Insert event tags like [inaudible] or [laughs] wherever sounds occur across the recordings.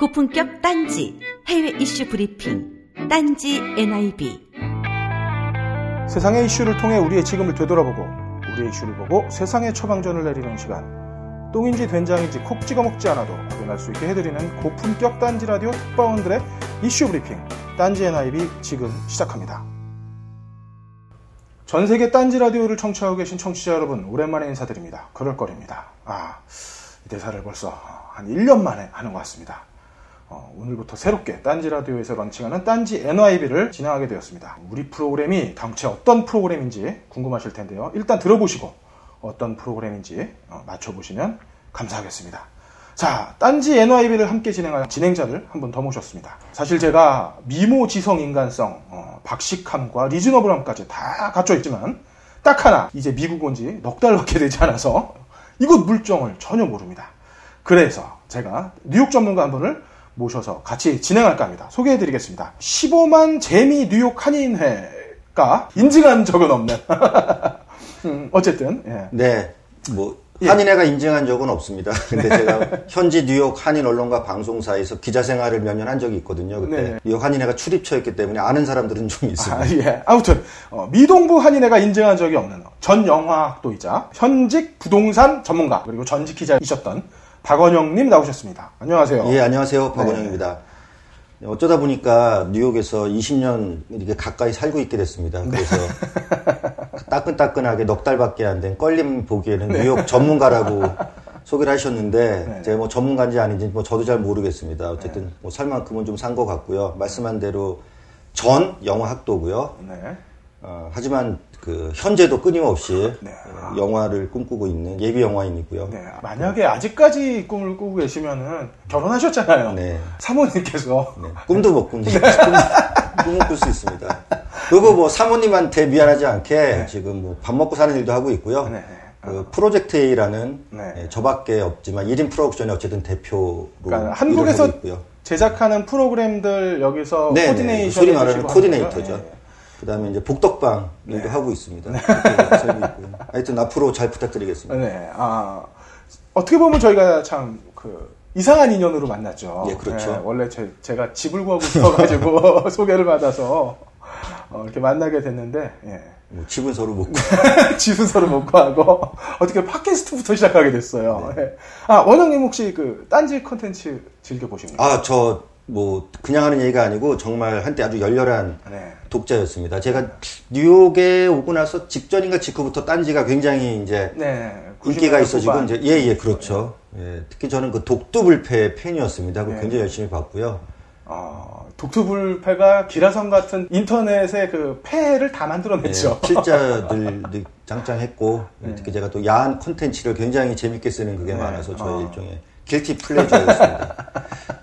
고품격 딴지 해외 이슈 브리핑 딴지 NIB 세상의 이슈를 통해 우리의 지금을 되돌아보고 우리의 이슈를 보고 세상의 처방전을 내리는 시간 똥인지 된장인지 콕 찍어 먹지 않아도 구분할 수 있게 해드리는 고품격 딴지 라디오 특파원들의 이슈 브리핑 딴지 NIB 지금 시작합니다. 전 세계 딴지 라디오를 청취하고 계신 청취자 여러분 오랜만에 인사드립니다. 그럴 거입니다. 아, 이 대사를 벌써 한 1년 만에 하는 것 같습니다. 어, 오늘부터 새롭게 딴지 라디오에서 런칭하는 딴지 NYB를 진행하게 되었습니다. 우리 프로그램이 당최 어떤 프로그램인지 궁금하실 텐데요. 일단 들어보시고 어떤 프로그램인지 어, 맞춰보시면 감사하겠습니다. 자, 딴지 NYB를 함께 진행할 진행자를 한 분 더 모셨습니다. 사실 제가 미모, 지성, 인간성, 어, 박식함과 리즈너블함까지 다 갖춰 있지만 딱 하나 이제 미국 온 지 넉 달밖에 되지 않아서 이곳 물정을 전혀 모릅니다. 그래서 제가 뉴욕 전문가 한 분을 모셔서 같이 진행할까 합니다. 소개해드리겠습니다. 15만 재미 뉴욕 한인회가 인증한 적은 없는. 음, [laughs] 어쨌든, 예. 네. 뭐, 한인회가 인증한 적은 없습니다. [laughs] 근데 제가 현지 뉴욕 한인 언론과 방송사에서 기자 생활을 몇 년 한 적이 있거든요. 그때 네. 뉴욕 한인회가 출입처였기 때문에 아는 사람들은 좀 있습니다. 아, 예. 아무튼, 어, 미동부 한인회가 인증한 적이 없는 전 영화학도이자 현직 부동산 전문가, 그리고 전직 기자이셨던 박원영님 나오셨습니다. 안녕하세요. 예, 안녕하세요. 박원영입니다. 어쩌다 보니까 뉴욕에서 20년 이렇게 가까이 살고 있게 됐습니다. 그래서 [laughs] 따끈따끈하게 넉 달밖에 안 된 껄림 보기에는 뉴욕 전문가라고 [laughs] 소개를 하셨는데 제가 뭐 전문가인지 아닌지 뭐 저도 잘 모르겠습니다. 어쨌든 뭐 살 만큼은 좀 산 것 같고요. 말씀한 대로 전 영화 학도고요. 네. 어, 하지만 그 현재도 끊임없이 네. 어, 영화를 꿈꾸고 있는 예비 영화인이고요. 네. 만약에 아직까지 꿈을 꾸고 계시면은 결혼하셨잖아요. 네. 사모님께서. 네, 꿈도 못 꾼다. 꿈을 꿀 수 있습니다. 그리고 뭐 사모님한테 미안하지 않게 지금 뭐 밥 먹고 사는 일도 하고 있고요. 네. 그 프로젝트 A라는 네. 예, 저밖에 없지만 1인 프로덕션의 어쨌든 대표로 그러니까 한국에서. 제작하는 프로그램들 여기서 네, 네. 코디네이션 소리 말하는 코디네이터죠. 거예요? 그다음에 이제 복덕방 일도 하고 있습니다. 살고 있고요. 하여튼 앞으로 잘 부탁드리겠습니다. 네. 네. 아 어떻게 보면 저희가 참 그 이상한 인연으로 만났죠. 예, 그렇죠. 네, 원래 제, 제가 집을 구하고 싶어가지고 [laughs] 소개를 받아서 어, 이렇게 만나게 됐는데 예. 뭐 집은 서로 못 구. [laughs] 집은 서로 못 구하고 어떻게 팟캐스트부터 시작하게 됐어요. 네. 예. 아 원영님 혹시 그 딴지 컨텐츠 즐겨 보십니까? 아, 저 뭐 그냥 하는 얘기가 아니고 정말 한때 아주 열렬한 네. 독자였습니다. 제가 뉴욕에 오고 나서 직전인가 직후부터 딴지가 굉장히 이제 네. 인기가 90년대 있어지고 후반. 이제 예예 그렇죠. 예, 특히 저는 그 독두불패 팬이었습니다. 그거 네. 굉장히 열심히 봤고요. 어, 독투불패가 기라성 같은 인터넷의 그 폐를 다 만들어냈죠. 예, 필자들 장장했고 [laughs] 네. 특히 제가 또 야한 콘텐츠를 굉장히 재밌게 쓰는 그게 많아서 저의 어. 일종의 길티 플레저였습니다. [laughs]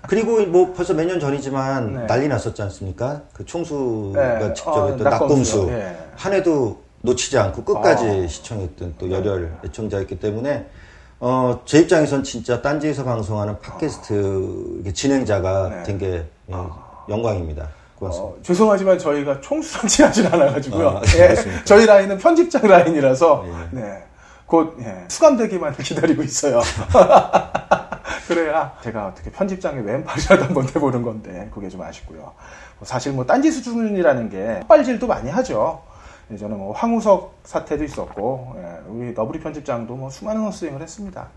그리고 뭐 벌써 몇 년 전이지만 네. 난리 났었지 않습니까? 그 총수가 네. 직접 어, 했던 낙검수. 낙검수 예. 한 해도 놓치지 않고 끝까지 어. 시청했던 또 열혈 애청자였기 때문에 어, 제 입장에선 진짜 딴지에서 방송하는 팟캐스트 이게 진행자가 네. 된게 영광입니다. 고맙습니다. 어, 죄송하지만 저희가 총수랑 친하진 않아가지고요. 아, 예, 그렇습니까? 저희 라인은 편집장 라인이라서 예. 네, 곧 예, 수감되기만 기다리고 있어요. [laughs] 그래야 제가 어떻게 편집장의 왼팔이라도 한번 해보는 건데 그게 좀 아쉽고요. 사실 뭐 딴지 수준이라는 게 헛발질도 많이 하죠. 예전에 뭐 황우석 사태도 있었고 예, 우리 너부리 편집장도 뭐 수많은 헛스윙을 했습니다.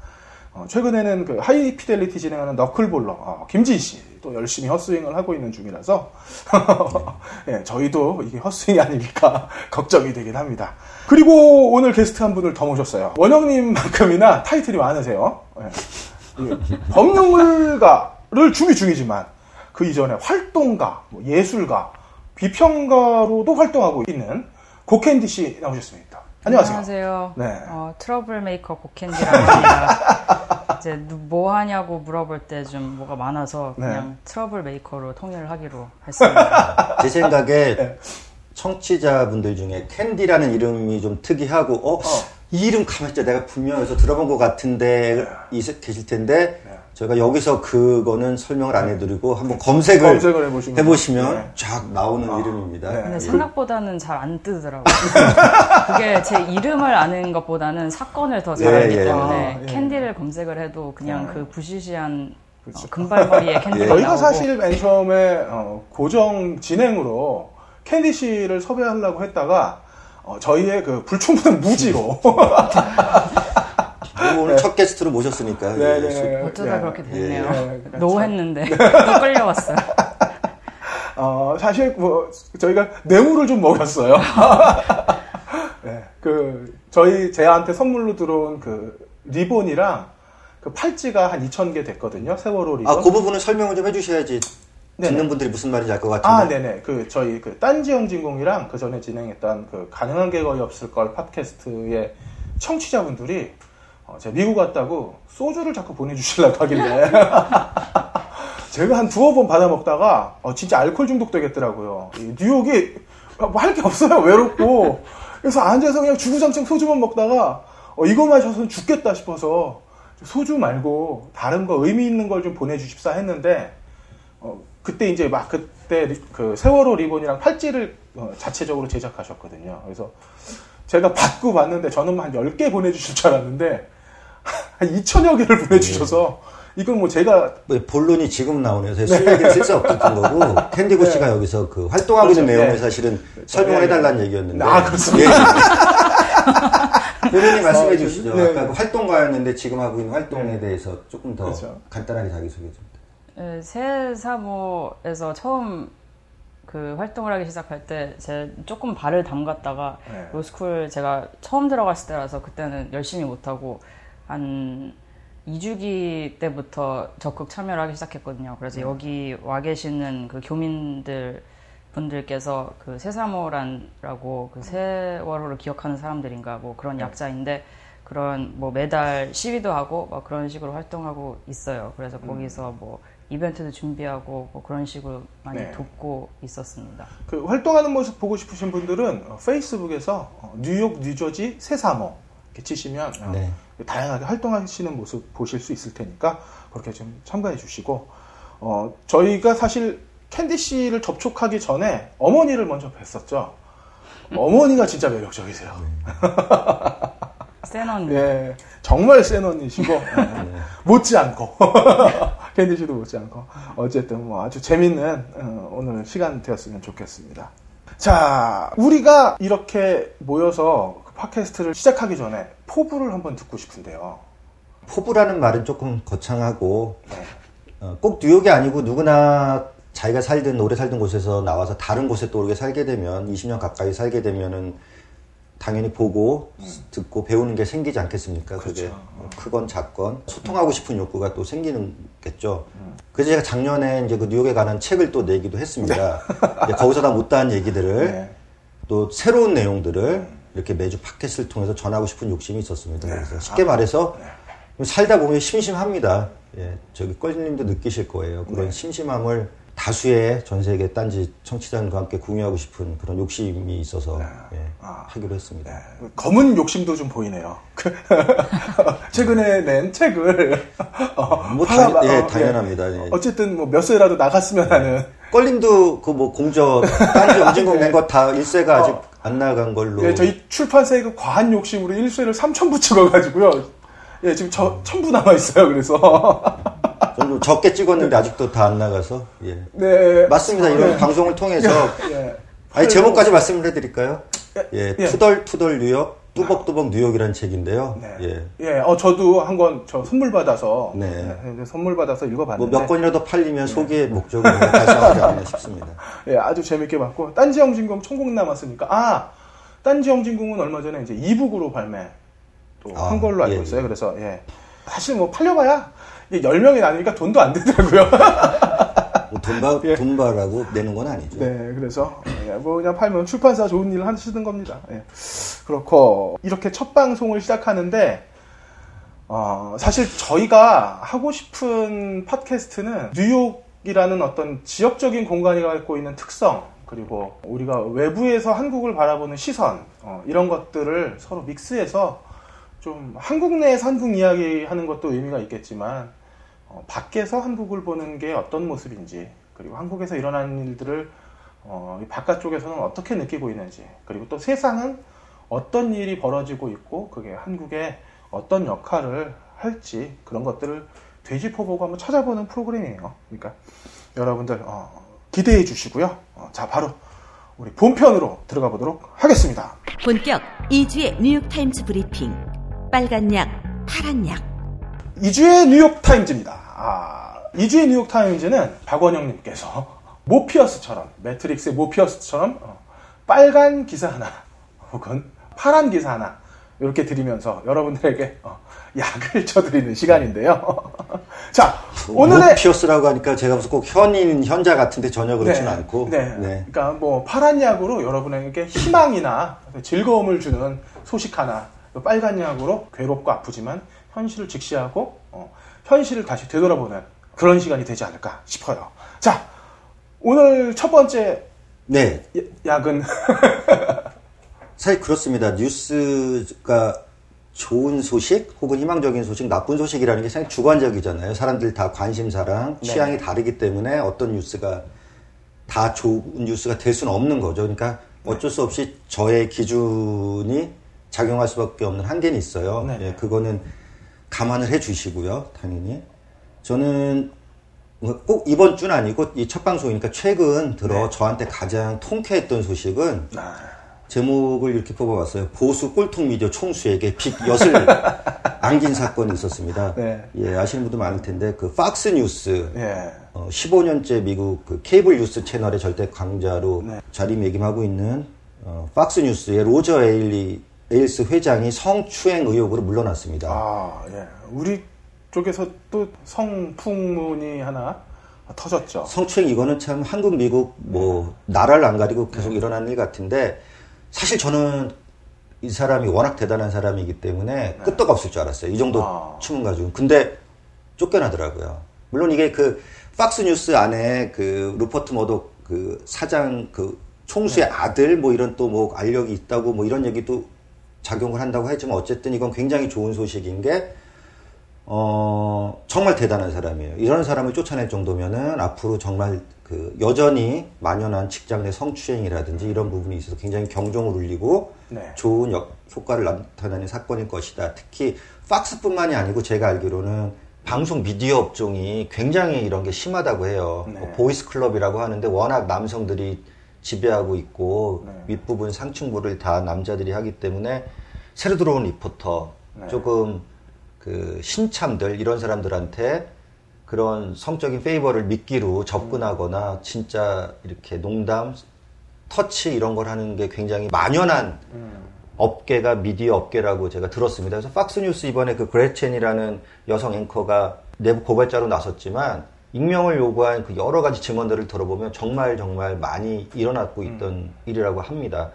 어, 최근에는 그 High Fidelity 진행하는 너클볼러 어, 김진 씨도 열심히 헛스윙을 하고 있는 중이라서 [laughs] 예, 저희도 이게 헛스윙이 아닐까 [laughs] 걱정이 되긴 합니다. 그리고 오늘 게스트 한 분을 더 모셨어요. 원영님만큼이나 타이틀이 많으세요. 예. 이 법률가를 준비 중이지만 그 이전에 활동가, 뭐 예술가, 비평가로도 활동하고 있는 고캔디 씨 나오셨습니다. 안녕하세요. 안녕하세요. 네. 어, trouble maker 고캔디라고 합니다. 이제 누- 뭐 하냐고 물어볼 때 좀 뭐가 많아서 네. 그냥 trouble maker로 통일을 하기로 했습니다. [laughs] 제 생각에 네. 청취자분들 중에 캔디라는 이름이 좀 특이하고 어, 이 이름 가만히 있자 내가 분명히 어디서 들어본 것 같은데 이- 계실 텐데 네. 저희가 여기서 그거는 설명을 안 해드리고 한번 검색을, 검색을 해보시면 해보시면 네. 쫙 나오는 이름입니다. 네. 근데 생각보다는 잘 안 뜨더라고요. [laughs] 그게 제 이름을 아는 것보다는 사건을 더잘 예, 알기 예. 때문에 아, 예. 캔디를 검색을 해도 그냥 그 부시시한 어, 금발머리에 캔디 저희가 나오고 사실 맨 처음에 어, 고정 진행으로 캔디 씨를 섭외하려고 했다가 어, 저희의 그 불충분한 무지로 [laughs] 오늘 첫 게스트로 모셨으니까. 네, 예, 네. 수- 어쩌다 예. 그렇게 됐네요. 예, 예. no 했는데 또 끌려왔어요. [laughs] 어, 사실 뭐 저희가 뇌물을 좀 먹였어요. [laughs] 네, 그 저희 제한테 선물로 들어온 그 리본이랑 그 팔찌가 한 2,000개 됐거든요. 세월호 리본. 아, 그 부분은 설명을 좀 해주셔야지 네네. 듣는 분들이 무슨 말인지 알 것 같은데. 아, 네네. 그 저희 그 딴지영 진공이랑 그 전에 진행했던 그 가능한 게 거의 없을 걸 팟캐스트의 청취자분들이 어, 제가 미국 갔다고 소주를 자꾸 보내주시려고 하길래 [laughs] 제가 한 두어 번 받아 먹다가 어, 진짜 알코올 중독 되겠더라고요. 이 뉴욕이 뭐 할 게 없어요. 외롭고 그래서 앉아서 그냥 주구장창 소주만 먹다가 어, 이거 마셔서는 죽겠다 싶어서 소주 말고 다른 거 의미 있는 걸 좀 보내주십사 했는데 어, 그때 이제 막 그때 리- 그 세월호 리본이랑 팔찌를 어, 자체적으로 제작하셨거든요. 그래서 제가 받고 봤는데 저는 한 10개 보내주실 줄 알았는데 한 2천여 개를 보내주셔서 이건 뭐 제가 뭐 본론이 지금 나오네요. 제가 술 얘기를 쓸 수 없었던 거고 캔디고 씨가 여기서 그 활동하고 있는 네. 그렇죠. 내용을 네. 사실은 설명을 네, 해달라는 네. 얘기였는데. 아, 그렇습니다. 예. [laughs] 본인이 말씀해 어, 주시죠. 네. 아까 그 활동가였는데 지금 하고 있는 활동에 네. 대해서 조금 더 그렇죠. 간단하게 자기소개 좀. 예, 새사모에서 처음 그 활동을 하기 시작할 때 제 조금 발을 담갔다가 네. 로스쿨 제가 처음 들어갔을 때라서 그때는 열심히 못하고 한 2주기 때부터 적극 참여를 하기 시작했거든요. 그래서 네. 여기 와 계시는 그 교민들 분들께서 그 세사모란라고 그 세월호를 기억하는 사람들인가 뭐 그런 네. 약자인데 그런 뭐 매달 시위도 하고 막 그런 식으로 활동하고 있어요. 그래서 음. 거기서 뭐 이벤트도 준비하고 뭐 그런 식으로 많이 네. 돕고 있었습니다. 그 활동하는 모습 보고 싶으신 분들은 어, 페이스북에서 어, 뉴욕 뉴저지 새사모 이렇게 치시면 어, 네. 다양하게 활동하시는 모습 보실 수 있을 테니까 그렇게 좀 참가해 주시고 어, 저희가 사실 캔디 씨를 접촉하기 전에 어머니를 먼저 뵀었죠. 어머니가 진짜 매력적이세요. [laughs] 센 언니. 예, 정말 센 언니시고 예, 못지않고 [laughs] 캔디 씨도 못지않고 어쨌든 뭐 아주 재밌는 어, 오늘 시간 되었으면 좋겠습니다. 자, 우리가 이렇게 모여서 그 팟캐스트를 시작하기 전에 포부를 한번 듣고 싶은데요. 포부라는 말은 조금 거창하고 네. 어, 꼭 뉴욕이 아니고 누구나 자기가 살든 오래 살던 곳에서 나와서 다른 곳에 또 오래 살게 되면 20년 가까이 살게 되면은 당연히 보고 듣고 배우는 게 생기지 않겠습니까? 그게 그렇죠. 뭐 크건 작건 소통하고 싶은 욕구가 또 생기는겠죠. 그래서 제가 작년에 이제 그 뉴욕에 관한 책을 또 내기도 했습니다. [laughs] 이제 거기서 다 못다한 얘기들을 네. 또 새로운 내용들을 이렇게 매주 팟캐스트를 통해서 전하고 싶은 욕심이 있었습니다. 그래서 쉽게 말해서 살다 보면 심심합니다. 예, 저기 껄님도 느끼실 거예요. 그런 심심함을 다수의 전 세계 딴지 청취자들과 함께 공유하고 싶은 그런 욕심이 있어서 예, 하기로 했습니다. 검은 욕심도 좀 보이네요. 그 [laughs] 최근에 낸 책을 [laughs] 어, 뭐 당- 예, 어, 당연합니다. 예. 어쨌든 뭐 몇 세라도 나갔으면 하는 껄님도 그 뭐 공저 딴지 영진공 낸 거 다 일세가 아직 안 나간 걸로 예, 저희 출판사의 그 과한 욕심으로 일쇄를 3천 부 찍어가지고요. 예, 지금 저 천부 남아 있어요. 그래서 [laughs] 좀 적게 찍었는데 아직도 다 안 나가서 예. 네 맞습니다. 이런 네. 방송을 통해서 예. 아니 제목까지 말씀을 해드릴까요? 예, 예. 투덜 투덜 뉴욕, 뚜벅뚜벅 뉴욕이라는 책인데요. 네. 예, 예, 어 저도 한 권 저 선물 받아서 네. 예, 이제 선물 받아서 뭐 읽어봤는데 몇 권이라도 팔리면 소개의 목적을 달성하지 않나 싶습니다. [laughs] 예, 아주 재밌게 봤고 딴지 영 진공 천곡 남았으니까 아 딴지 영 진공은 얼마 전에 이제 이북으로 발매 또한 아, 걸로 알고 예, 있어요. 예. 그래서 예 사실 뭐 팔려봐야 이게 10명이 나누니까 돈도 안 되더라고요. 뭐 돈바 [laughs] 예. 돈 바라고 내는 건 아니죠. 네, 그래서 예, 뭐 그냥 팔면 출판사 좋은 일을 하시는 겁니다. 예. 그렇고 이렇게 첫 방송을 시작하는데 어, 사실 저희가 하고 싶은 팟캐스트는 뉴욕이라는 어떤 지역적인 공간이 갖고 있는 특성 그리고 우리가 외부에서 한국을 바라보는 시선 어, 이런 것들을 서로 믹스해서 좀 한국 내에서 한국 이야기 하는 것도 의미가 있겠지만 어, 밖에서 한국을 보는 게 어떤 모습인지 그리고 한국에서 일어나는 일들을 어, 이 바깥쪽에서는 어떻게 느끼고 있는지 그리고 또 세상은 어떤 일이 벌어지고 있고 그게 한국에 어떤 역할을 할지 그런 것들을 돼지포 보고 한번 찾아보는 프로그램이에요. 그러니까 여러분들 어, 기대해 주시고요. 어, 자 바로 우리 본편으로 들어가 보도록 하겠습니다. 본격 2주의 뉴욕타임즈 브리핑. 빨간 약, 파란 약. 2주의 뉴욕타임즈입니다. 아, 2주의 뉴욕타임즈는 박원영님께서 모피어스처럼 매트릭스의 모피어스처럼 어, 빨간 기사 하나 혹은 파란 기사 하나 이렇게 드리면서 여러분들에게 어, 약을 [laughs] 쳐드리는 시간인데요. [laughs] 자 오늘의 모피어스라고 하니까 제가 무슨 꼭 현인 현자 같은데 전혀 그렇지는 네, 않고 네. 그러니까 뭐 파란 약으로 여러분에게 희망이나 즐거움을 주는 소식 하나, 또 빨간 약으로 괴롭고 아프지만 현실을 직시하고 어, 현실을 다시 되돌아보는 그런 시간이 되지 않을까 싶어요. 자, 오늘 첫 번째 네. 약은 [laughs] 사실 그렇습니다. 뉴스가 좋은 소식 혹은 희망적인 소식, 나쁜 소식이라는 게 상당히 주관적이잖아요. 사람들 다 관심사랑 취향이 다르기 때문에 어떤 뉴스가 다 좋은 뉴스가 될 수는 없는 거죠. 그러니까 어쩔 수 없이 저의 기준이 작용할 수밖에 없는 한계는 있어요. 네. 예, 그거는 감안을 해 주시고요. 당연히. 저는 꼭 이번 주는 아니고 이 첫 방송이니까 최근 들어 네. 저한테 가장 통쾌했던 소식은 아, 제목을 이렇게 뽑아봤어요. 보수 꼴통 미디어 총수에게 빅 엿을 [laughs] 안긴 사건이 있었습니다. 네. 예, 아시는 분도 많을 텐데 그 팍스 뉴스 예. 어, 15년째 미국 그 케이블 뉴스 채널의 절대 강자로 네. 자리매김하고 있는 어, 팍스 뉴스의 로저 에일리 에일스 회장이 성추행 의혹으로 물러났습니다. 아, 예. 우리 쪽에서 또 성추문이 하나 터졌죠. 성추행 이거는 참 한국 미국 뭐 나라를 안 가리고 계속 일어나는 일 같은데 사실 저는 이 사람이 워낙 대단한 사람이기 때문에 끄떡 없을 줄 알았어요. 이 정도 아. 추문 가지고. 근데 쫓겨나더라고요. 물론 이게 그 팍스 뉴스 안에 그 루퍼트 머독 그 사장 그 총수의 아들 뭐 이런 또 뭐 알력이 있다고 뭐 이런 얘기도 작용을 한다고 했지만 어쨌든 이건 굉장히 좋은 소식인 게 어, 정말 대단한 사람이에요. 이런 사람을 쫓아낼 정도면은 앞으로 정말 그 여전히 만연한 직장 내 성추행이라든지 이런 부분이 있어서 굉장히 경종을 울리고 네. 좋은 역, 효과를 나타내는 사건일 것이다. 특히 팍스뿐만이 아니고 제가 알기로는 방송 미디어 업종이 굉장히 이런 게 심하다고 해요. 네. 뭐 boys club이라고 하는데 워낙 남성들이 지배하고 있고 네. 윗부분 상층부를 다 남자들이 하기 때문에 새로 들어온 리포터 네. 조금 그 신참들 이런 사람들한테 그런 성적인 favor를 미끼로 접근하거나 진짜 이렇게 농담, 터치 이런 걸 하는 게 굉장히 만연한 업계가 미디어 업계라고 제가 들었습니다. 그래서 팍스뉴스 이번에 그 그레첸이라는 여성 앵커가 내부 고발자로 나섰지만 익명을 요구한 그 여러 가지 증언들을 들어보면 정말 정말 많이 일어났고 있던 일이라고 합니다.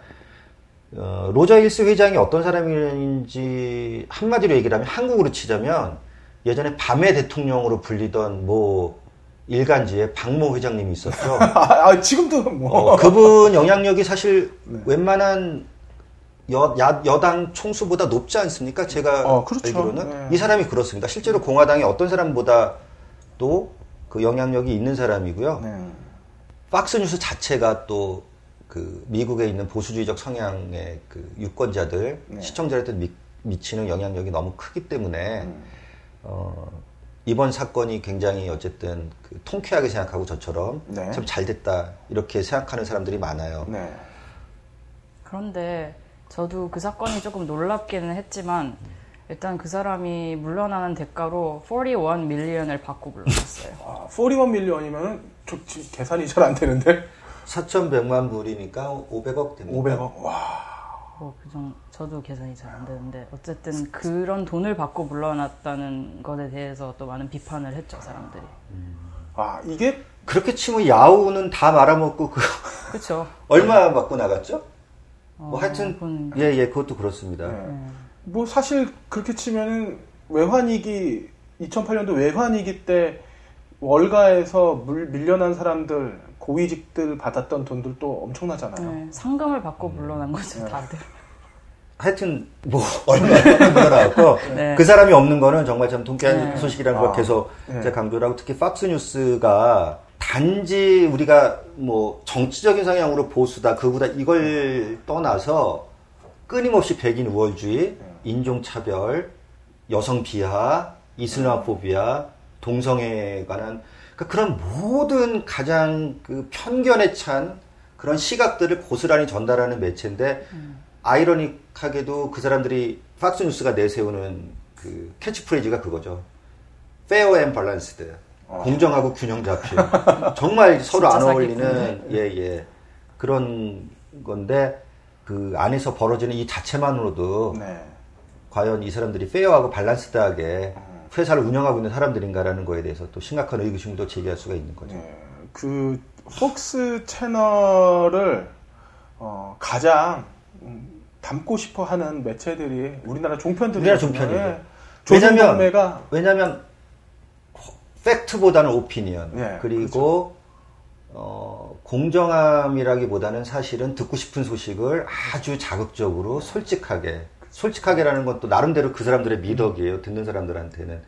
어, 로저 힐스 회장이 어떤 사람인지 한마디로 얘기를 하면 한국으로 치자면 예전에 밤의 대통령으로 불리던 뭐 일간지에 박모 회장님이 있었죠. 아, [laughs] 아, 지금도 뭐. 어, 그분 영향력이 사실 네. 웬만한 여, 야- 여당 총수보다 높지 않습니까? 제가 어, 그렇죠. 알기로는 네. 이 사람이 그렇습니다. 실제로 공화당의 어떤 사람보다도 그 영향력이 있는 사람이고요. 네. 팍스뉴스 자체가 또 그 미국에 있는 보수주의적 성향의 그 유권자들 네. 시청자한테 미, 미치는 영향력이 너무 크기 때문에 음. 어, 이번 사건이 굉장히 어쨌든 그 통쾌하게 생각하고 저처럼 네. 참잘 됐다 이렇게 생각하는 사람들이 많아요. 네. 그런데 저도 그 사건이 조금 놀랍기는 했지만 일단 그 사람이 물러나는 대가로 41 밀리언을 받고 물러났어요. [laughs] 아, 41 밀리언이면 계산이 잘 안 되는데 4,100만 불이니까 500억 됩니다. 500억. 와. 뭐 그정 저도 계산이 잘 안 되는데 어쨌든 그런 돈을 받고 물러났다는 것에 대해서 또 많은 비판을 했죠 사람들이. 아, 이게 그렇게 치면 야후는 다 말아먹고 그 그렇죠. 얼마 받고 나갔죠? 뭐 어, 하여튼 그건- 예, 예, 그것도 그렇습니다. 네. 뭐 사실 그렇게 치면은 외환위기 2008년도 외환위기 때 월가에서 물, 밀려난 사람들 고위직들 받았던 돈들도 엄청나잖아요. 네, 상금을 받고 물러난 거죠 다들. 하여튼 뭐 [laughs] 얼마 물어나왔고 네. 그 사람이 없는 거는 정말 참 통쾌한 네. 소식이라는 걸 아, 계속 네. 제가 강조를 하고 특히 팍스 뉴스가 단지 우리가 뭐 정치적인 성향으로 보수다 그보다 이걸 떠나서 끊임없이 백인 우월주의, 인종차별, 여성 비하, 이슬람포비아 동성애에 관한 그러니까 그런 모든 가장 그 편견에 찬 그런 시각들을 고스란히 전달하는 매체인데 음. ironic하게도 그 사람들이 팍스 뉴스가 내세우는 그 캐치프레이즈가 그거죠. fair and balanced. 어. 공정하고 균형 잡힌. [laughs] 정말 서로 안 어울리는 예예 예. 그런 건데 그 안에서 벌어지는 이 자체만으로도 네. 과연 이 사람들이 페어하고 밸런스드하게 음. 회사를 운영하고 있는 사람들인가라는 거에 대해서 또 심각한 의구심도 제기할 수가 있는 거죠. 네. 그 폭스 채널을 어, 가장 음, 담고 싶어 하는 매체들이 우리나라 종편들이 우리나라 종편이죠. 네. 왜냐면 왜냐면 팩트보다는 오피니언 네, 그리고 그렇죠. 어, 공정함이라기보다는 사실은 듣고 싶은 소식을 아주 자극적으로 솔직하게 솔직하게라는 것도 나름대로 그 사람들의 미덕이에요. 듣는 사람들한테는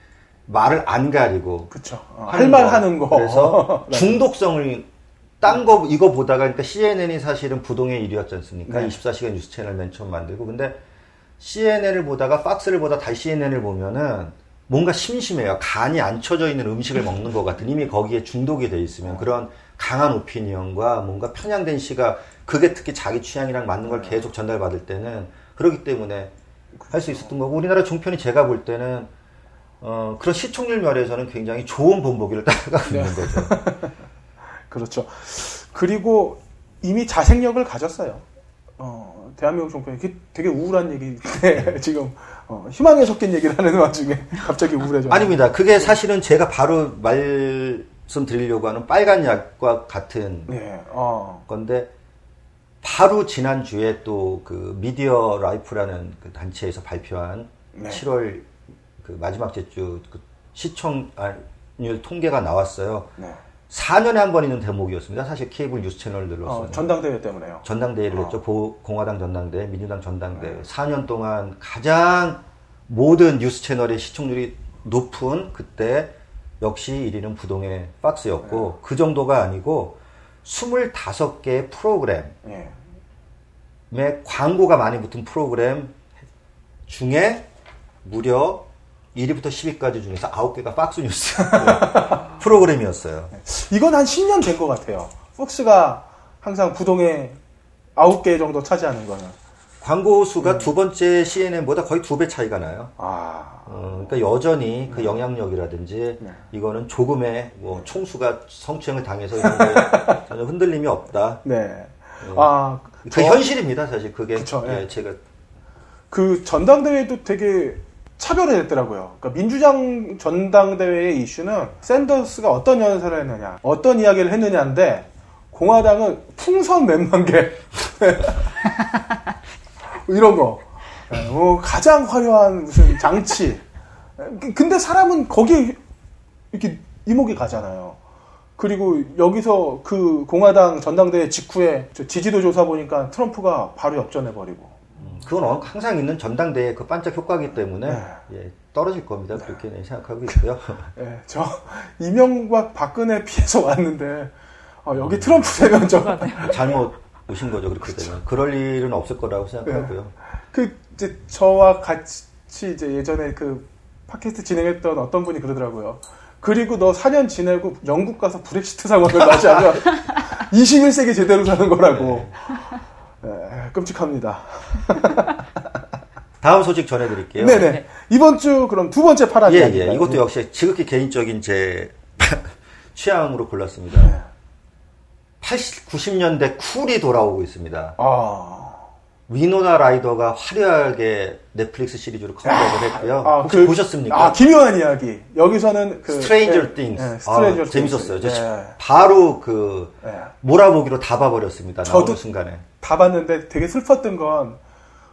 말을 안 가리고 그렇죠. 어, 할말 하는 거. 그래서 [laughs] 중독성을 딴 거 이거 보다가 그러니까 CNN이 사실은 부동의 일이었지 않습니까? 네. 24시간 뉴스 채널 맨 처음 만들고 근데 CNN을 보다가 팍스를 보다 다시 CNN을 보면은 뭔가 심심해요. 간이 안 쳐져 있는 음식을 먹는 것 같은 이미 거기에 중독이 돼 있으면 그런 강한 오피니언과 뭔가 편향된 시각 그게 특히 자기 취향이랑 맞는 걸 네. 계속 전달받을 때는 그렇기 때문에 할 수 있었던 거고 우리나라 종편이 제가 볼 때는 어, 그런 시청률 면에서는 굉장히 좋은 본보기를 [laughs] 따라가고 있는 네. 거죠. [laughs] 그렇죠. 그리고 이미 자생력을 가졌어요. 어, 대한민국 종편이 되게 우울한 얘기인데 [laughs] 지금 어, 희망에 섞인 얘기를 하는 와중에 갑자기 우울해져. 아닙니다. 그게 사실은 제가 바로 말씀드리려고 하는 빨간 약과 같은 네, 어. 건데 바로 지난 주에 또 그 미디어 라이프라는 그 단체에서 발표한 네. 7월 그 마지막 제주 그 시청률 통계가 나왔어요. 네. 4년에 한 번 있는 대목이었습니다. 사실 케이블 뉴스 채널들로서. 어, 전당대회 때문에요. 전당대회를 어. 했죠. 공화당 전당대회, 민주당 전당대회. 네. 4년 동안 가장 모든 뉴스 채널의 시청률이 높은 그때 역시 1위는 부동의 박스였고 네. 그 정도가 아니고 25개의 프로그램 네. 광고가 많이 붙은 프로그램 중에 무려 1위부터 10위까지 중에서 9개가 박스 뉴스 [laughs] 프로그램이었어요. 이건 한 10년 된 것 같아요. 폭스가 항상 부동의 9개 정도 차지하는 거는. 광고 수가 음. 두 번째 CNN보다 거의 두 배 차이가 나요. 아. 어, 그러니까 여전히 그 음. 영향력이라든지 네. 이거는 조금의 뭐 총수가 성추행을 당해서 이런 게 [laughs] 전혀 흔들림이 없다. 네. 네. 아, 그 저, 현실입니다, 사실 그게. 그쵸, 예, 네. 제가 그 전당대회도 되게 차별화됐더라고요. 그러니까 민주당 전당대회의 이슈는 샌더스가 어떤 연설을 했느냐, 어떤 이야기를 했느냐인데 공화당은 풍선 몇만 개 [laughs] 이런 거, 뭐 가장 화려한 무슨 장치. 근데 사람은 거기에 이렇게 이목이 가잖아요. 그리고 여기서 그 공화당 전당대회 직후에 지지도 조사 보니까 트럼프가 바로 역전해 버리고. 그건 항상 있는 전당대회 그 반짝 효과기 때문에 네. 예, 떨어질 겁니다. 그렇게 생각하고 있고요. 네, [laughs] 저 이명박 박근혜 피해서 왔는데 어, 여기 트럼프 되면 좀 잘못 오신 거죠. 그렇게 되면 그럴 일은 없을 거라고 생각하고요. 네. 그 이제 저와 같이 이제 예전에 그 팟캐스트 진행했던 어떤 분이 그러더라고요. 그리고 너 4년 지내고 영국 가서 브렉시트 상황을 맞이하면 [laughs] 21세기 제대로 사는 거라고. 네. 네, 끔찍합니다. [laughs] 다음 소식 전해드릴게요. 네네. 네. 이번 주 그럼 두 번째 파란 예, 예. 이것도 역시 지극히 개인적인 제 [laughs] 취향으로 골랐습니다. 네. 80, 90년대 cool이 돌아오고 있습니다. 아. 위노나 라이더가 화려하게 넷플릭스 시리즈로 컴백을 했고요. 아, 혹시 그, 보셨습니까? 아, 기묘한 이야기. 여기서는 그 Stranger Things. 네, Stranger 아, 재밌었어요. 네. 바로 그 네. 몰아보기로 다 봐버렸습니다. 저도 순간에. 다 봤는데 되게 슬펐던 건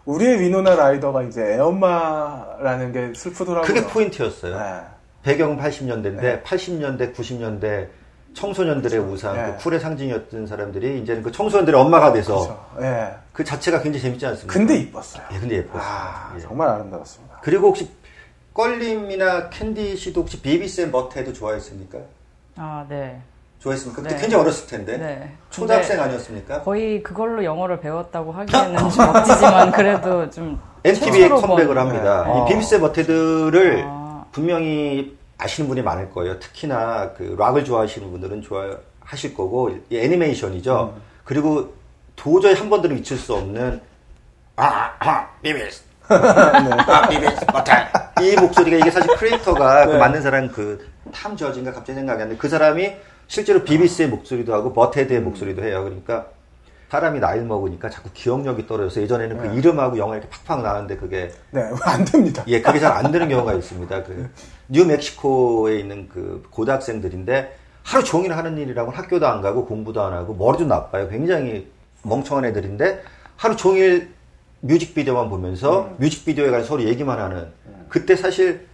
우리의 위노나 라이더가 이제 애엄마라는 게 슬프더라고요. 그게 포인트였어요. 네. 배경 80년대인데 80년대, 90년대 청소년들의 그렇죠. 우상, 그 예. 그 cool의 상징이었던 사람들이 이제는 그 청소년들의 엄마가 돼서 그렇죠. 예. 그 자체가 굉장히 재밌지 않습니까? 근데 이뻤어요. 예, 근데 예뻤어요. 아, 예. 정말 아름다웠습니다. 그리고 혹시 껄림이나 캔디 씨도 혹시 Beavis and Butt-Head도 좋아했습니까? 아, 네. 좋아했습니까? 그때 네. 굉장히 어렸을 텐데. 네. 초등학생 아니었습니까? 거의 그걸로 영어를 배웠다고 하기에는 좀 억지지만 그래도 좀 [laughs] MTV에 컴백을 합니다. 네. 이 Beavis and Butt-Head를 아. 분명히 아시는 분이 많을 거예요. 특히나 그 락을 좋아하시는 분들은 좋아하실 거고 애니메이션이죠. 음. 그리고 도저히 한 번도 잊힐 수 없는 아아 Beavis 아 Beavis Butt-Head [laughs] 이 목소리가 이게 사실 creator가 그 네. 그 만든 사람 그 탐 저진가 갑자기 생각이 안 나는데 그 사람이 실제로 Beavis의 목소리도 하고 Butt-Head의 음. 목소리도 해요. 그러니까 사람이 나이를 먹으니까 자꾸 기억력이 떨어져서 예전에는 그 네. 그 이름하고 영어 이렇게 팍팍 나왔는데 그게 [laughs] 네 안 됩니다. 예, 그게 잘 안 되는 경우가 있습니다. 그 뉴멕시코에 있는 그 고등학생들인데 하루 종일 하는 일이라고 학교도 안 가고 공부도 안 하고 머리도 나빠요. 굉장히 멍청한 애들인데 하루 종일 뮤직비디오만 보면서 음. 뮤직비디오에 관해서 서로 얘기만 하는 음. 그때 사실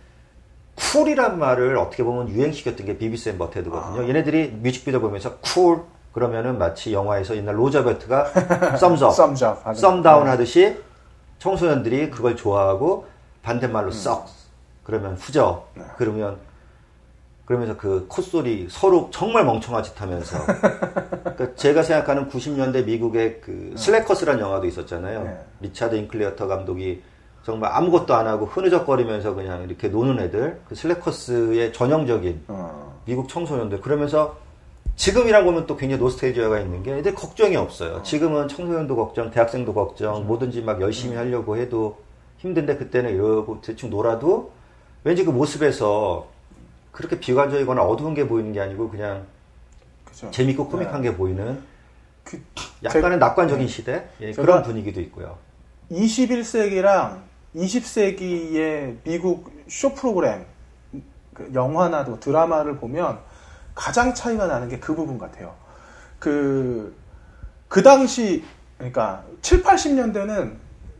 cool이란 말을 어떻게 보면 유행시켰던 게 Beavis and Butt-Head거든요. 아. 얘네들이 뮤직비디오 보면서 cool 그러면은 마치 영화에서 옛날 로저 이버트가 thumbs up, thumb down 하듯이 청소년들이 그걸 좋아하고 반대말로 음. suck 그러면 후져 네. 그러면 그러면서 그 콧소리 서로 정말 멍청한 짓 하면서 [laughs] 그러니까 제가 생각하는 90년대 미국의 그 네. Slackers란 영화도 있었잖아요. 네. 리차드 링클레이터 감독이 정말 아무것도 안 하고 흐느적거리면서 그냥 이렇게 노는 애들 그 slackers의 전형적인 어. 미국 청소년들 그러면서 지금이라고 보면 또 굉장히 노스테이지아가 있는 게 애들 걱정이 없어요. 어. 지금은 청소년도 걱정, 대학생도 걱정, 그렇죠. 뭐든지 막 열심히 음. 하려고 해도 힘든데 그때는 이러고 대충 놀아도 왠지 그 모습에서 그렇게 비관적이거나 어두운 게 보이는 게 아니고 그냥 그쵸. 재밌고 코믹한 네. 게 보이는 그, 약간의 낙관적인 네. 시대 예, 그런 분위기도 있고요. 21세기랑 20세기의 미국 쇼 프로그램 그 영화나 드라마를 보면 가장 차이가 나는 게 그 부분 같아요. 그, 그 당시, 그러니까 7, 80년대는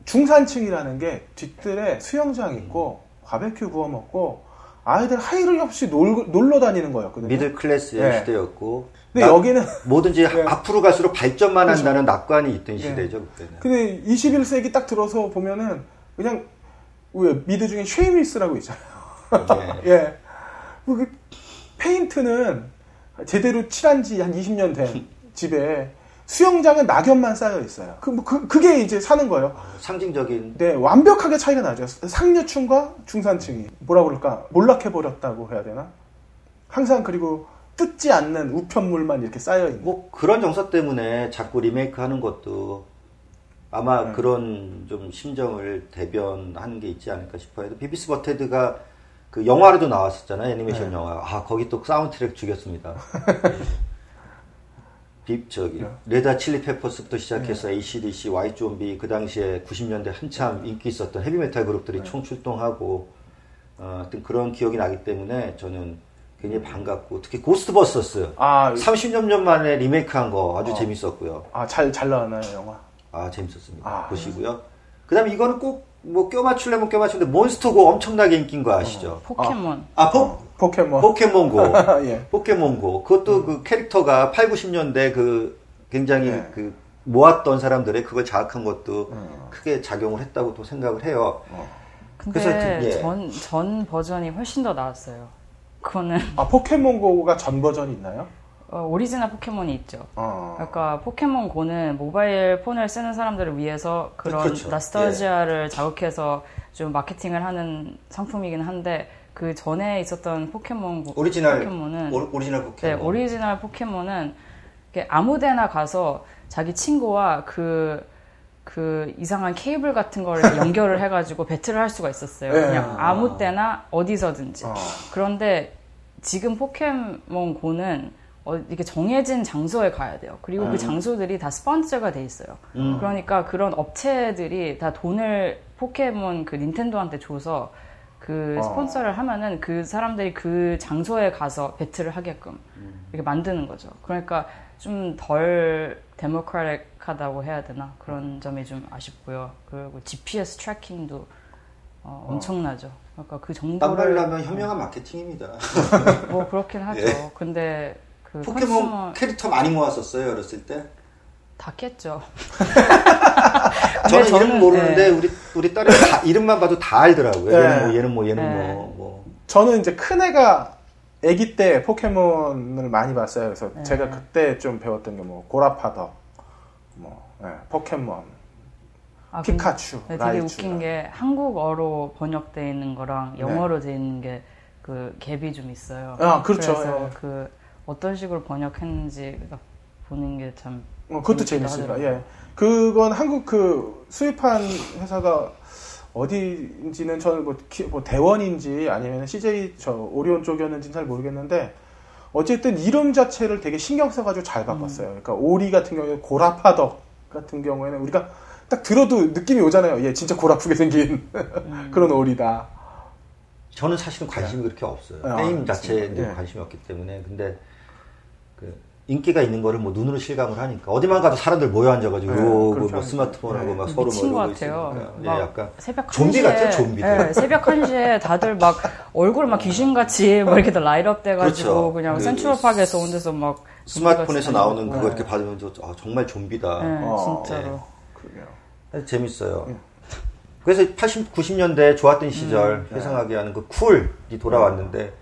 중산층이라는 게 뒤뜰에 수영장 있고 바베큐 구워 먹고 아이들 하이를 없이 놀, 놀러 다니는 거였거든요. 미들 클래스의 네. 시대였고. 근데 여기는 뭐든지 [laughs] 네. 앞으로 갈수록 발전만 그렇죠. 한다는 낙관이 있던 네. 시대죠 그때는. 근데 21세기 딱 들어서 보면은 그냥 왜 미드 중에 Shameless라고 있잖아요. 네. [laughs] 예. 그 페인트는 제대로 칠한 지 한 20년 된 [laughs] 집에 수영장은 낙엽만 쌓여 있어요. 그, 뭐, 그, 그게 이제 사는 거예요. 상징적인. 네, 완벽하게 차이가 나죠. 상류층과 중산층이. 뭐라 그럴까? 몰락해버렸다고 해야 되나? 항상 그리고 뜯지 않는 우편물만 이렇게 쌓여 있는. 뭐 그런 정서 때문에 자꾸 리메이크 하는 것도 아마 네. 그런 좀 심정을 대변하는 게 있지 않을까 싶어요. Beavis Butt-Head가 그 영화로도 나왔었잖아요. 애니메이션 네. 영화. 아, 거기 또 사운드 트랙 죽였습니다. [laughs] 비, 저기, 네. Red Hot Chili Peppers부터 시작해서 네. ACDC, Y.B. 그 당시에 90년대 한참 인기 있었던 헤비메탈 그룹들이 네. 총출동하고, 어, 하여튼 그런 기억이 나기 때문에 저는 굉장히 반갑고, 특히 Ghostbusters. 아, 30년 전 만에 리메이크 한거 아주 어. 재밌었고요. 아, 잘, 잘 나왔나요, 영화? 아, 재밌었습니다. 아, 보시고요. 그 다음에 이거는 꼭 뭐 껴맞추려면 껴맞추는데 몬스터고 엄청나게 인기인 거 아시죠? 어, 포켓몬. 아, 포, 포켓몬. 포켓몬고. [laughs] 예. 포켓몬고. 그것도 음. 그 캐릭터가 8, 90년대 그 굉장히 예. 그 모았던 사람들의 그걸 자극한 것도 음. 크게 작용을 했다고 또 생각을 해요. 어. 근데 그래서 예. 전, 전 버전이 훨씬 더 나았어요. 그거는. [laughs] 아, 포켓몬고가 전 버전이 있나요? 어, 오리지널 포켓몬이 있죠. 어. 그러니까 포켓몬 고는 mobile phone을 쓰는 사람들을 위해서 그런 그렇죠. nostalgia를 예. 자극해서 좀 마케팅을 하는 상품이긴 한데 그 전에 있었던 포켓몬 오리지널 포켓몬은 오, 리지널 포켓몬 네, 오리지널 포켓몬은 아무데나 가서 자기 친구와 그, 그 이상한 케이블 같은 걸 [laughs] 연결을 해가지고 battle을 할 수가 있었어요. 네. 그냥 아무 때나 어디서든지. 어. 그런데 지금 포켓몬 고는 어, 이렇게 정해진 장소에 가야 돼요. 그리고 그 음. 그 장소들이 다 스폰서가 돼 있어요. 음. 그러니까 그런 업체들이 다 돈을 포켓몬 그 닌텐도한테 줘서 그 어. 스폰서를 하면은 그 사람들이 그 장소에 가서 배틀을 하게끔 음. 이렇게 만드는 거죠. 그러니까 좀 덜 데모크라틱하다고 해야 되나 그런 점이 좀 아쉽고요. 그리고 GPS 트래킹도 어, 어. 엄청나죠. 그러니까 그 정도를 땀발라면 현명한 마케팅입니다. 뭐 그렇긴 하죠. [laughs] 예. 근데 그 포켓몬 컨슈머... 캐릭터 많이 모았었어요 어렸을 때. 다 깼죠. [laughs] 저는, 저는 이름 모르는데 네. 우리 우리 딸이 다, 이름만 봐도 다 알더라고요. 네. 얘는 뭐 얘는 뭐 얘는 네. 뭐, 뭐. 저는 이제 큰 애가 아기 때 포켓몬을 많이 봤어요. 그래서 네. 제가 그때 좀 배웠던 게 뭐 고라파더, 뭐 네, 포켓몬, 아, 피카츄, 근데 되게 라이츄. 웃긴 게 한국어로 번역되어 있는 거랑 영어로 되어 있는 게 그 갭이 좀 있어요. 아, 그렇죠. 그래서 예. 그 어떤 식으로 번역했는지 보는 게 참 어, 그것도 재밌습니다. 하더라고요. 예. 그건 한국 그 수입한 회사가 어디인지는 저는 뭐, 기- 뭐 대원인지 아니면 CJ 저 오리온 쪽이었는지는 잘 모르겠는데 어쨌든 이름 자체를 되게 신경 써가지고 잘 바꿨어요. 그러니까 오리 같은 경우에 고라파덕 같은 경우에는 우리가 딱 들어도 느낌이 오잖아요. 얘 진짜 골 아프게 생긴 [laughs] 그런 오리다. 저는 사실은 관심이 그렇게 없어요. 아, 게임 자체에. 예. 관심이 없기 때문에. 근데 그 인기가 있는 거를 뭐 눈으로 실감을 하니까 어디만 가도 사람들 모여 앉아가지고 네, 이러고 그렇죠. 뭐 스마트폰하고 네. 막 서로 뭐 미친 것 이러고 같아요. 있으니까. 예, 막 약간 새벽 좀비 1시에, 같아요, 좀비들. 예, 새벽 1시에 다들 막 얼굴 막 귀신같이 [laughs] 막 이렇게 다 light up 돼가지고 그렇죠. 그냥 그 센트럴파크에서 온 데서 막 스마트폰에서 좀비같이 나오는. 그거 이렇게 받으면 저, 아, 정말 좀비다. 네, 어, 진짜로. 그러게요. 아주 재밌어요. 예. 그래서 80, 90년대 좋았던 음, 시절 네. 회상하게 하는 그 쿨이 돌아왔는데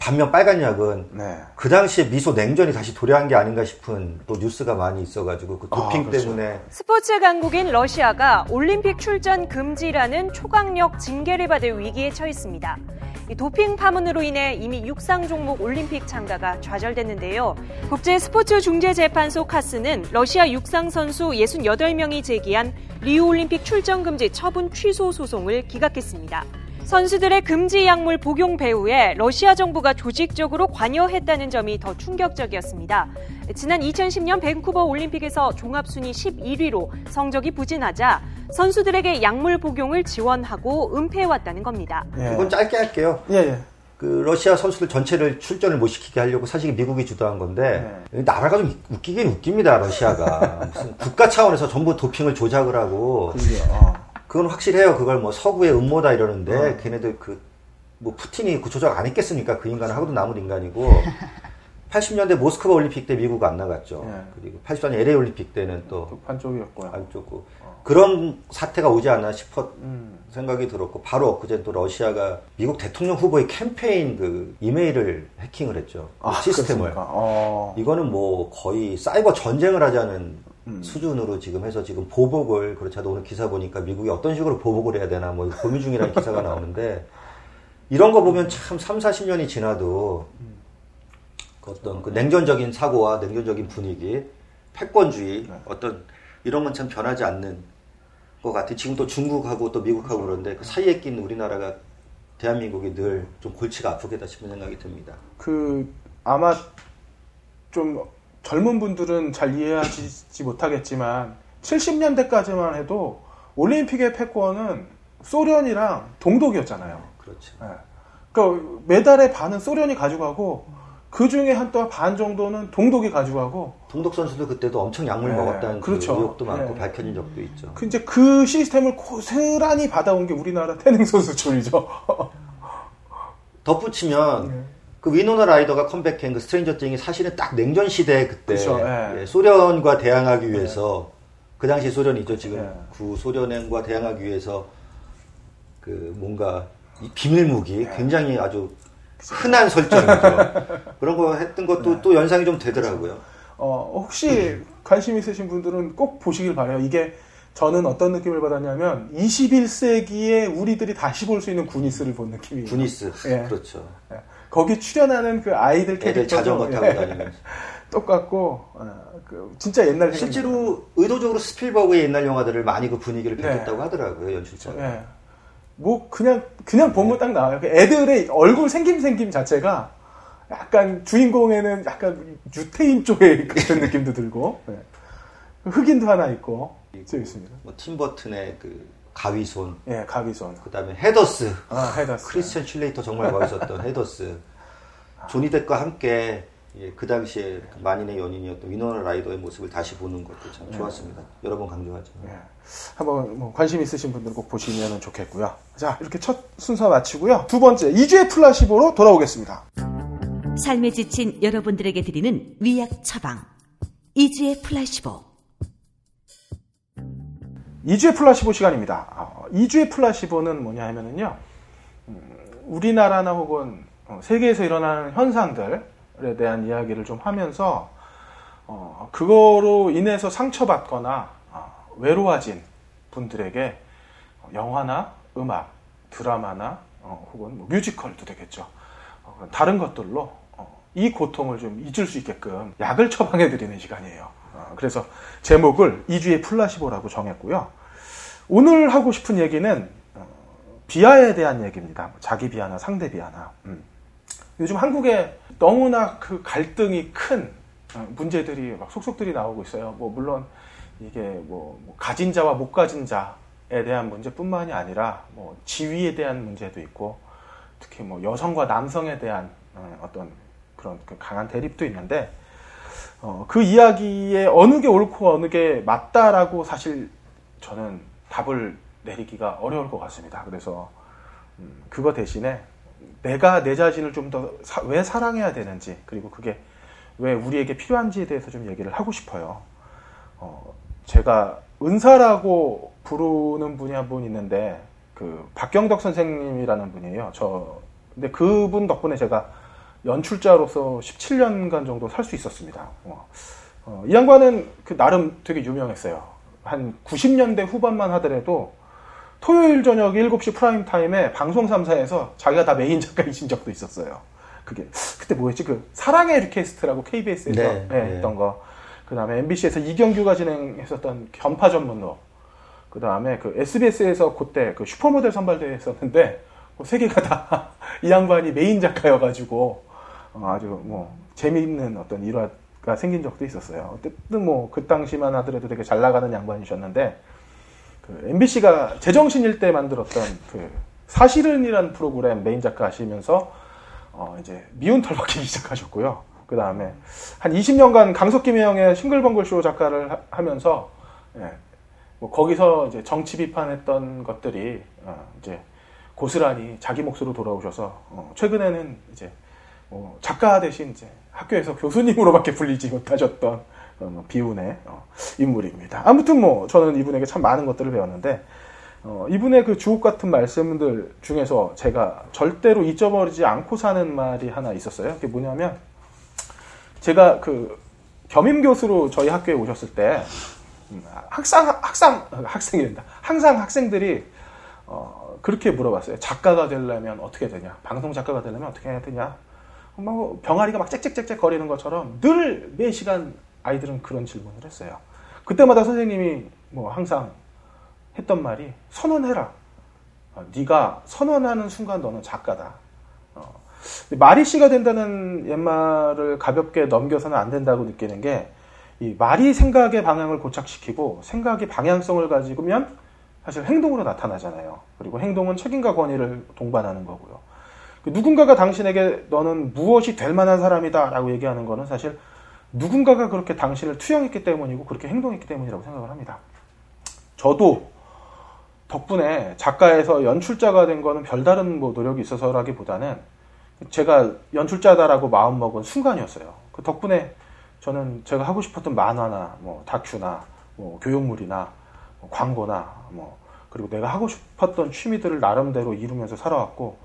반면 빨간 약은 네. 그 당시에 미소 냉전이 다시 도래한 게 아닌가 싶은 또 뉴스가 많이 있어가지고 그 도핑 아, 그렇죠. 때문에 스포츠 강국인 러시아가 올림픽 출전 금지라는 초강력 징계를 받을 위기에 처했습니다. 이 도핑 파문으로 인해 이미 육상 종목 올림픽 참가가 좌절됐는데요. 국제 스포츠 중재 재판소 카스는 러시아 육상 선수 68명이 제기한 리우 올림픽 출전 금지 처분 취소 소송을 기각했습니다. 선수들의 금지 약물 복용 배후에 러시아 정부가 조직적으로 관여했다는 점이 더 충격적이었습니다. 지난 2010년 밴쿠버 올림픽에서 종합순위 11위로 성적이 부진하자 선수들에게 약물 복용을 지원하고 은폐해왔다는 겁니다. 예. 이건 짧게 할게요. 예, 예. 그 러시아 선수들 전체를 출전을 못 시키게 하려고 사실 미국이 주도한 건데 나라가 좀 웃기긴 웃깁니다 러시아가 [laughs] 무슨 국가 차원에서 전부 도핑을 조작을 하고. 어. 그건 확실해요 그걸 뭐 서구의 음모다 이러는데 걔네들 그 뭐 푸틴이 그 조작 안 했겠습니까 그 인간은 하고도 남은 인간이고 [laughs] 80년대 모스크바 올림픽 때 미국 안 나갔죠 예. 그리고 84년 LA 올림픽 때는 또 또 반쪽이었고요. 안 쫓고 그런 사태가 오지 않나 싶어 음. 생각이 들었고 바로 엊그제 또 러시아가 미국 대통령 후보의 캠페인 그 이메일을 해킹을 했죠 그 아, 시스템을? 어. 이거는 뭐 거의 사이버 전쟁을 하자는 음. 수준으로 지금 해서 지금 보복을 그렇지 않아도 오늘 기사 보니까 미국이 어떤 식으로 보복을 해야 되나 뭐 고민 중이라는 기사가 나오는데 이런 거 보면 참 3, 40년이 지나도 그 어떤 그 냉전적인 사고와 냉전적인 분위기, 패권주의 네. 어떤 이런 건 참 변하지 않는 것 같아. 지금 또 중국하고 또 미국하고 그런데 그 사이에 낀 우리나라가 대한민국이 늘 좀 골치가 아프겠다 싶은 생각이 듭니다. 그 아마 좀 젊은 분들은 잘 이해하지 못하겠지만 70년대까지만 해도 올림픽의 패권은 소련이랑 동독이었잖아요. 그렇죠. 예. 그러니까 메달의 반은 소련이 가져가고 그 중에 한또반 정도는 동독이 가져가고 동독 선수도 그때도 엄청 약물 네, 먹었다는 그 그렇죠. 의혹도 많고 네. 밝혀진 적도 있죠. 그 이제 그 시스템을 고스란히 받아온 게 우리나라 태능 선수촌이죠. [laughs] 덧붙이면 네. 그 위노나 라이더가 컴백한 그 Stranger Thing이 사실은 딱 냉전 시대 그때 그쵸, 예. 예, 소련과 대항하기 위해서 그 당시 소련이죠 지금 예. 구 소련과 대항하기 위해서 그 뭔가 이 비밀 무기 예. 굉장히 아주 흔한 설정이죠. [laughs] 그런 거 했던 것도 네. 또 연상이 좀 되더라고요. 어, 혹시 관심 있으신 분들은 꼭 보시길 바래요. 이게 저는 어떤 느낌을 받았냐면 21세기에 우리들이 다시 볼 수 있는 Goonies를 본 느낌이에요. Goonies 예. 그렇죠. 예. 거기 출연하는 그 아이들 애들 캐릭터도 자전거 타고 예. 다니면서 [laughs] 똑같고 어, 그 진짜 옛날 실제로 의도적으로 스필버그의 옛날 영화들을 많이 그 분위기를 네. 뺏겼다고 하더라고요 연출자가. 예. 뭐 그냥 그냥 보면 딱 나와요. 그 애들의 얼굴 생김 생김 자체가 약간 주인공에는 약간 유태인 쪽의 같은 [laughs] 느낌도 들고 예. 흑인도 하나 있고 재밌습니다. 뭐 팀버튼의 그 가위손, 예, 가위손. 그다음에 Heathers, 아, Heathers. 크리스천 슬레이터 정말 멋있었던 [laughs] Heathers, 조니 뎁과 함께 예, 그 당시에 그 만인의 연인이었던 위노나 라이더의 모습을 다시 보는 것도 참 좋았습니다. 여러 번 강조하죠. 예. 한번 뭐 관심 있으신 분들 꼭 보시면 좋겠고요. 자, 이렇게 첫 순서 마치고요. 두 번째 이주의 플라시보로 돌아오겠습니다. 삶에 지친 여러분들에게 드리는 위약 처방. 이주의 플라시보. 2주의 플라시보 시간입니다. 어, 2주의 플라시보는 뭐냐 하면은요. 음, 우리나라나 혹은 어, 세계에서 일어나는 현상들에 대한 이야기를 좀 하면서 어, 그거로 인해서 상처받거나 어, 외로워진 분들에게 영화나 음악, 드라마나 어, 혹은 뭐 뮤지컬도 되겠죠. 다른 것들로 어, 이 고통을 좀 잊을 수 있게끔 약을 처방해 드리는 시간이에요. 어, 그래서 제목을 2주의 플라시보라고 정했고요. 오늘 하고 싶은 얘기는 어, 비하에 대한 얘기입니다. 자기 비하나 상대 비하나. 음. 요즘 한국에 너무나 그 갈등이 큰 문제들이 막 속속들이 나오고 있어요. 뭐 물론 이게 뭐, 뭐 가진 자와 못 가진 자에 대한 문제뿐만이 아니라 뭐 지위에 대한 문제도 있고 특히 뭐 여성과 남성에 대한 어, 어떤 그런 그 강한 대립도 있는데 어, 그 이야기에 어느 게 옳고 어느 게 맞다라고 사실 저는 답을 내리기가 어려울 것 같습니다. 그래서 음, 그거 대신에 내가 내 자신을 좀 더 왜 사랑해야 되는지 그리고 그게 왜 우리에게 필요한지에 대해서 좀 얘기를 하고 싶어요. 어, 제가 은사라고 부르는 분이 한 분 있는데 그 박경덕 선생님이라는 분이에요. 저 근데 그분 덕분에 제가 연출자로서 17년간 정도 살 수 있었습니다. 어, 어, 이 양반은 그 나름 되게 유명했어요. 한 90년대 후반만 하더라도 토요일 저녁 7시 프라임 타임에 방송 3사에서 자기가 다 메인 작가이신 적도 있었어요. 그게 그때 뭐였지? 그 사랑의 리퀘스트라고 KBS에서 네, 네, 했던 거. 그 다음에 MBC에서 이경규가 진행했었던 전파견문록. 그 다음에 그 SBS에서 그때 그 슈퍼모델 선발대회 했었는데 뭐세 개가 다 [laughs] 이 양반이 메인 작가여가지고 어, 아주 뭐 재미있는 어떤 일화가 생긴 적도 있었어요. 어쨌든 뭐 그 당시만 하더라도 되게 잘 나가는 양반이셨는데 그 MBC가 제정신일 때 만들었던 그 사실은이라는 프로그램 메인 작가 하시면서 어 이제 미운 털 박히기 시작하셨고요. 그 다음에 한 20년간 강석 김혜영의 싱글벙글 쇼 작가를 하, 면서 예, 뭐 거기서 이제 정치 비판했던 것들이 어 이제 고스란히 자기 몫으로 돌아오셔서 어 최근에는 이제 뭐 작가 대신 이제 학교에서 교수님으로밖에 불리지 못하셨던 어, 뭐 비운의 어, 인물입니다. 아무튼 뭐 저는 이분에게 참 많은 것들을 배웠는데 어, 이분의 그 주옥 같은 말씀들 중에서 제가 절대로 잊어버리지 않고 사는 말이 하나 있었어요. 그게 뭐냐면 제가 그 겸임 교수로 저희 학교에 오셨을 때 음, 학상 학상 학생이 된다. 항상 학생들이 어, 그렇게 물어봤어요. 작가가 되려면 어떻게 되냐? 방송 작가가 되려면 어떻게 해야 되냐? 뭐 병아리가 막 짹짹짹짹 거리는 것처럼 늘 매 시간 아이들은 그런 질문을 했어요. 그때마다 선생님이 뭐 항상 했던 말이 선언해라. 어, 네가 선언하는 순간 너는 작가다. 어. 말이 씨가 된다는 옛말을 가볍게 넘겨서는 안 된다고 느끼는 게 이 말이 생각의 방향을 고착시키고 생각이 방향성을 가지고면 사실 행동으로 나타나잖아요. 그리고 행동은 책임과 권위를 동반하는 거고요. 그 누군가가 당신에게 너는 무엇이 될 만한 사람이다 라고 얘기하는 거는 사실 누군가가 그렇게 당신을 투영했기 때문이고 그렇게 행동했기 때문이라고 생각을 합니다. 저도 덕분에 작가에서 연출자가 된 거는 별다른 뭐 노력이 있어서라기보다는 제가 연출자다라고 마음먹은 순간이었어요. 그 덕분에 저는 제가 하고 싶었던 만화나 뭐 다큐나 뭐 교육물이나 뭐 광고나 뭐 그리고 내가 하고 싶었던 취미들을 나름대로 이루면서 살아왔고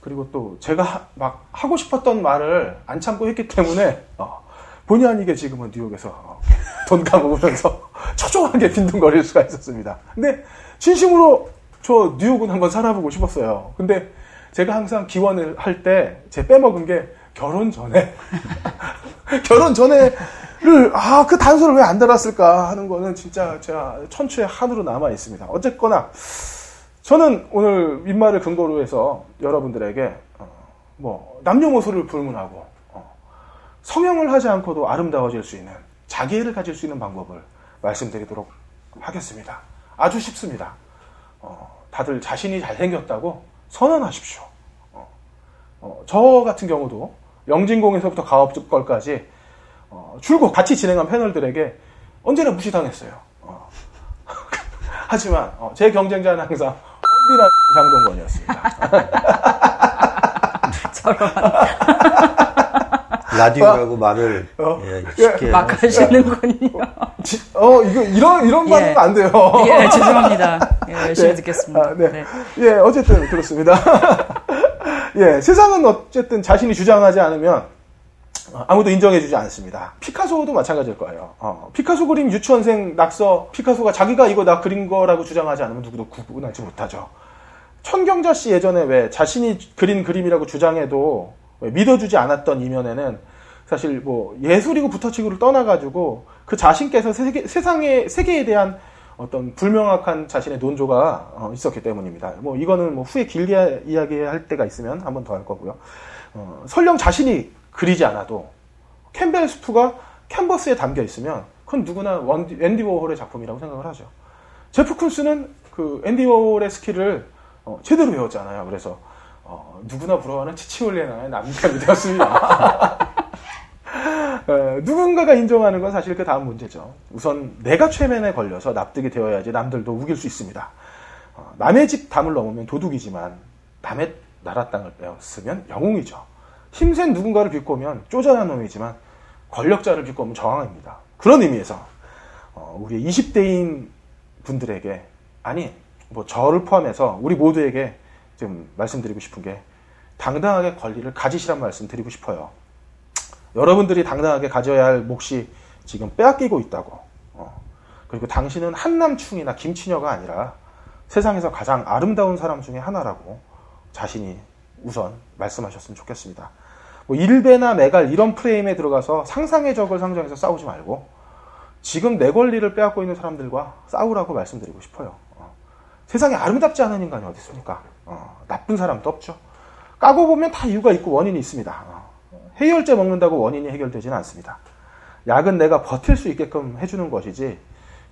그리고 또 제가 막 하고 싶었던 말을 안 참고 했기 때문에 어, 본의 아니게 지금은 뉴욕에서 어, 돈 까먹으면서 [laughs] 초조하게 빈둥거릴 수가 있었습니다. 근데 진심으로 저 뉴욕은 한번 살아보고 싶었어요. 근데 제가 항상 기원을 할 때 제 빼먹은 게 결혼 전에 [laughs] 결혼 전에를 아 그 단서를 왜 안 달았을까 하는 거는 진짜 제가 천추의 한으로 남아 있습니다. 어쨌거나 저는 오늘 윗말을 근거로 해서 여러분들에게 어, 뭐 남녀모소를 불문하고 어, 성형을 하지 않고도 아름다워질 수 있는 자기애를 가질 수 있는 방법을 말씀드리도록 하겠습니다. 아주 쉽습니다. 어, 다들 자신이 잘생겼다고 선언하십시오. 어, 어, 저 같은 경우도 영진공에서부터 가업걸까지 어, 줄곧 같이 진행한 패널들에게 언제나 무시당했어요. 어. [laughs] 하지만 제 경쟁자는 항상 엄밀한 장동건이었습니다. [laughs] 저런. 라디오라고 말을 어? 예, 쉽게 막 하시는군요. 어 이거 이런 이런 예. 말은 안 돼요. 예 죄송합니다. 예, 열심히 [laughs] 네. 듣겠습니다. 아, 네. 네. 예 어쨌든 그렇습니다. 예 세상은 어쨌든 자신이 주장하지 않으면 아무도 인정해주지 않습니다. 피카소도 마찬가지일 거예요. 어, 피카소 그림 유치원생 낙서 피카소가 자기가 이거 나 그린 거라고 주장하지 않으면 누구도 구분하지 못하죠. 천경자 씨 예전에 왜 자신이 그린 그림이라고 주장해도 믿어주지 않았던 이면에는 사실 뭐 예술이고 부터치고를 떠나가지고 그 자신께서 세계, 세상의 세계에 대한 어떤 불명확한 자신의 논조가 어, 있었기 때문입니다. 뭐 이거는 뭐 후에 길게 이야기할 때가 있으면 한 번 더 할 거고요. 어, 설령 자신이 그리지 않아도 캠벨 스프가 캔버스에 담겨 있으면 그건 누구나 원디, 앤디 워홀의 작품이라고 생각을 하죠. 제프 쿤스는 그 앤디 워홀의 스킬을 어, 제대로 배웠잖아요. 그래서 어, 누구나 부러워하는 치치올리나의 남편이 되었습니다. [laughs] 어, 누군가가 인정하는 건 사실 그 다음 문제죠. 우선 내가 최면에 걸려서 납득이 되어야지 남들도 우길 수 있습니다. 어, 남의 집 담을 넘으면 도둑이지만 남의 나라 땅을 빼앗으면 영웅이죠. 힘센 누군가를 비꼬면 쪼잔한 놈이지만 권력자를 비꼬면 저항입니다. 그런 의미에서 어, 우리 20대인 분들에게 아니 뭐 저를 포함해서 우리 모두에게 좀 말씀드리고 싶은 게 당당하게 권리를 가지시란 말씀 드리고 싶어요. 여러분들이 당당하게 가져야 할 몫이 지금 빼앗기고 있다고. 어. 그리고 당신은 한남충이나 김치녀가 아니라 세상에서 가장 아름다운 사람 중에 하나라고 자신이 우선 말씀하셨으면 좋겠습니다. 뭐 일베나 메갈 이런 프레임에 들어가서 상상의 적을 상정해서 싸우지 말고 지금 내 권리를 빼앗고 있는 사람들과 싸우라고 말씀드리고 싶어요. 어. 세상에 아름답지 않은 인간이 어디 있습니까? 어. 나쁜 사람도 없죠. 까고 보면 다 이유가 있고 원인이 있습니다. 어. 해열제 먹는다고 원인이 해결되지는 않습니다. 약은 내가 버틸 수 있게끔 해주는 것이지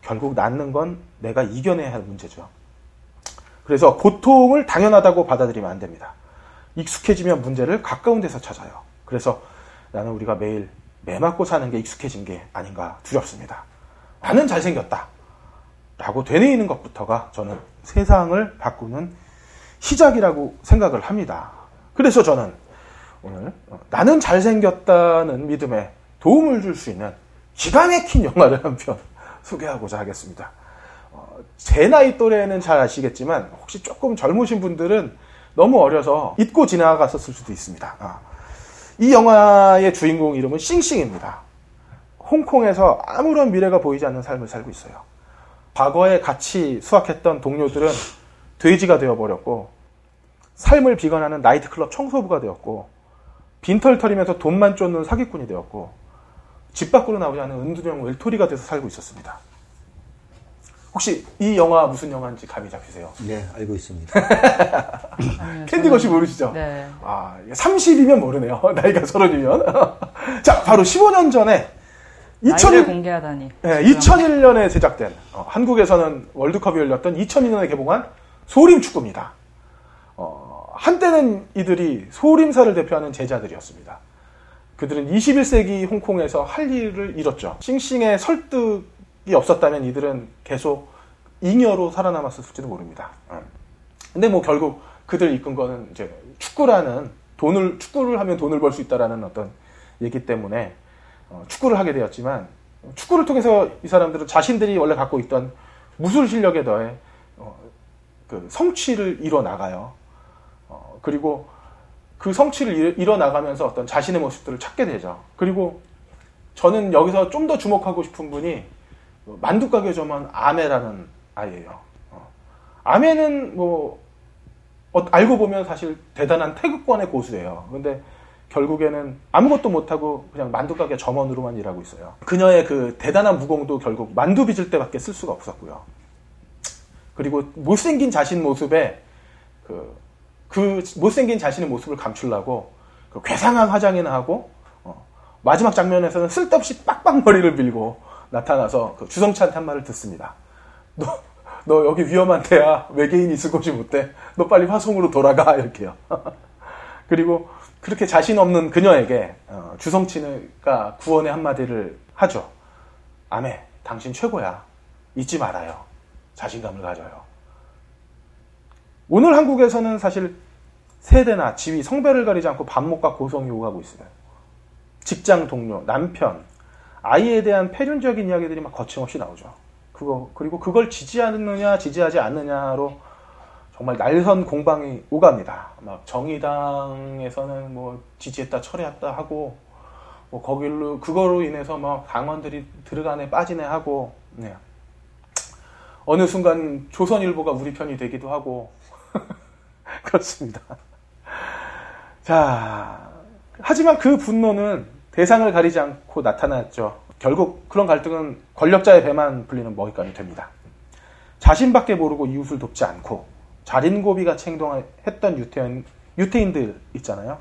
결국 낫는 건 내가 이겨내야 할 문제죠. 그래서 고통을 당연하다고 받아들이면 안 됩니다. 익숙해지면 문제를 가까운 데서 찾아요. 그래서 나는 우리가 매일 매 맞고 사는 게 익숙해진 게 아닌가 두렵습니다. 나는 잘생겼다. 라고 되뇌이는 것부터가 저는 세상을 바꾸는 시작이라고 생각을 합니다. 그래서 저는 오늘 어, 나는 잘생겼다는 믿음에 도움을 줄 수 있는 기가 막힌 영화를 [laughs] 한 편 소개하고자 하겠습니다. 어, 제 나이 또래는 잘 아시겠지만 혹시 조금 젊으신 분들은 너무 어려서 잊고 지나갔었을 수도 있습니다. 아, 이 영화의 주인공 이름은 싱싱입니다. 홍콩에서 아무런 미래가 보이지 않는 삶을 살고 있어요. 과거에 같이 수학했던 동료들은 돼지가 되어버렸고 삶을 비관하는 나이트클럽 청소부가 되었고 빈털 털이면서 돈만 쫓는 사기꾼이 되었고 집 밖으로 나오지 않은 은둔형 외톨이가 돼서 살고 있었습니다. 혹시 이 영화 무슨 영화인지 감이 잡히세요? 네, 알고 있습니다. 캔디것이 모르시죠? 네. 아, 30이면 모르네요. [laughs] 나이가 30이면. [laughs] 자, 바로 15년 전에 2000일 공개하다니. 네, 2001년에 제작된 어, 한국에서는 월드컵이 열렸던 2002년에 개봉한 소림 축구입니다. 어, 한때는 이들이 소림사를 대표하는 제자들이었습니다. 그들은 21세기 홍콩에서 할 일을 잃었죠. 싱싱의 설득이 없었다면 이들은 계속 잉여로 살아남았을지도 모릅니다. 음. 근데 뭐 결국 그들 이끈 거는 이제 축구라는 돈을 축구를 하면 돈을 벌 수 있다라는 어떤 얘기 때문에 어, 축구를 하게 되었지만 축구를 통해서 이 사람들은 자신들이 원래 갖고 있던 무술 실력에 더해 어, 그 성취를 이뤄 나가요. 어, 그리고 그 성취를 이뤄 나가면서 어떤 자신의 모습들을 찾게 되죠. 그리고 저는 여기서 좀 더 주목하고 싶은 분이 만두 가게 점원 아메라는 아이예요. 어. 아메는 뭐 어, 알고 보면 사실 대단한 태극권의 고수예요. 근데 결국에는 아무것도 못하고 그냥 만두 가게 점원으로만 일하고 있어요. 그녀의 그 대단한 무공도 결국 만두 빚을 때밖에 쓸 수가 없었고요. 그리고 못생긴 자신 모습에 그, 그 못생긴 자신의 모습을 감추려고 그 괴상한 화장이나 하고 어, 마지막 장면에서는 쓸데없이 빡빡 머리를 빌고 나타나서 그 주성찬한테 한 말을 듣습니다. 너, 너 여기 위험한 데야. 외계인이 있을 곳이 못 돼. 너 빨리 화성으로 돌아가. 이렇게요. [laughs] 그리고 그렇게 자신 없는 그녀에게 어, 주성치가 구원의 한마디를 하죠. 아메, 당신 최고야. 잊지 말아요. 자신감을 가져요. 오늘 한국에서는 사실 세대나 지위, 성별을 가리지 않고 반목과 고성이 오가고 있어요. 직장 동료, 남편, 아이에 대한 폐륜적인 이야기들이 막 거침없이 나오죠. 그거 그리고 그걸 지지하느냐 지지하지 않느냐로 정말 날선 공방이 오갑니다. 막 정의당에서는 뭐 지지했다 철회했다 하고 뭐 거길로 그거로 인해서 막 당원들이 들어가네 빠지네 하고 네. 어느 순간 조선일보가 우리 편이 되기도 하고 [laughs] 그렇습니다. 자 하지만 그 분노는 대상을 가리지 않고 나타났죠. 결국 그런 갈등은 권력자의 배만 불리는 먹잇감이 됩니다. 자신밖에 모르고 이웃을 돕지 않고 자린고비가 행동했던 유태인, 유태인들 있잖아요.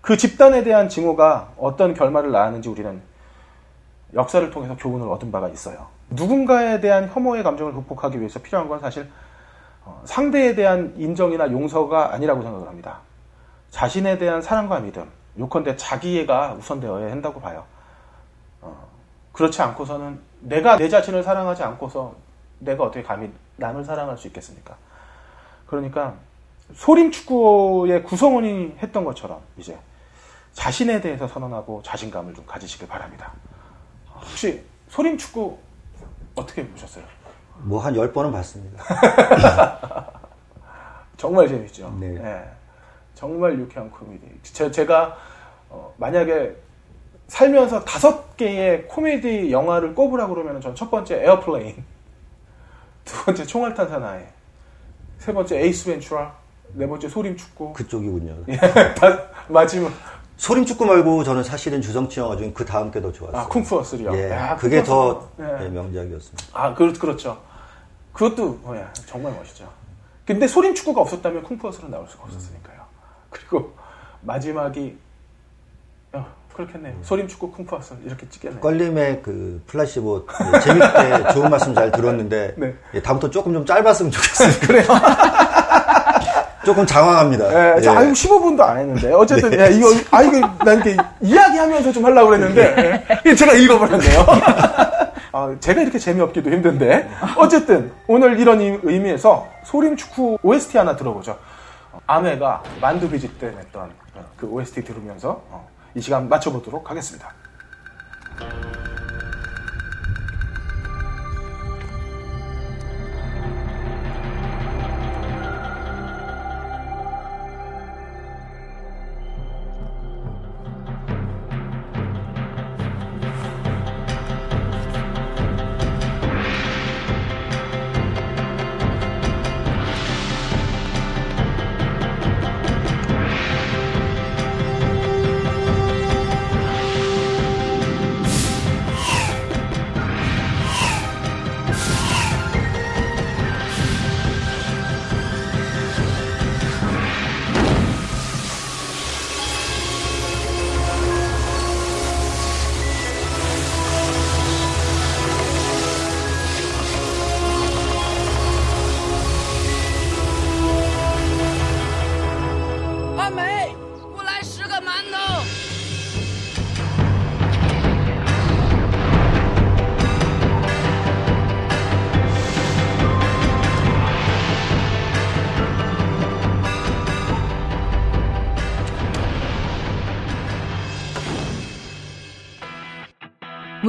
그 집단에 대한 증오가 어떤 결말을 낳았는지 우리는 역사를 통해서 교훈을 얻은 바가 있어요. 누군가에 대한 혐오의 감정을 극복하기 위해서 필요한 건 사실 어, 상대에 대한 인정이나 용서가 아니라고 생각을 합니다. 자신에 대한 사랑과 믿음, 요컨대 자기애가 우선되어야 한다고 봐요. 어, 그렇지 않고서는 내가 내 자신을 사랑하지 않고서 내가 어떻게 감히 남을 사랑할 수 있겠습니까? 그러니까 소림 축구의 구성원이 했던 것처럼 이제 자신에 대해서 선언하고 자신감을 좀 가지시길 바랍니다. 혹시 소림 축구 어떻게 보셨어요? 뭐한 열번은 봤습니다. [laughs] 정말 재밌죠. 네. 네. 정말 유쾌한 코미디. 제, 제가 어, 만약에 살면서 다섯 개의 코미디 영화를 꼽으라고 그러면 전 첫 번째 에어플레인, [laughs] 두 번째 총알탄 사나이, 세 번째 에이스 벤츄라, 네 번째 소림 축구. 그쪽이군요. [laughs] 예, 마지막 소림 축구 말고 저는 사실은 주성치 영화 중에 그 다음 게 더 좋았어요. 아 쿵푸어 3요. 예, 야, 그게 더 예. 예, 명작이었습니다. 아, 그, 그렇죠. 그것도, 어, 예, 정말 멋있죠. 근데 소림 축구가 없었다면 쿵푸어스는 나올 수가 없었으니까요. [laughs] 그리고 마지막이, 어, 그렇겠네요. 소림 축구 쿵푸어스 이렇게 찍겠네요. 껄림의 그 플라시보 예, 재밌게 [laughs] 좋은 말씀 잘 들었는데 네. 예, 다음부터 조금 좀 짧았으면 좋겠어요. [laughs] 그래요? 조금 장황합니다. 예, 자, 예. 아유, 15분도 안 했는데. 어쨌든, 예, 이거, 아, 이거, 난 이렇게 이야기하면서 좀 하려고 그랬는데, 예, 제가 읽어버렸네요. 아, 제가 이렇게 재미없기도 힘든데. 어쨌든, 오늘 이런 의- 의미에서 소림 축구 OST 하나 들어보죠. 어, 아메가 만두 비지 때 냈던 어, 그 OST 들으면서 어, 이 시간 맞춰보도록 하겠습니다.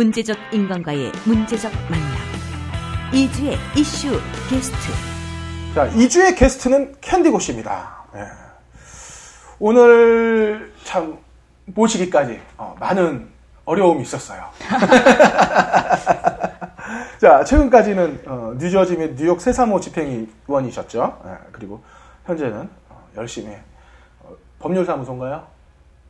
문제적 인간과의 문제적 만남. 2주의 이슈 게스트. 자, 2주의 게스트는 캔디고 씨입니다. 예. 오늘 참 모시기까지 어, 많은 어려움이 있었어요. [laughs] 자, 최근까지는 어, 뉴저지 및 뉴욕 세사모 집행위원이셨죠. 예, 그리고 현재는 어, 열심히 어, 법률사무소인가요?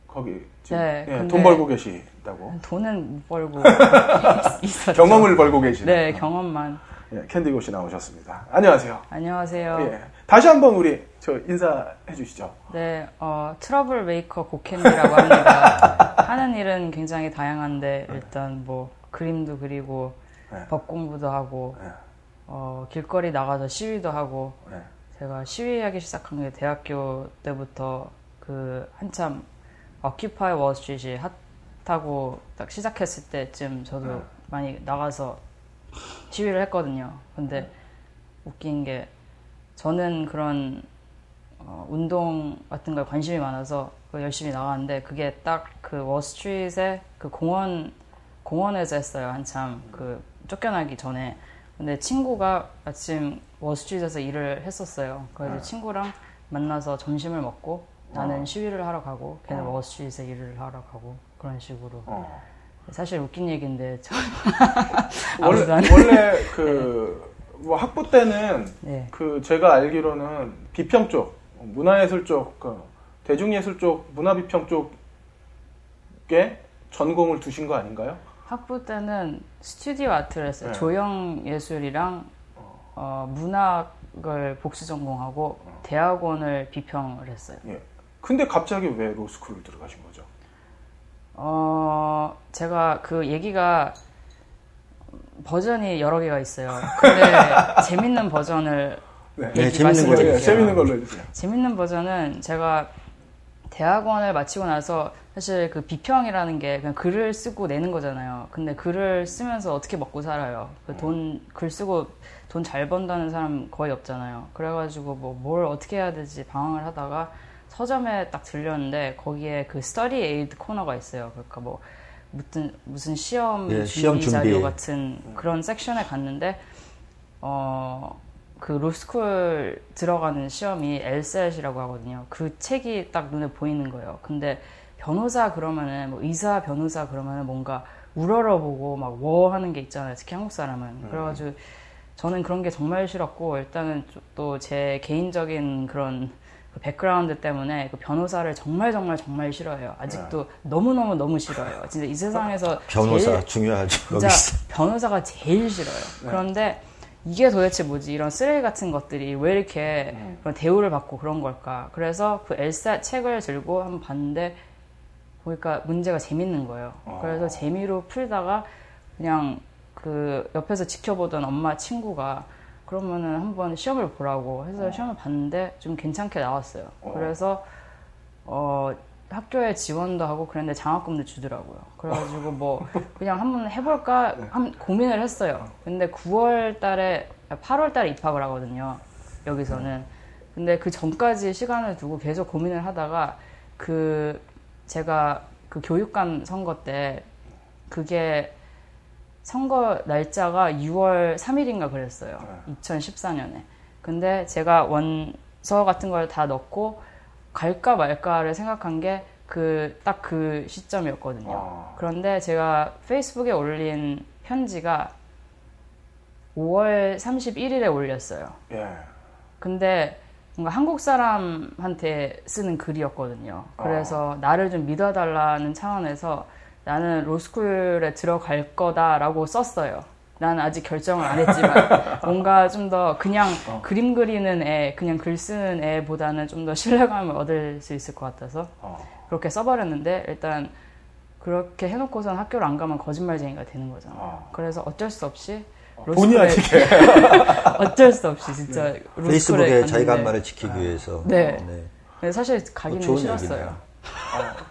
거기 지금 네, 예, 근데- 돈 벌고 계시 다고 돈은 못 벌고 [laughs] [laughs] 있었죠. 경험을 벌고 계시는 네, 경험만. 예, 캔디고 씨 나오셨습니다. 안녕하세요. 안녕하세요. 예. 다시 한번 우리 저 인사해 주시죠. 네, 어, 트러블 메이커 고캔디라고 합니다. [laughs] 하는 일은 굉장히 다양한데 일단 뭐 그림도 그리고 네. 법 공부도 하고 네. 어, 길거리 나가서 시위도 하고 네. 제가 시위하기 시작한 게 대학교 때부터 그 한참 어큐파이 월스트리트이 핫 하고 딱 시작했을 때쯤 저도 네. 많이 나가서 시위를 했거든요. 근데 웃긴 게 저는 그런 어, 운동 같은 거에 관심이 많아서 그 열심히 나갔는데 그게 딱그 월스트리트의 그 공원 공원에서 했어요. 한참 그 쫓겨나기 전에. 근데 친구가 마침 월스트리트에서 일을 했었어요. 그래서 친구랑 만나서 점심을 먹고 나는 시위를 하러 가고 걔는 월스트리트에 일을 하러 가고 그런 식으로 어. 사실 웃긴 얘기인데 저 [laughs] 원래, 원래 [laughs] 그, 뭐 학부 때는 네. 그 제가 알기로는 비평 쪽, 문화예술 쪽, 그 대중예술 쪽, 문화비평 쪽 쪽에 전공을 두신 거 아닌가요? 학부 때는 스튜디오 아트를 했어요. 네. 조형 예술이랑 어, 문학을 복수 전공하고 대학원을 비평을 했어요. 예. 근데 갑자기 왜 로스쿨을 들어가신 거죠? 어, 제가 그 얘기가 버전이 여러 개가 있어요. 근데 [laughs] 재밌는 버전을 네, 네 재밌는 걸로 해주세요. 재밌는 걸로 해주세요. 재밌는 버전은 제가 대학원을 마치고 나서 사실 그 비평이라는 게 그냥 글을 쓰고 내는 거잖아요. 근데 글을 쓰면서 어떻게 먹고 살아요? 그 돈, 글 쓰고 돈 잘 번다는 사람 거의 없잖아요. 그래가지고 뭐 뭘 어떻게 해야 되지 방황을 하다가 서점에 딱 들렸는데 거기에 그 study aid 코너가 있어요. 그러니까 뭐 무슨 무슨 시험 예, 준비 시험 준비 자료 같은 그런 section에 갔는데 어. 그 로스쿨 들어가는 시험이 LSAT이라고 하거든요. 그 책이 딱 눈에 보이는 거예요. 근데 변호사 그러면은 뭐 의사 변호사 그러면은 뭔가 우러러보고 막 워 하는 게 있잖아요. 특히 한국 사람은. 음. 그래가지고 저는 그런 게 정말 싫었고 일단은 또 제 개인적인 그런 그 background 때문에 그 변호사를 정말 정말 정말 싫어해요. 아직도 네. 너무 너무 너무 싫어요. 진짜 이 세상에서 변호사 제일, 중요하죠. 진짜 변호사가 제일 싫어요. 네. 그런데 이게 도대체 뭐지 이런 쓰레기 같은 것들이 왜 이렇게 음. 그런 대우를 받고 그런 걸까? 그래서 그 LSAT 책을 들고 한번 봤는데 보니까 문제가 재밌는 거예요. 어. 그래서 재미로 풀다가 그냥 그 옆에서 지켜보던 엄마 친구가 그러면은 한번 시험을 보라고 해서 어. 시험을 봤는데 좀 괜찮게 나왔어요. 어. 그래서 어 학교에 지원도 하고 그랬는데 장학금도 주더라고요. 그래가지고 뭐 [laughs] 그냥 한번 해볼까 네. 한 고민을 했어요. 근데 9월 달에 8월 달에 입학을 하거든요. 여기서는. 근데 그 전까지 시간을 두고 계속 고민을 하다가 그 제가 그 교육감 선거 때 그게 선거 날짜가 6월 3일인가 그랬어요. 2014년에. 근데 제가 원서 같은 걸 다 넣고 갈까 말까를 생각한 게 그 딱그 그 시점이었거든요. 아. 그런데 제가 페이스북에 올린 편지가 5월 31일에 올렸어요. 예. 근데 뭔가 한국 사람한테 쓰는 글이었거든요. 그래서 아. 나를 좀 믿어달라는 차원에서 나는 로스쿨에 들어갈 거다라고 썼어요. 난 아직 결정을 안 했지만 [laughs] 뭔가 좀 더 그냥 어. 그림 그리는 애, 그냥 글 쓰는 애보다는 좀 더 신뢰감을 얻을 수 있을 것 같아서 어. 그렇게 써버렸는데 일단 그렇게 해놓고선 학교를 안 가면 거짓말쟁이가 되는 거잖아요. 어. 그래서 어쩔 수 없이 본의 아니게 [laughs] 어쩔 수 없이 진짜 네. 페이스북에 자기가 한 말을 지키기 위해서 네. 네. 사실 가기는 싫었어요.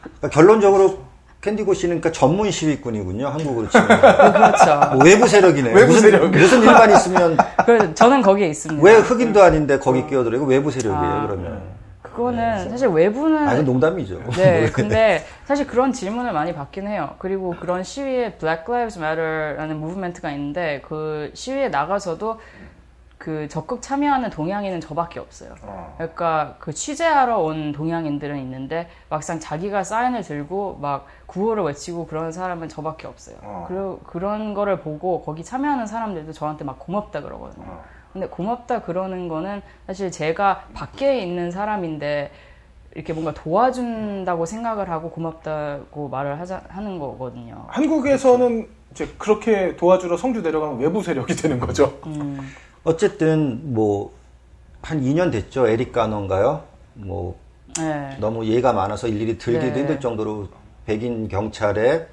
그러니까 결론적으로 캔디고 씨는 그러니까 전문 시위꾼이군요. 한국으로 치면. [laughs] 그렇죠. 뭐 외부 세력이네요. 외부 무슨, 세력. 무슨 일만 있으면. [laughs] 그래서 저는 거기에 있습니다. 왜 흑인도 아닌데 거기 끼어들어? 이거 외부 세력이에요, 아, 그러면. 그거는 네. 사실 외부는. 아니, 농담이죠. [laughs] 네. 근데 사실 그런 질문을 많이 받긴 해요. 그리고 그런 시위에 Black Lives Matter라는 무브멘트가 있는데 그 시위에 나가서도 그 적극 참여하는 동양인은 저밖에 없어요. 어. 그러니까 그 취재하러 온 동양인들은 있는데 막상 자기가 사인을 들고 막 구호를 외치고 그런 사람은 저밖에 없어요. 어. 그리고 그런 거를 보고 거기 참여하는 사람들도 저한테 막 고맙다 그러거든요. 어. 근데 고맙다 그러는 거는 사실 제가 밖에 있는 사람인데 이렇게 뭔가 도와준다고 생각을 하고 고맙다고 말을 하자, 하는 거거든요. 한국에서는 이제 그렇게 도와주러 성주 내려가면 외부 세력이 되는 거죠. 음. 어쨌든 뭐 한 2년 됐죠. 에릭 가너인가요? 뭐 네. 너무 예가 많아서 일일이 들기도 네. 힘들 정도로 백인 경찰에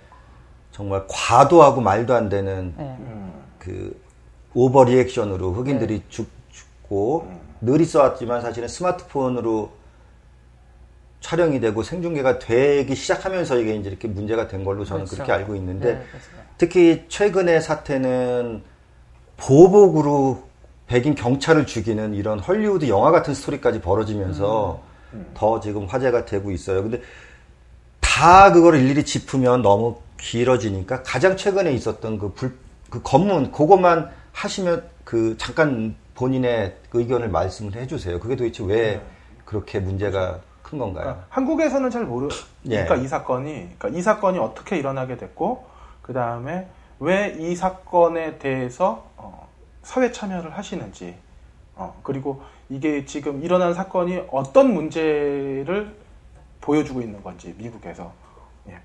정말 과도하고 말도 안 되는 네. 그 오버 리액션으로 흑인들이 네. 죽, 죽고 늘 있어왔지만 사실은 스마트폰으로 촬영이 되고 생중계가 되기 시작하면서 이게 이제 이렇게 문제가 된 걸로 저는 그렇죠. 그렇게 알고 있는데 네, 특히 최근의 사태는 보복으로 백인 경찰을 죽이는 이런 헐리우드 영화 같은 스토리까지 벌어지면서 음. 음. 더 지금 화제가 되고 있어요. 근데 다 그거를 일일이 짚으면 너무 길어지니까 가장 최근에 있었던 그 불, 그 검문, 그것만 하시면 그 잠깐 본인의 그 의견을 말씀을 해주세요. 그게 도대체 왜 네. 그렇게 문제가 큰 건가요? 그러니까 한국에서는 잘 모르, 예. 그러니까 이 사건이, 그러니까 이 사건이 어떻게 일어나게 됐고, 그 다음에 왜 이 사건에 대해서 어, 사회 참여를 하시는지, 어, 그리고 이게 지금 일어난 사건이 어떤 문제를 보여주고 있는 건지 미국에서 예.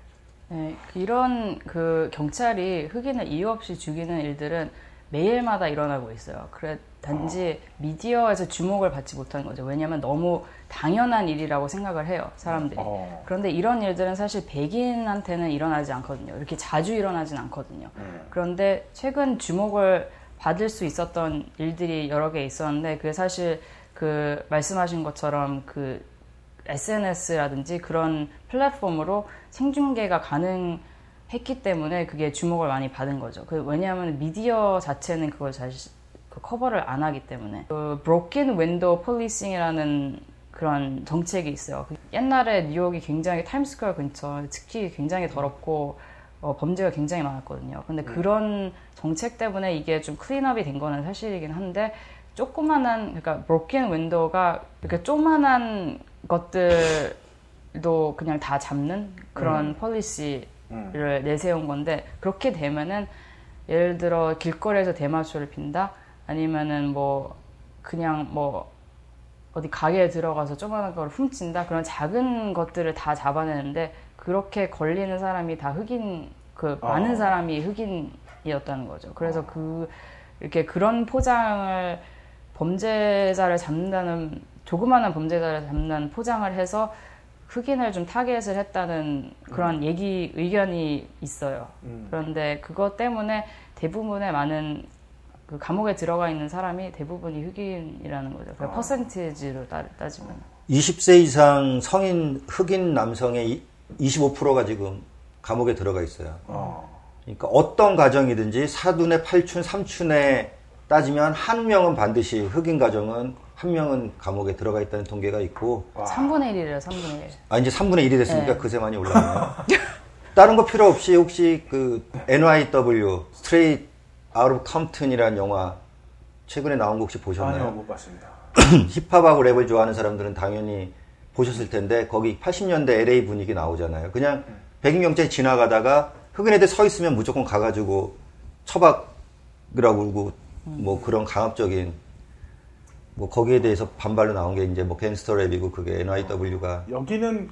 네, 이런 그 경찰이 흑인을 이유 없이 죽이는 일들은 매일마다 일어나고 있어요. 그래 단지 어. 미디어에서 주목을 받지 못하는 거죠. 왜냐하면 너무 당연한 일이라고 생각을 해요, 사람들이. 어. 그런데 이런 일들은 사실 백인한테는 일어나지 않거든요. 이렇게 자주 일어나진 않거든요. 음. 그런데 최근 주목을 받을 수 있었던 일들이 여러 개 있었는데 그게 사실 그 말씀하신 것처럼 그 SNS라든지 그런 플랫폼으로 생중계가 가능했기 때문에 그게 주목을 많이 받은 거죠. 그 왜냐하면 미디어 자체는 그걸 잘그 커버를 안 하기 때문에 그 broken window policing이라는 그런 정책이 있어요. 그 옛날에 뉴욕이 굉장히 타임스퀘어 근처 특히 굉장히 더럽고 어, 범죄가 굉장히 많았거든요. 근데 네. 그런 정책 때문에 이게 좀 clean up이 된 거는 사실이긴 한데 조그만한 그러니까 broken window가 이렇게 조그만한 것들도 그냥 다 잡는 그런 음. policy를 음. 내세운 건데 그렇게 되면은 예를 들어 길거리에서 대마초를 핀다 아니면은 뭐 그냥 뭐 어디 가게에 들어가서 조그만한 걸 훔친다 그런 작은 것들을 다 잡아내는데 그렇게 걸리는 사람이 다 흑인 그 아. 많은 사람이 흑인 이었다는 거죠. 그래서 아. 그 이렇게 그런 포장을 범죄자를 잡는다는 조그마한 범죄자를 잡는 포장을 해서 흑인을 좀 타겟을 했다는 그런 음. 얘기 의견이 있어요. 음. 그런데 그것 때문에 대부분의 많은 그 감옥에 들어가 있는 사람이 대부분이 흑인이라는 거죠. 그 아. 퍼센티지로 따, 따지면. 20세 이상 성인 흑인 남성의 25%가 지금 감옥에 들어가 있어요. 아. 그러니까 어떤 가정이든지 사둔의 팔춘, 삼춘에 따지면 한 명은 반드시 흑인 가정은 한 명은 감옥에 들어가 있다는 통계가 있고. 와. 3분의 1이래요, 3분의 1. 아, 이제 3분의 1이 됐으니까 네. 그새 많이 올라가네요. [laughs] 다른 거 필요 없이 혹시 그 NYW, 스트레이트 Out of Compton이라는 영화 최근에 나온 거 혹시 보셨나요? 아니요, 못 봤습니다. [clears throat] 힙합하고 랩을 좋아하는 사람들은 당연히 보셨을 텐데 거기 80년대 LA 분위기 나오잖아요. 그냥 백인 경찰이 지나가다가 흑인 애들 서 있으면 무조건 가가지고 처박이라고 그러고 뭐 그런 강압적인 뭐 거기에 대해서 반발로 나온 게 이제 뭐 갱스터 랩이고 그게 NWA가 여기는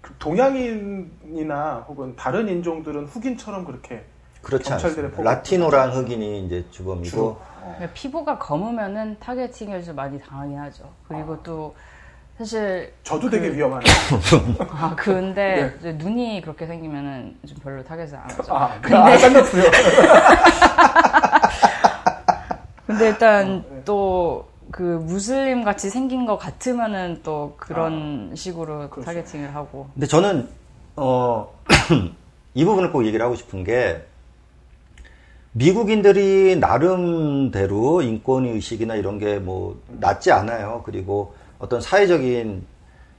그 동양인이나 혹은 다른 인종들은 흑인처럼 그렇게 그렇지 않습니다. Latino랑 흑인이 이제 주범이고 어. 피부가 검으면은 targeting을 좀 많이 당하긴 하죠. 그리고 어. 또 사실 저도 그, 되게 위험하네. [laughs] 아 근데 네. 눈이 그렇게 생기면은 좀 별로 타겟을 안 하죠. 아, 근데 아, 깜짝고요. [laughs] 근데 일단 어, 네. 또그 무슬림 같이 생긴 것 같으면은 또 그런 아, 식으로 그렇죠. targeting을 하고. 근데 저는 어 [clears throat] 이 부분을 꼭 얘기를 하고 싶은 게 미국인들이 나름대로 인권 의식이나 이런 게 뭐 낮지 않아요. 그리고 어떤 사회적인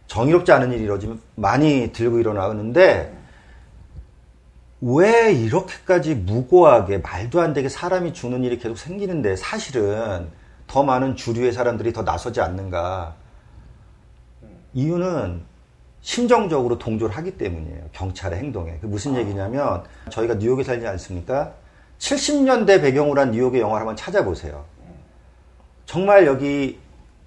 정의롭지 않은 일이 이러지면 많이 들고 일어나는데 왜 이렇게까지 무고하게 말도 안 되게 사람이 죽는 일이 계속 생기는데 사실은 더 많은 주류의 사람들이 더 나서지 않는가. 이유는 심정적으로 동조를 하기 때문이에요. 경찰의 행동에. 그 무슨 얘기냐면 저희가 뉴욕에 살지 않습니까? 70년대 배경으로 한 뉴욕의 영화를 한번 찾아보세요. 정말 여기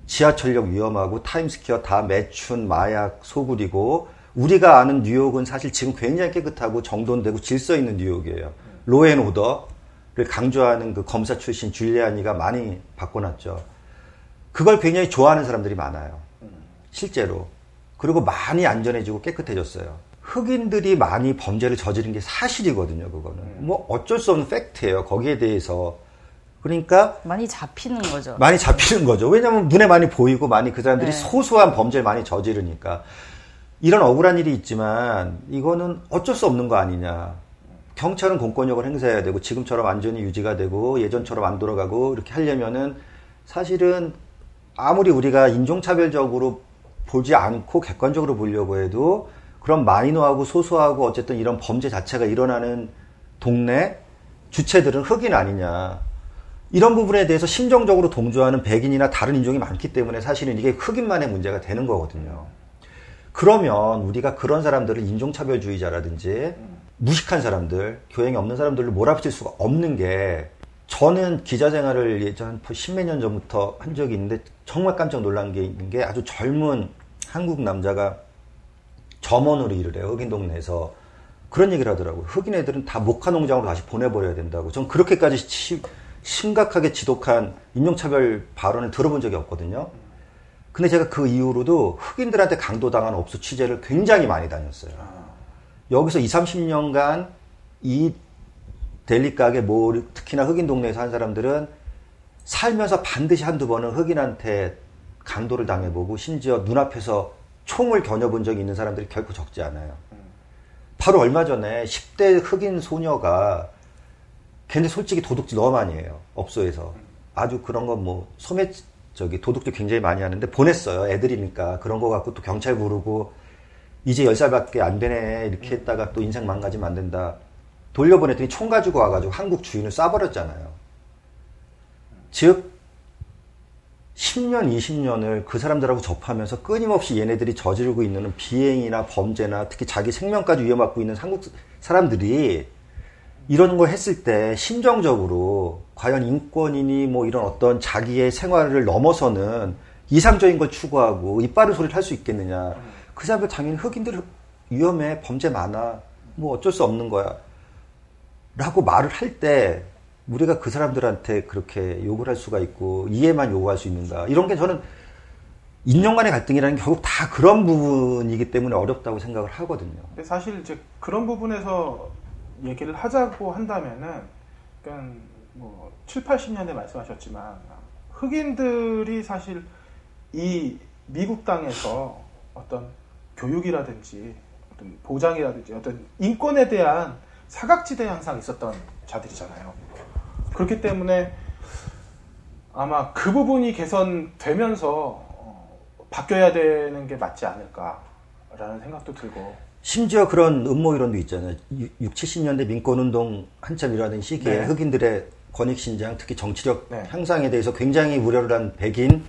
지하철역 위험하고 타임스퀘어 다 매춘, 마약, 소굴이고 우리가 아는 뉴욕은 사실 지금 굉장히 깨끗하고 정돈되고 질서 있는 뉴욕이에요. law and order를 강조하는 그 검사 출신 줄리아니가 많이 바꿔놨죠. 그걸 굉장히 좋아하는 사람들이 많아요. 실제로. 그리고 많이 안전해지고 깨끗해졌어요. 흑인들이 많이 범죄를 저지른 게 사실이거든요, 그거는. 뭐 어쩔 수 없는 팩트예요. 거기에 대해서 그러니까 많이 잡히는 거죠. 많이 잡히는 거죠. 왜냐하면 눈에 많이 보이고 많이 그 사람들이 네. 소소한 범죄를 많이 저지르니까 이런 억울한 일이 있지만 이거는 어쩔 수 없는 거 아니냐. 경찰은 공권력을 행사해야 되고 지금처럼 안전이 유지가 되고 예전처럼 안 돌아가고 이렇게 하려면은 사실은 아무리 우리가 인종차별적으로 보지 않고 객관적으로 보려고 해도 그런 마이너하고 소소하고 어쨌든 이런 범죄 자체가 일어나는 동네 주체들은 흑인 아니냐. 이런 부분에 대해서 심정적으로 동조하는 백인이나 다른 인종이 많기 때문에 사실은 이게 흑인만의 문제가 되는 거거든요. 그러면 우리가 그런 사람들을 인종차별주의자라든지 무식한 사람들, 교양이 없는 사람들을 몰아붙일 수가 없는 게 저는 기자 생활을 예전 십몇 년 전부터 한 적이 있는데 정말 깜짝 놀란 게 있는 게 아주 젊은 한국 남자가 점원으로 일을 해요. 흑인 동네에서 그런 얘기를 하더라고요. 흑인 애들은 다 목화 농장으로 다시 보내버려야 된다고. 전 그렇게까지 시, 심각하게 지독한 인종차별 발언을 들어본 적이 없거든요. 근데 제가 그 이후로도 흑인들한테 강도당한 업소 취재를 굉장히 많이 다녔어요. 여기서 2, 30년간 이 델리 가게 뭐 특히나 흑인 동네에서 한 사람들은 살면서 반드시 한두 번은 흑인한테 강도를 당해보고 심지어 눈앞에서 총을 겨녀본 적이 있는 사람들이 결코 적지 않아요. 바로 얼마 전에 10대 흑인 소녀가 걔네 솔직히 도둑질 너무 많이 해요. 업소에서. 아주 그런 건 뭐 소매 저기 도둑질 굉장히 많이 하는데 보냈어요. 애들이니까. 그런 거 갖고 또 경찰 부르고 이제 10살밖에 안 되네. 이렇게 했다가 또 인생 망가지면 안 된다. 돌려보냈더니 총 가지고 와가지고 한국 주인을 쏴버렸잖아요. 즉, 10년, 20년을 그 사람들하고 접하면서 끊임없이 얘네들이 저지르고 있는 비행이나 범죄나 특히 자기 생명까지 위험받고 있는 한국 사람들이 이런 걸 했을 때 심정적으로 과연 인권이니 뭐 이런 어떤 자기의 생활을 넘어서는 이상적인 걸 추구하고 이빠른 소리를 할 수 있겠느냐. 그 사람들 당연히 흑인들 위험해, 범죄 많아, 뭐 어쩔 수 없는 거야. 라고 말을 할 때 우리가 그 사람들한테 그렇게 욕을 할 수가 있고 이해만 요구할 수 있는가 이런 게 저는 인연 간의 갈등이라는 게 결국 다 그런 부분이기 때문에 어렵다고 생각을 하거든요. 근데 사실 이제 그런 부분에서 얘기를 하자고 한다면은 그러니까 뭐 7, 80년대 말씀하셨지만 흑인들이 사실 이 미국 땅에서 어떤 교육이라든지 어떤 보장이라든지 어떤 인권에 대한 사각지대에 항상 있었던 자들이잖아요. 그렇기 때문에 아마 그 부분이 개선되면서 어, 바뀌어야 되는 게 맞지 않을까라는 생각도 들고 심지어 그런 음모 이론도 있잖아요. 6, 70년대 민권운동 한참 일어나는 시기에 네. 흑인들의 권익신장, 특히 정치력 네. 향상에 대해서 굉장히 우려를 한 백인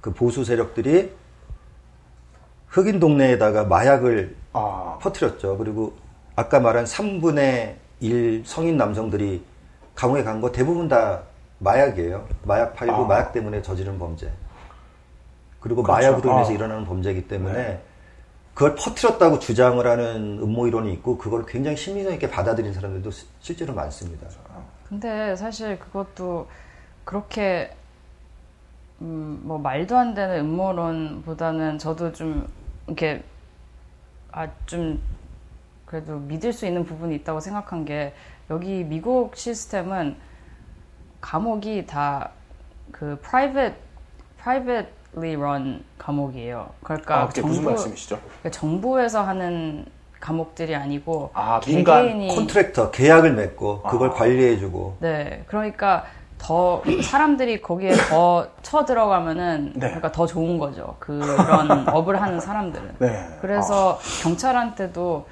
그 보수 세력들이 흑인 동네에다가 마약을 아. 퍼뜨렸죠. 그리고 아까 말한 3분의 1 성인 남성들이 감옥에 간 거 대부분 다 마약이에요. 마약 팔고 아. 마약 때문에 저지른 범죄. 그리고 그렇죠. 마약으로 인해서 아. 일어나는 범죄이기 때문에 네. 그걸 퍼뜨렸다고 주장을 하는 음모 이론이 있고 그걸 굉장히 신빙성 있게 받아들인 사람들도 실제로 많습니다. 근데 사실 그것도 그렇게 음, 뭐 말도 안 되는 음모론보다는 저도 좀 이렇게 아 좀 그래도 믿을 수 있는 부분이 있다고 생각한 게 여기 미국 시스템은 감옥이 다그 private privately run 감옥이에요. 그러니까 아, 정부, 무슨 말씀이시죠? 그러니까 정부에서 하는 감옥들이 아니고 아, 민간 콘트랙터 계약을 맺고 그걸 아. 관리해주고. 네, 그러니까 더 사람들이 거기에 더 쳐 들어가면은 네. 그러니까 더 좋은 거죠. 그런 [laughs] 업을 하는 사람들은. 네. 그래서 아. 경찰한테도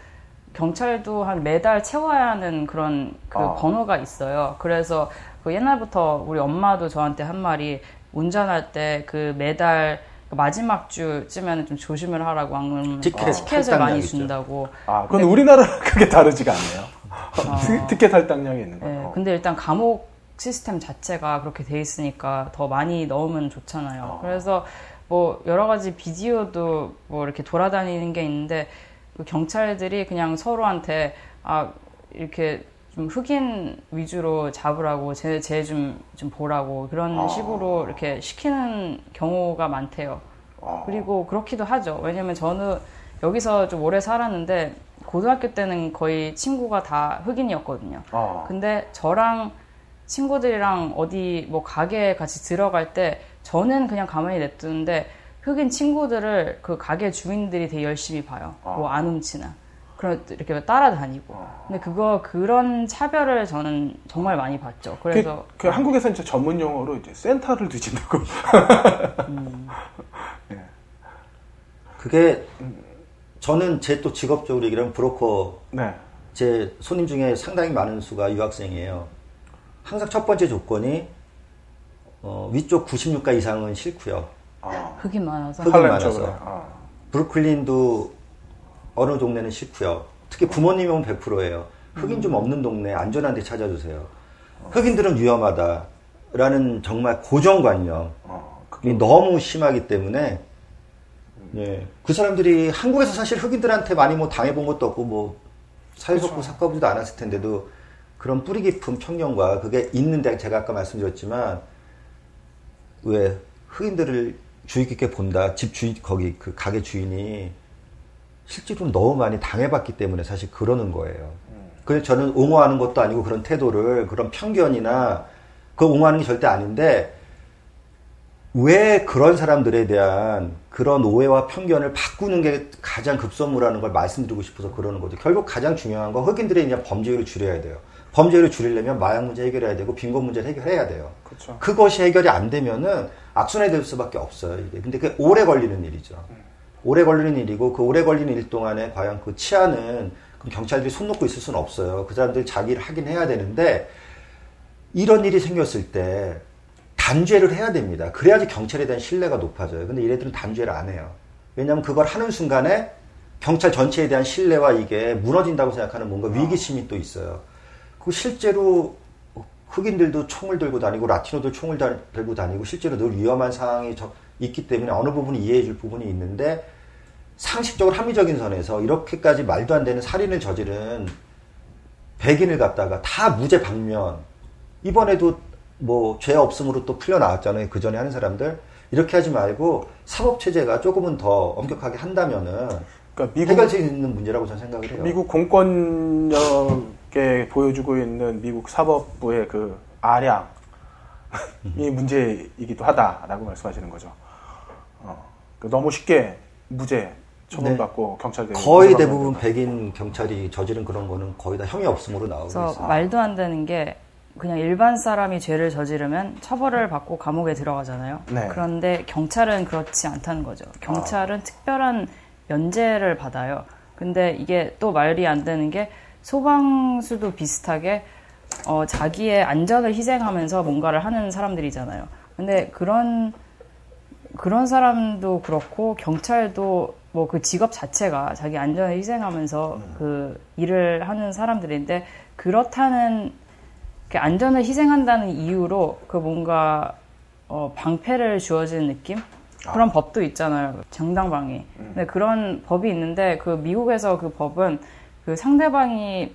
경찰도 한 매달 채워야 하는 그런 그 아. 번호가 있어요. 그래서 그 옛날부터 우리 엄마도 저한테 한 말이 운전할 때 그 매달 그 마지막 주쯤에는 좀 조심을 하라고 안 티켓, 어, 티켓을 많이 준다고. 아, 그건 우리나라랑 [laughs] 크게 다르지가 않네요. 아, 티켓 할당량이 있는 거예요. 네, 근데 일단 감옥 시스템 자체가 그렇게 돼 있으니까 더 많이 넣으면 좋잖아요. 아. 그래서 뭐 여러 가지 비디오도 뭐 이렇게 돌아다니는 게 있는데 그 경찰들이 그냥 서로한테 아 이렇게 좀 흑인 위주로 잡으라고 제제좀좀 좀 보라고 그런 아. 식으로 이렇게 시키는 경우가 많대요. 아. 그리고 그렇기도 하죠. 왜냐면 저는 여기서 좀 오래 살았는데 고등학교 때는 거의 친구가 다 흑인이었거든요. 아. 근데 저랑 친구들이랑 어디 뭐 가게에 같이 들어갈 때 저는 그냥 가만히 냅두는데 흑인 친구들을 그 가게 주인들이 되게 열심히 봐요. 아. 뭐안 훔치나. 그런 이렇게 따라다니고. 아. 근데 그거 그런 차별을 저는 정말 많이 봤죠. 그래서 그, 그 한국에서는 저 전문 용어로 이제 센터를 뒤진다고. 음. 네. [laughs] 그게 저는 제 또 직업적으로 얘기하면 브로커 네. 제 손님 중에 상당히 많은 수가 유학생이에요. 항상 첫 번째 조건이 어, 위쪽 96가 이상은 싫고요. 아. 흑인 많아서. 흑인 많아서. 아. 브루클린도 어느 동네는 싫고요. 특히 부모님이 오면 100%예요. 흑인 좀 없는 동네 안전한 데 찾아주세요. 흑인들은 위험하다라는 정말 고정관념이 너무 심하기 때문에 예, 그 사람들이 한국에서 사실 흑인들한테 많이 뭐 당해본 것도 없고 뭐 사회복구 그렇죠. 사건보지도 않았을 텐데도 그런 뿌리 깊은 편견과 그게 있는데 제가 아까 말씀드렸지만 왜 흑인들을 주의 깊게 본다 집 주인 거기 그 가게 주인이 실제로 너무 많이 당해봤기 때문에 사실 그러는 거예요. 그래서 저는 옹호하는 것도 아니고 그런 태도를 그런 편견이나 그 옹호하는 게 절대 아닌데 왜 그런 사람들에 대한 그런 오해와 편견을 바꾸는 게 가장 급선무라는 걸 말씀드리고 싶어서 그러는 거죠. 결국 가장 중요한 건 흑인들의 범죄율을 줄여야 돼요. 범죄율을 줄이려면 마약 문제 해결해야 되고 빈곤 문제를 해결해야 돼요. 그렇죠. 그것이 해결이 안 되면은 악순환이 될 수밖에 없어요. 이게. 근데 그게 오래 걸리는 일이죠. 음. 오래 걸리는 일이고 그 오래 걸리는 일 동안에 과연 그 치안은 경찰들이 손 놓고 있을 수는 없어요. 그 사람들이 자기 를 하긴 해야 되는데 이런 일이 생겼을 때 단죄를 해야 됩니다. 그래야지 경찰에 대한 신뢰가 높아져요. 근데 얘네들은 단죄를 안 해요. 왜냐하면 그걸 하는 순간에 경찰 전체에 대한 신뢰와 이게 무너진다고 생각하는 뭔가 위기심이 또 있어요. 그 실제로 흑인들도 총을 들고 다니고 라티노도 총을 들고 다니고 실제로 늘 위험한 상황이 있기 때문에 어느 부분이 이해해 줄 부분이 있는데 상식적으로 합리적인 선에서 이렇게까지 말도 안 되는 살인을 저지른 백인을 갖다가 다 무죄 방면 이번에도 뭐 죄 없음으로 또 풀려 나왔잖아요 그 전에 하는 사람들 이렇게 하지 말고 사법 체제가 조금은 더 엄격하게 한다면은 그러니까 미국, 해결 수 있는 문제라고 저는 생각을 해요. 미국 공권력에 보여주고 있는 미국 사법부의 그 아량이 문제이기도 하다라고 말씀하시는 거죠. 어, 그 너무 쉽게 무죄 처분받고 네. 경찰들이 거의 대부분 백인 경찰이 저지른 그런 거는 거의 다 형이 없음으로 나오고 있어요. 말도 안 되는 게 그냥 일반 사람이 죄를 저지르면 처벌을 받고 감옥에 들어가잖아요. 네. 그런데 경찰은 그렇지 않다는 거죠. 경찰은 아. 특별한 면제를 받아요. 근데 이게 또 말이 안 되는 게 소방수도 비슷하게 어, 자기의 안전을 희생하면서 뭔가를 하는 사람들이잖아요. 근데 그런 그런 사람도 그렇고 경찰도 뭐 그 직업 자체가 자기 안전을 희생하면서 음. 그 일을 하는 사람들인데 그렇다는 그 안전을 희생한다는 이유로 그 뭔가 어 방패를 주어지는 느낌 그런 아. 법도 있잖아요 정당방위 음. 근데 그런 법이 있는데 그 미국에서 그 법은 그 상대방이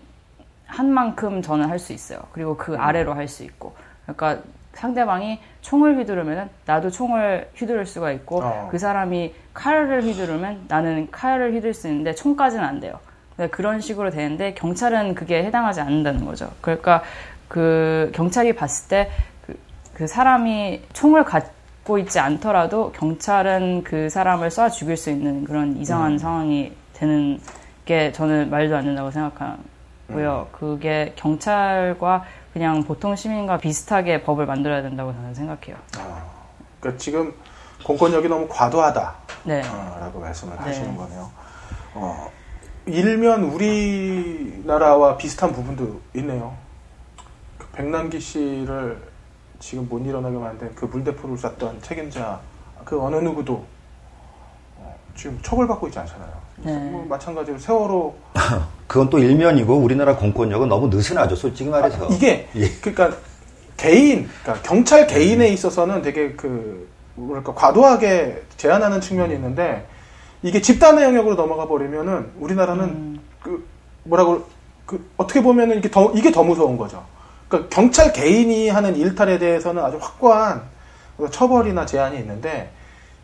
한 만큼 저는 할 수 있어요 그리고 그 음. 아래로 할 수 있고 그러니까 상대방이 총을 휘두르면 나도 총을 휘두를 수가 있고 어. 그 사람이 칼을 휘두르면 나는 칼을 휘둘 수 있는데 총까지는 안 돼요. 그러니까 그런 식으로 되는데 경찰은 그게 해당하지 않는다는 거죠. 그러니까 그 경찰이 봤을 때그 그 사람이 총을 갖고 있지 않더라도 경찰은 그 사람을 쏴 죽일 수 있는 그런 이상한 음. 상황이 되는 게 저는 말도 안 된다고 생각하고요. 음. 그게 경찰과 그냥 보통 시민과 비슷하게 법을 만들어야 된다고 저는 생각해요. 아, 그러니까 지금 공권력이 너무 과도하다라고 네. 어, 말씀을 네. 하시는 거네요. 어, 일면 우리나라와 비슷한 부분도 있네요. 그 백남기 씨를 지금 못 일어나게 만든 그 물대포를 쐈던 책임자 그 어느 누구도 어, 지금 처벌받고 있지 않잖아요. 네. 뭐 마찬가지로 세월호 [laughs] 그건 또 일면이고 우리나라 공권력은 너무 느슨하죠, 솔직히 말해서. 아, 이게 [laughs] 예. 그러니까 개인, 그러니까 경찰 개인에 음. 있어서는 되게 그 뭐랄까 과도하게 제한하는 측면이 있는데 이게 집단의 영역으로 넘어가 버리면은 우리나라는 음. 그 뭐라고 그 어떻게 보면은 이게 더 이게 더 무서운 거죠. 그러니까 경찰 개인이 하는 일탈에 대해서는 아주 확고한 처벌이나 제한이 있는데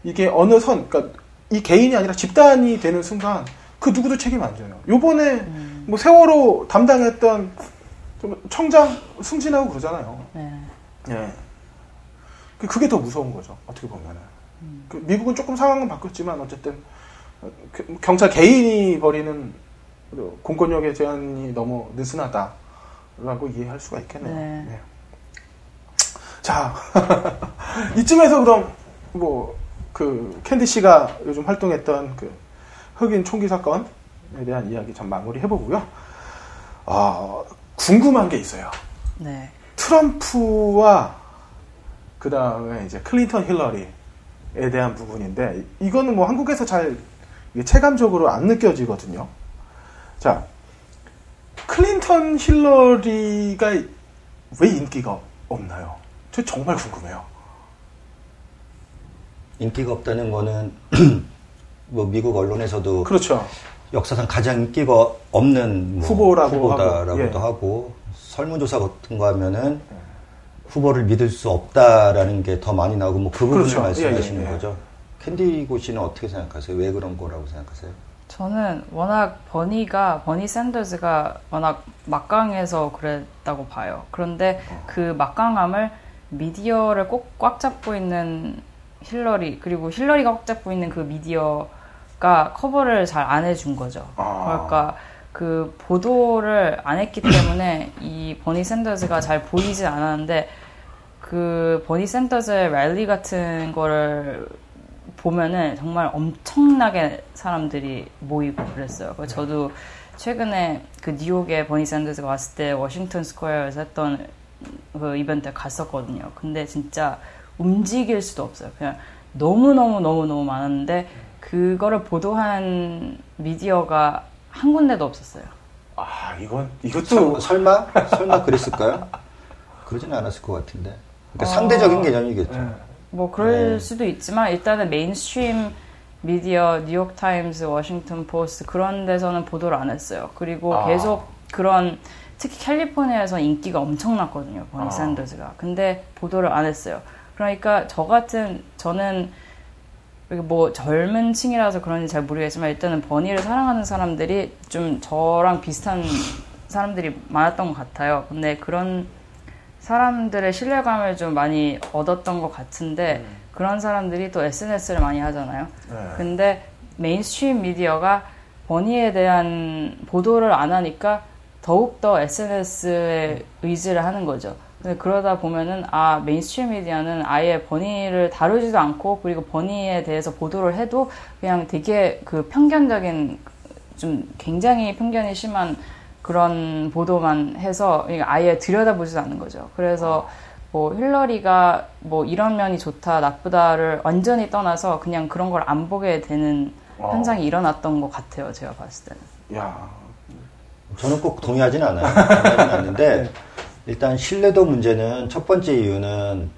이게 어느 선, 그러니까 이 개인이 아니라 집단이 되는 순간 그 누구도 책임 안 져요. 요번에 음. 뭐 세월호 담당했던 청장 승진하고 그러잖아요. 네. 예. 그, 그게 더 무서운 거죠. 어떻게 보면은. 음. 그 미국은 조금 상황은 바뀌었지만 어쨌든 그 경찰 개인이 벌이는 공권력의 제한이 너무 느슨하다라고 이해할 수가 있겠네요. 네. 네. 자, [laughs] 이쯤에서 그럼 뭐 그 캔디 씨가 요즘 활동했던 그 흑인 총기 사건에 대한 이야기 좀 마무리 해보고요. 어, 궁금한 게 있어요. 네. 트럼프와 그 다음에 이제 클린턴 힐러리에 대한 부분인데 이거는 뭐 한국에서 잘 체감적으로 안 느껴지거든요. 자, 클린턴 힐러리가 왜 인기가 없나요? 저 정말 궁금해요. 인기가 없다는 거는 [clears throat] 뭐 미국 언론에서도 그렇죠. 역사상 가장 인기가 없는 뭐 후보라고 후보다라고도 하고, 예. 하고 설문조사 같은 거 하면은 후보를 믿을 수 없다라는 게 더 많이 나오고 뭐 그 부분을 그렇죠. 말씀하시는 예, 예, 예. 거죠. 캔디고 씨는 어떻게 생각하세요? 왜 그런 거라고 생각하세요? 저는 워낙 버니가 버니 샌더스가 워낙 막강해서 그랬다고 봐요. 그런데 어. 그 막강함을 미디어를 꼭 꽉 잡고 있는 힐러리 그리고 힐러리가 꽉 잡고 있는 그 미디어가 커버를 잘 안 해준 거죠. 아. 그러니까 그 보도를 안 했기 [coughs] 때문에 이 버니 샌더스가 잘 보이지 않았는데 그 버니 샌더스의 랠리 같은 거를 보면은 정말 엄청나게 사람들이 모이고 그랬어요. 그래서 저도 최근에 그 뉴욕에 버니 샌더스가 왔을 때 워싱턴 스퀘어에서 했던 그 이벤트에 갔었거든요. 근데 진짜 움직일 수도 없어요. 그냥 너무너무너무너무 많았는데 그거를 보도한 미디어가 한 군데도 없었어요. 아, 이건 이것도 설, 마 설마 그랬을까요? [laughs] 그러지는 않았을 것 같은데. 그러니까 어... 상대적인 개념이겠죠. 네. 뭐 그럴 네. 수도 있지만 일단은 mainstream 미디어, 뉴욕 타임스, 워싱턴 포스트 그런 데서는 보도를 안 했어요. 그리고 아. 계속 그런 특히 캘리포니아에서 인기가 엄청났거든요. 버니 아. 샌더스가. 근데 보도를 안 했어요. 그러니까 저 같은 저는 뭐 젊은 층이라서 그런지 잘 모르겠지만 일단은 버니를 사랑하는 사람들이 좀 저랑 비슷한 사람들이 많았던 것 같아요. 근데 그런 사람들의 신뢰감을 좀 많이 얻었던 것 같은데 음. 그런 사람들이 또 SNS를 많이 하잖아요. 네. 근데 mainstream 미디어가 버니에 대한 보도를 안 하니까 더욱더 SNS에 의지를 하는 거죠. 근데 그러다 보면은 아 mainstream 미디어는 아예 버니를 다루지도 않고 그리고 버니에 대해서 보도를 해도 그냥 되게 그 편견적인 좀 굉장히 편견이 심한 그런 보도만 해서 아예 들여다보지도 않는 거죠. 그래서 뭐 힐러리가 뭐 이런 면이 좋다 나쁘다를 완전히 떠나서 그냥 그런 걸 안 보게 되는 어. 현상이 일어났던 것 같아요. 제가 봤을 때는. 야, 저는 꼭 동의하진 않아요. [laughs] 동의하진 않는데. 네. 일단 신뢰도 문제는 첫 번째 이유는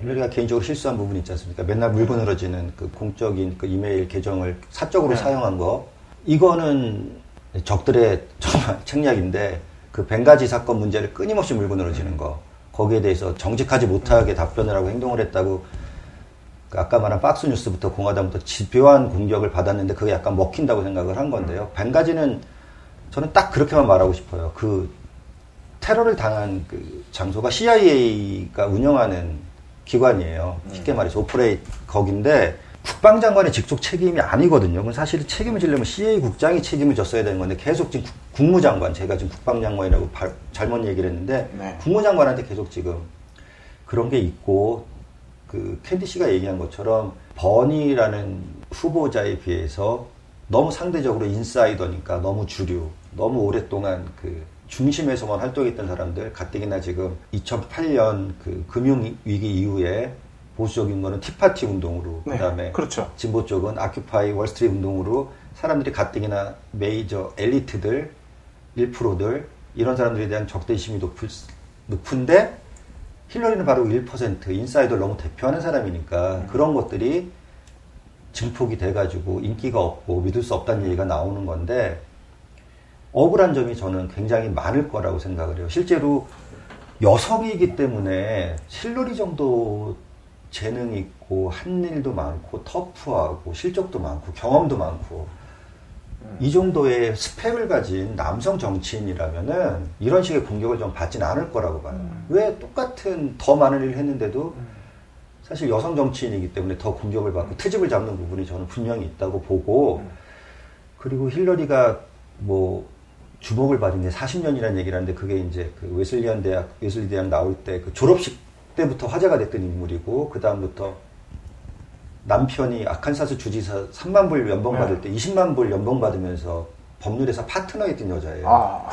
힐러리가 개인적으로 실수한 부분이 있지 않습니까? 맨날 물고 늘어지는 그 공적인 그 이메일 계정을 사적으로 네. 사용한 거. 이거는 적들의 [laughs] 정말 책략인데 그 벵가지 사건 문제를 끊임없이 물고 늘어지는 거. 거기에 대해서 정직하지 못하게 답변을 하고 행동을 했다고 그 아까 말한 박스 뉴스부터 공화당부터 집요한 공격을 받았는데 그게 약간 먹힌다고 생각을 한 건데요. 벵가지는 저는 딱 그렇게만 말하고 싶어요. 그 테러를 당한 그 장소가 CIA가 운영하는 기관이에요. 쉽게 음. 말해서 operate 거긴데 국방장관의 직속 책임이 아니거든요. 그건 사실 책임을 지려면 CIA 국장이 책임을 졌어야 되는 건데 계속 지금 국무장관, 제가 지금 국방장관이라고 바, 잘못 얘기를 했는데 네. 국무장관한테 계속 지금 그런 게 있고 그 캔디 씨가 얘기한 것처럼 버니라는 후보자에 비해서 너무 상대적으로 인사이더니까 너무 주류, 너무 오랫동안 그 중심에서만 활동했던 사람들 가뜩이나 지금 2008년 그 금융 위기 이후에 보수적인 거는 티파티 운동으로 네, 그다음에 그렇죠. 진보 쪽은 아큐파이 월스트리트 운동으로 사람들이 가뜩이나 메이저 엘리트들 1%들 이런 사람들에 대한 적대심이 높을, 높은데 힐러리는 바로 1% 인사이더를 너무 대표하는 사람이니까 음. 그런 것들이 증폭이 돼가지고 인기가 없고 믿을 수 없다는 얘기가 나오는 건데 억울한 점이 저는 굉장히 많을 거라고 생각을 해요. 실제로 여성이기 때문에 실러리 정도 재능 있고 한 일도 많고 터프하고 실적도 많고 경험도 많고 이 정도의 스펙을 가진 남성 정치인이라면은 이런 식의 공격을 좀 받진 않을 거라고 봐요. 음. 왜 똑같은 더 많은 일을 했는데도 음. 사실 여성 정치인이기 때문에 더 공격을 받고 트집을 잡는 부분이 저는 분명히 있다고 보고 음. 그리고 힐러리가 뭐 주목을 받은 게 40년이라는 얘기를 하는데 그게 이제 그 웨슬리안 대학, 웨슬리 대학 나올 때 그 졸업식 때부터 화제가 됐던 인물이고, 그다음부터 남편이 아칸사스 주지사 3만 불 연봉 네. 받을 때 20만 불 연봉 받으면서 법률에서 파트너였던 여자예요. 아.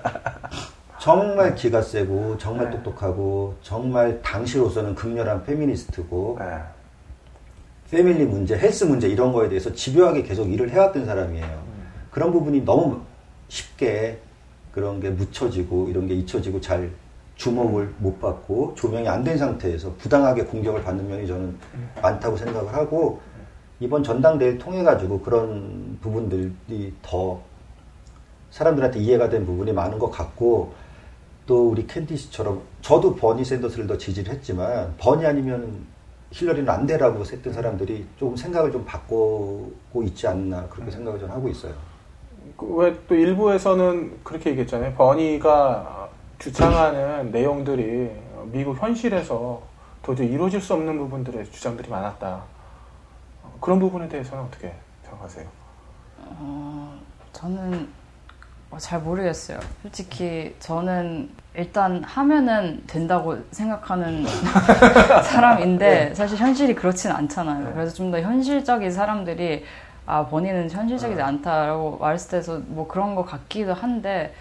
[laughs] 정말 기가 세고, 정말 네. 똑똑하고, 정말 당시로서는 극렬한 페미니스트고, 네. family 문제, 헬스 문제 이런 거에 대해서 집요하게 계속 일을 해왔던 사람이에요. 음. 그런 부분이 너무 쉽게 그런 게 묻혀지고 이런 게 잊혀지고 잘 주목을 못 받고 조명이 안 된 상태에서 부당하게 공격을 받는 면이 저는 많다고 생각을 하고 이번 전당대회를 통해 가지고 그런 부분들이 더 사람들한테 이해가 된 부분이 많은 것 같고 또 우리 캔디 씨처럼 저도 버니 샌더스를 더 지지를 했지만 버니 아니면 힐러리는 안 되라고 했던 사람들이 조금 생각을 좀 바꾸고 있지 않나 그렇게 생각을 좀 하고 있어요. 그왜또 일부에서는 그렇게 얘기했잖아요. 버니가 주창하는 내용들이 미국 현실에서 도저히 이루어질 수 없는 부분들의 주장들이 많았다. 그런 부분에 대해서는 어떻게 생각하세요? 어, 저는 어, 잘 모르겠어요. 솔직히 저는 일단 하면은 된다고 생각하는 [laughs] 사람인데 네. 사실 현실이 그렇진 않잖아요. 그래서 좀 더 현실적인 사람들이 아 버니는 현실적이지 네. 않다라고 말했을 때서 뭐 그런 것 같기도 한데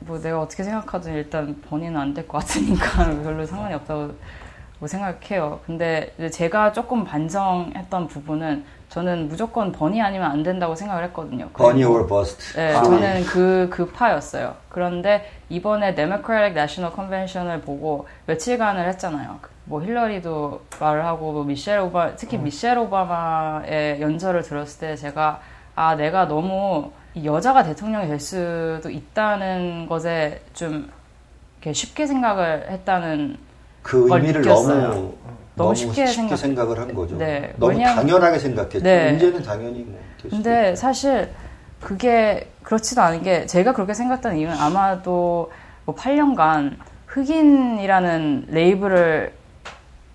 뭐 내가 어떻게 생각하든 일단 버니는 안될 것 같으니까 [laughs] 별로 상관이 없다고 뭐 생각해요. 근데 제가 조금 반성했던 부분은 저는 무조건 버니 아니면 안 된다고 생각을 했거든요. 버니 or bust. 네, 아. 저는 그, 그 파였어요. 그런데 이번에 데모크라틱 내셔널 컨벤션을 보고 며칠간을 했잖아요. 뭐 힐러리도 말을 하고 뭐 미셸 오바 특히 미셸 오바마의 연설을 들었을 때 제가 아 내가 너무 이 여자가 대통령이 될 수도 있다는 것에 좀 이렇게 쉽게 생각을 했다는 그걸 의미를 느꼈어요. 너무 너무 쉽게, 쉽게 생각- 생각 을 한 거죠. 네, 너무 왜냐면- 당연하게 생각했죠. 네. 이제는 당연히 뭐. 근데. 사실 그게 그렇지도 않은 게 제가 그렇게 생각했던 이유는 아마도 뭐 8년간 흑인이라는 레이블을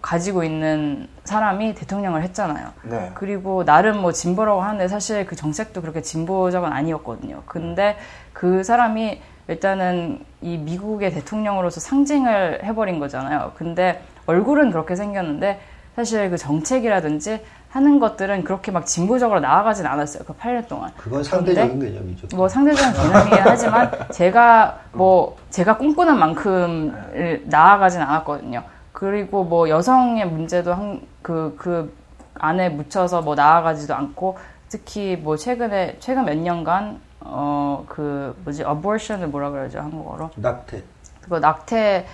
가지고 있는 사람이 대통령을 했잖아요. 네. 그리고 나름 뭐 진보라고 하는데 사실 그 정책도 그렇게 진보적은 아니었거든요. 근데 그 사람이 일단은 이 미국의 대통령으로서 상징을 해버린 거잖아요. 근데 얼굴은 그렇게 생겼는데 사실 그 정책이라든지 하는 것들은 그렇게 막 진보적으로 나아가진 않았어요. 그 8년 동안. 그건 상대적인 개념이죠. 뭐 상대적인 개념이긴 하지만 제가 뭐 제가 꿈꾸는 만큼 나아가진 않았거든요. 그리고 뭐 여성의 문제도 그그 안에 묻혀서 뭐 나아가지도 않고 특히 뭐 최근에 최근 몇 년간 어 그 뭐지 abortion을 뭐라 그러죠 한국어로 낙태. 그 낙태에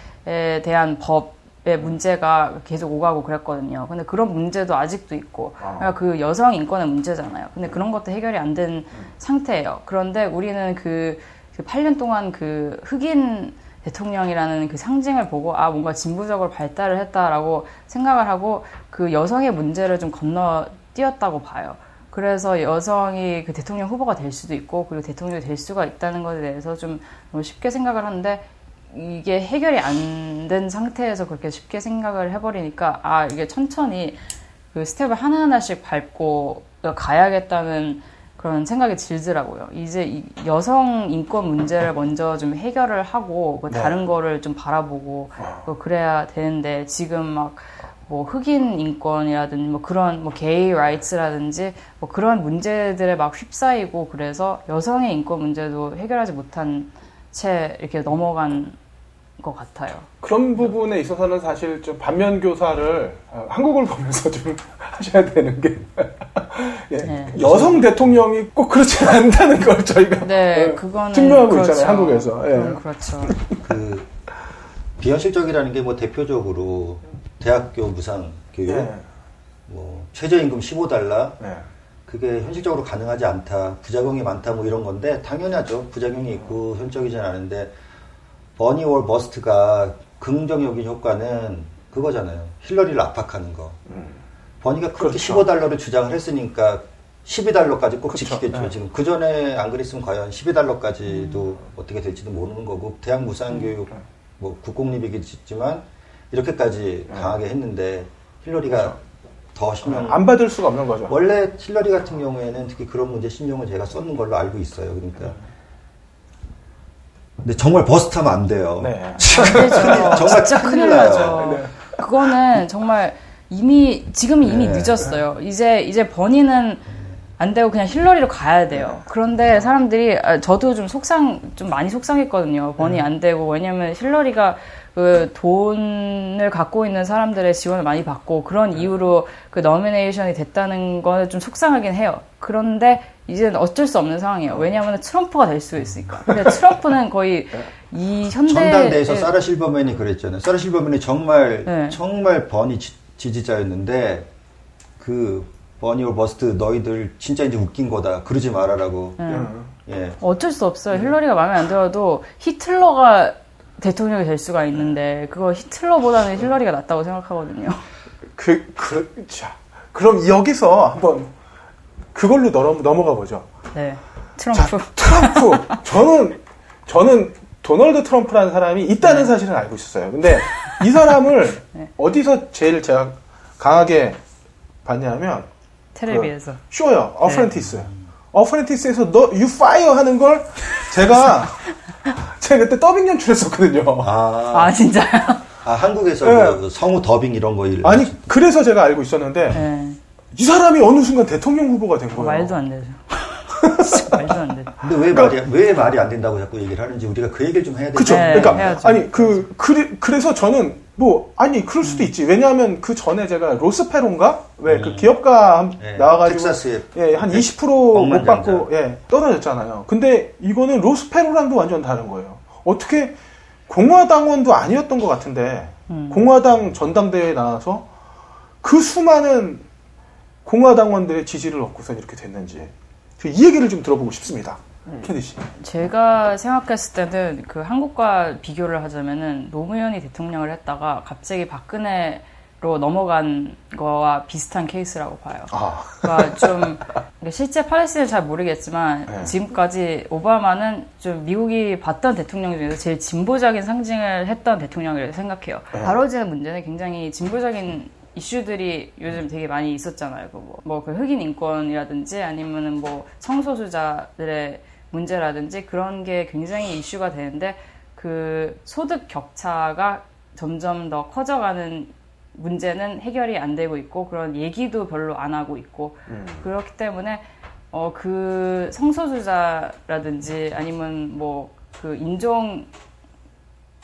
대한 법의 문제가 계속 오가고 그랬거든요. 근데 그런 문제도 아직도 있고, 아. 그러니까 그 여성 인권의 문제잖아요. 근데 그런 것도 해결이 안된 상태예요. 그런데 우리는 그, 그 8년 동안 그 흑인 대통령이라는 그 상징을 보고 아 뭔가 진보적으로 발달을 했다라고 생각을 하고 그 여성의 문제를 좀 건너뛰었다고 봐요. 그래서 여성이 그 대통령 후보가 될 수도 있고 그리고 대통령이 될 수가 있다는 것에 대해서 좀 쉽게 생각을 하는데 이게 해결이 안 된 상태에서 그렇게 쉽게 생각을 해버리니까 아 이게 천천히 그 스텝을 하나하나씩 밟고 가야겠다는 그런 생각이 들더라고요. 이제 이 여성 인권 문제를 먼저 좀 해결을 하고 그 네. 다른 거를 좀 바라보고 아. 그 그래야 되는데 지금 막 뭐 흑인 인권이라든지 뭐 그런 뭐 게이 라이츠라든지 뭐 그런 문제들에 막 휩싸이고 그래서 여성의 인권 문제도 해결하지 못한 채 이렇게 넘어간 것 같아요. 그런 부분에 있어서는 사실 좀 반면 교사를 어, 한국을 보면서 좀 [laughs] 하셔야 되는 게 [laughs] 예, 네. 여성 대통령이 꼭 그렇지 않다는 걸 저희가 네, 어, 그거는 증명하고 그렇죠. 있잖아요 한국에서. 예. 그렇죠. 그 비현실적이라는 게 뭐 대표적으로 대학교 무상 교육, 예. 뭐 최저임금 15달러, 예. 그게 현실적으로 가능하지 않다, 부작용이 많다 뭐 이런 건데 당연하죠. 부작용이 있고 현적이진 않은데 버니 월 버스트가 긍정적인 효과는 그거잖아요. 힐러리를 압박하는 거. 버니가 그렇게 그렇죠. 15달러를 주장을 했으니까 12달러까지 꼭 그렇죠. 지키겠죠. 네. 지금 그 전에 안 그랬으면 과연 12달러까지도 어떻게 될지도 모르는 거고 대학 무상교육 음. 뭐 국공립이겠지만 이렇게까지 강하게 했는데 힐러리가 더 신경 안 받을 수가 없는 거죠. 원래 힐러리 같은 경우에는 특히 그런 문제 신경을 제가 썼는 걸로 알고 있어요. 그러니까 근데 정말 버스트하면 안 돼요. 네. [laughs] 안 되죠. 정말 진짜 큰일 나요. 나죠. 네. 그거는 정말 이미 지금 이미 네. 늦었어요. 이제 이제 버니는 안 되고 그냥 힐러리로 가야 돼요. 그런데 사람들이 아, 저도 좀 속상 좀 많이 속상했거든요. 버니 안 되고 왜냐면 힐러리가 그 돈을 갖고 있는 사람들의 지원을 많이 받고 그런 이유로 그 너미네이션이 됐다는 거는 좀 속상하긴 해요. 그런데 이제는 어쩔 수 없는 상황이에요. 왜냐하면 트럼프가 될수 있으니까. 근데 트럼프는 거의 [laughs] 이 현대 전당대에서 사라 실버맨이 그랬잖아요. 사라 실버맨이 정말 네. 정말 버니 지, 지지자였는데 그 Bernie or Bust 너희들 진짜 이제 웃긴 거다. 그러지 말아라고. 음. 예. 어쩔 수 없어요. 힐러리가 마음에 안 들어도 히틀러가 대통령이 될 수가 있는데 그거 히틀러보다는 힐러리가 낫다고 생각하거든요. 그, 그, 자. 그럼 여기서 한번 그걸로 넘어, 넘어 가 보죠. 네. 자, 트럼프. 트럼프. 저는, 저는 도널드 트럼프라는 사람이 있다는 사실은 알고 있었어요. 근데 이 사람을 [laughs] 네. 어디서 제일 제가 강하게 봤냐면, 텔레비에서. 쇼요. 어프렌티스. 어프렌티스에서 너, you fire 하는 걸 제가, [laughs] 제가 그때 더빙 연출했었거든요. 아, 아, 진짜요? 아, 한국에서 네. 그 성우 더빙 이런 거 일. 아니, 그래서 제가 알고 있었는데, 네. 이 사람이 어느 순간 대통령 후보가 된 거예요. 말도 안 되죠. [laughs] 말도 안 되죠. 근데 왜 말이 왜 말이 안 된다고 자꾸 얘기를 하는지 우리가 그 얘기를 좀 해야 되죠. 그쵸. 네, 그러니까, 해야죠. 아니, 그, 그, 그래서 저는, 뭐, 아니, 그럴 수도 있지. 왜냐하면 그 전에 제가 로스페론가? 왜그 기업가 한- 네, 나와가지고. 텍사스에 예, 한 20%못 억만장자. 받고, 예, 떨어졌잖아요. 근데 이거는 로스페로랑도 완전 다른 거예요. 어떻게, 공화당원도 아니었던 것 같은데, 공화당 전당대회에 나와서 그 수많은 공화당원들의 지지를 얻고선 이렇게 됐는지. 그이 얘기를 좀 들어보고 싶습니다. 캐디 씨. 제가 생각했을 때는 그 한국과 비교를 하자면은 노무현이 대통령을 했다가 갑자기 박근혜 로 넘어간 거와 비슷한 케이스라고 봐요. 아, 그러니까 좀 실제 팔레스틴을 잘 모르겠지만 네. 지금까지 오바마는 좀 미국이 봤던 대통령 중에서 제일 진보적인 상징을 했던 대통령이라고 생각해요. 네. 다뤄지는 문제는 굉장히 진보적인 이슈들이 요즘 되게 많이 있었잖아요. 그 뭐, 뭐, 그 흑인 인권이라든지 아니면은 뭐, 성소수자들의 문제라든지 그런 게 굉장히 이슈가 되는데 그 소득 격차가 점점 더 커져가는 문제는 해결이 안 되고 있고 그런 얘기도 별로 안 하고 있고 그렇기 때문에 어 그 성소수자라든지 아니면 뭐 그 인종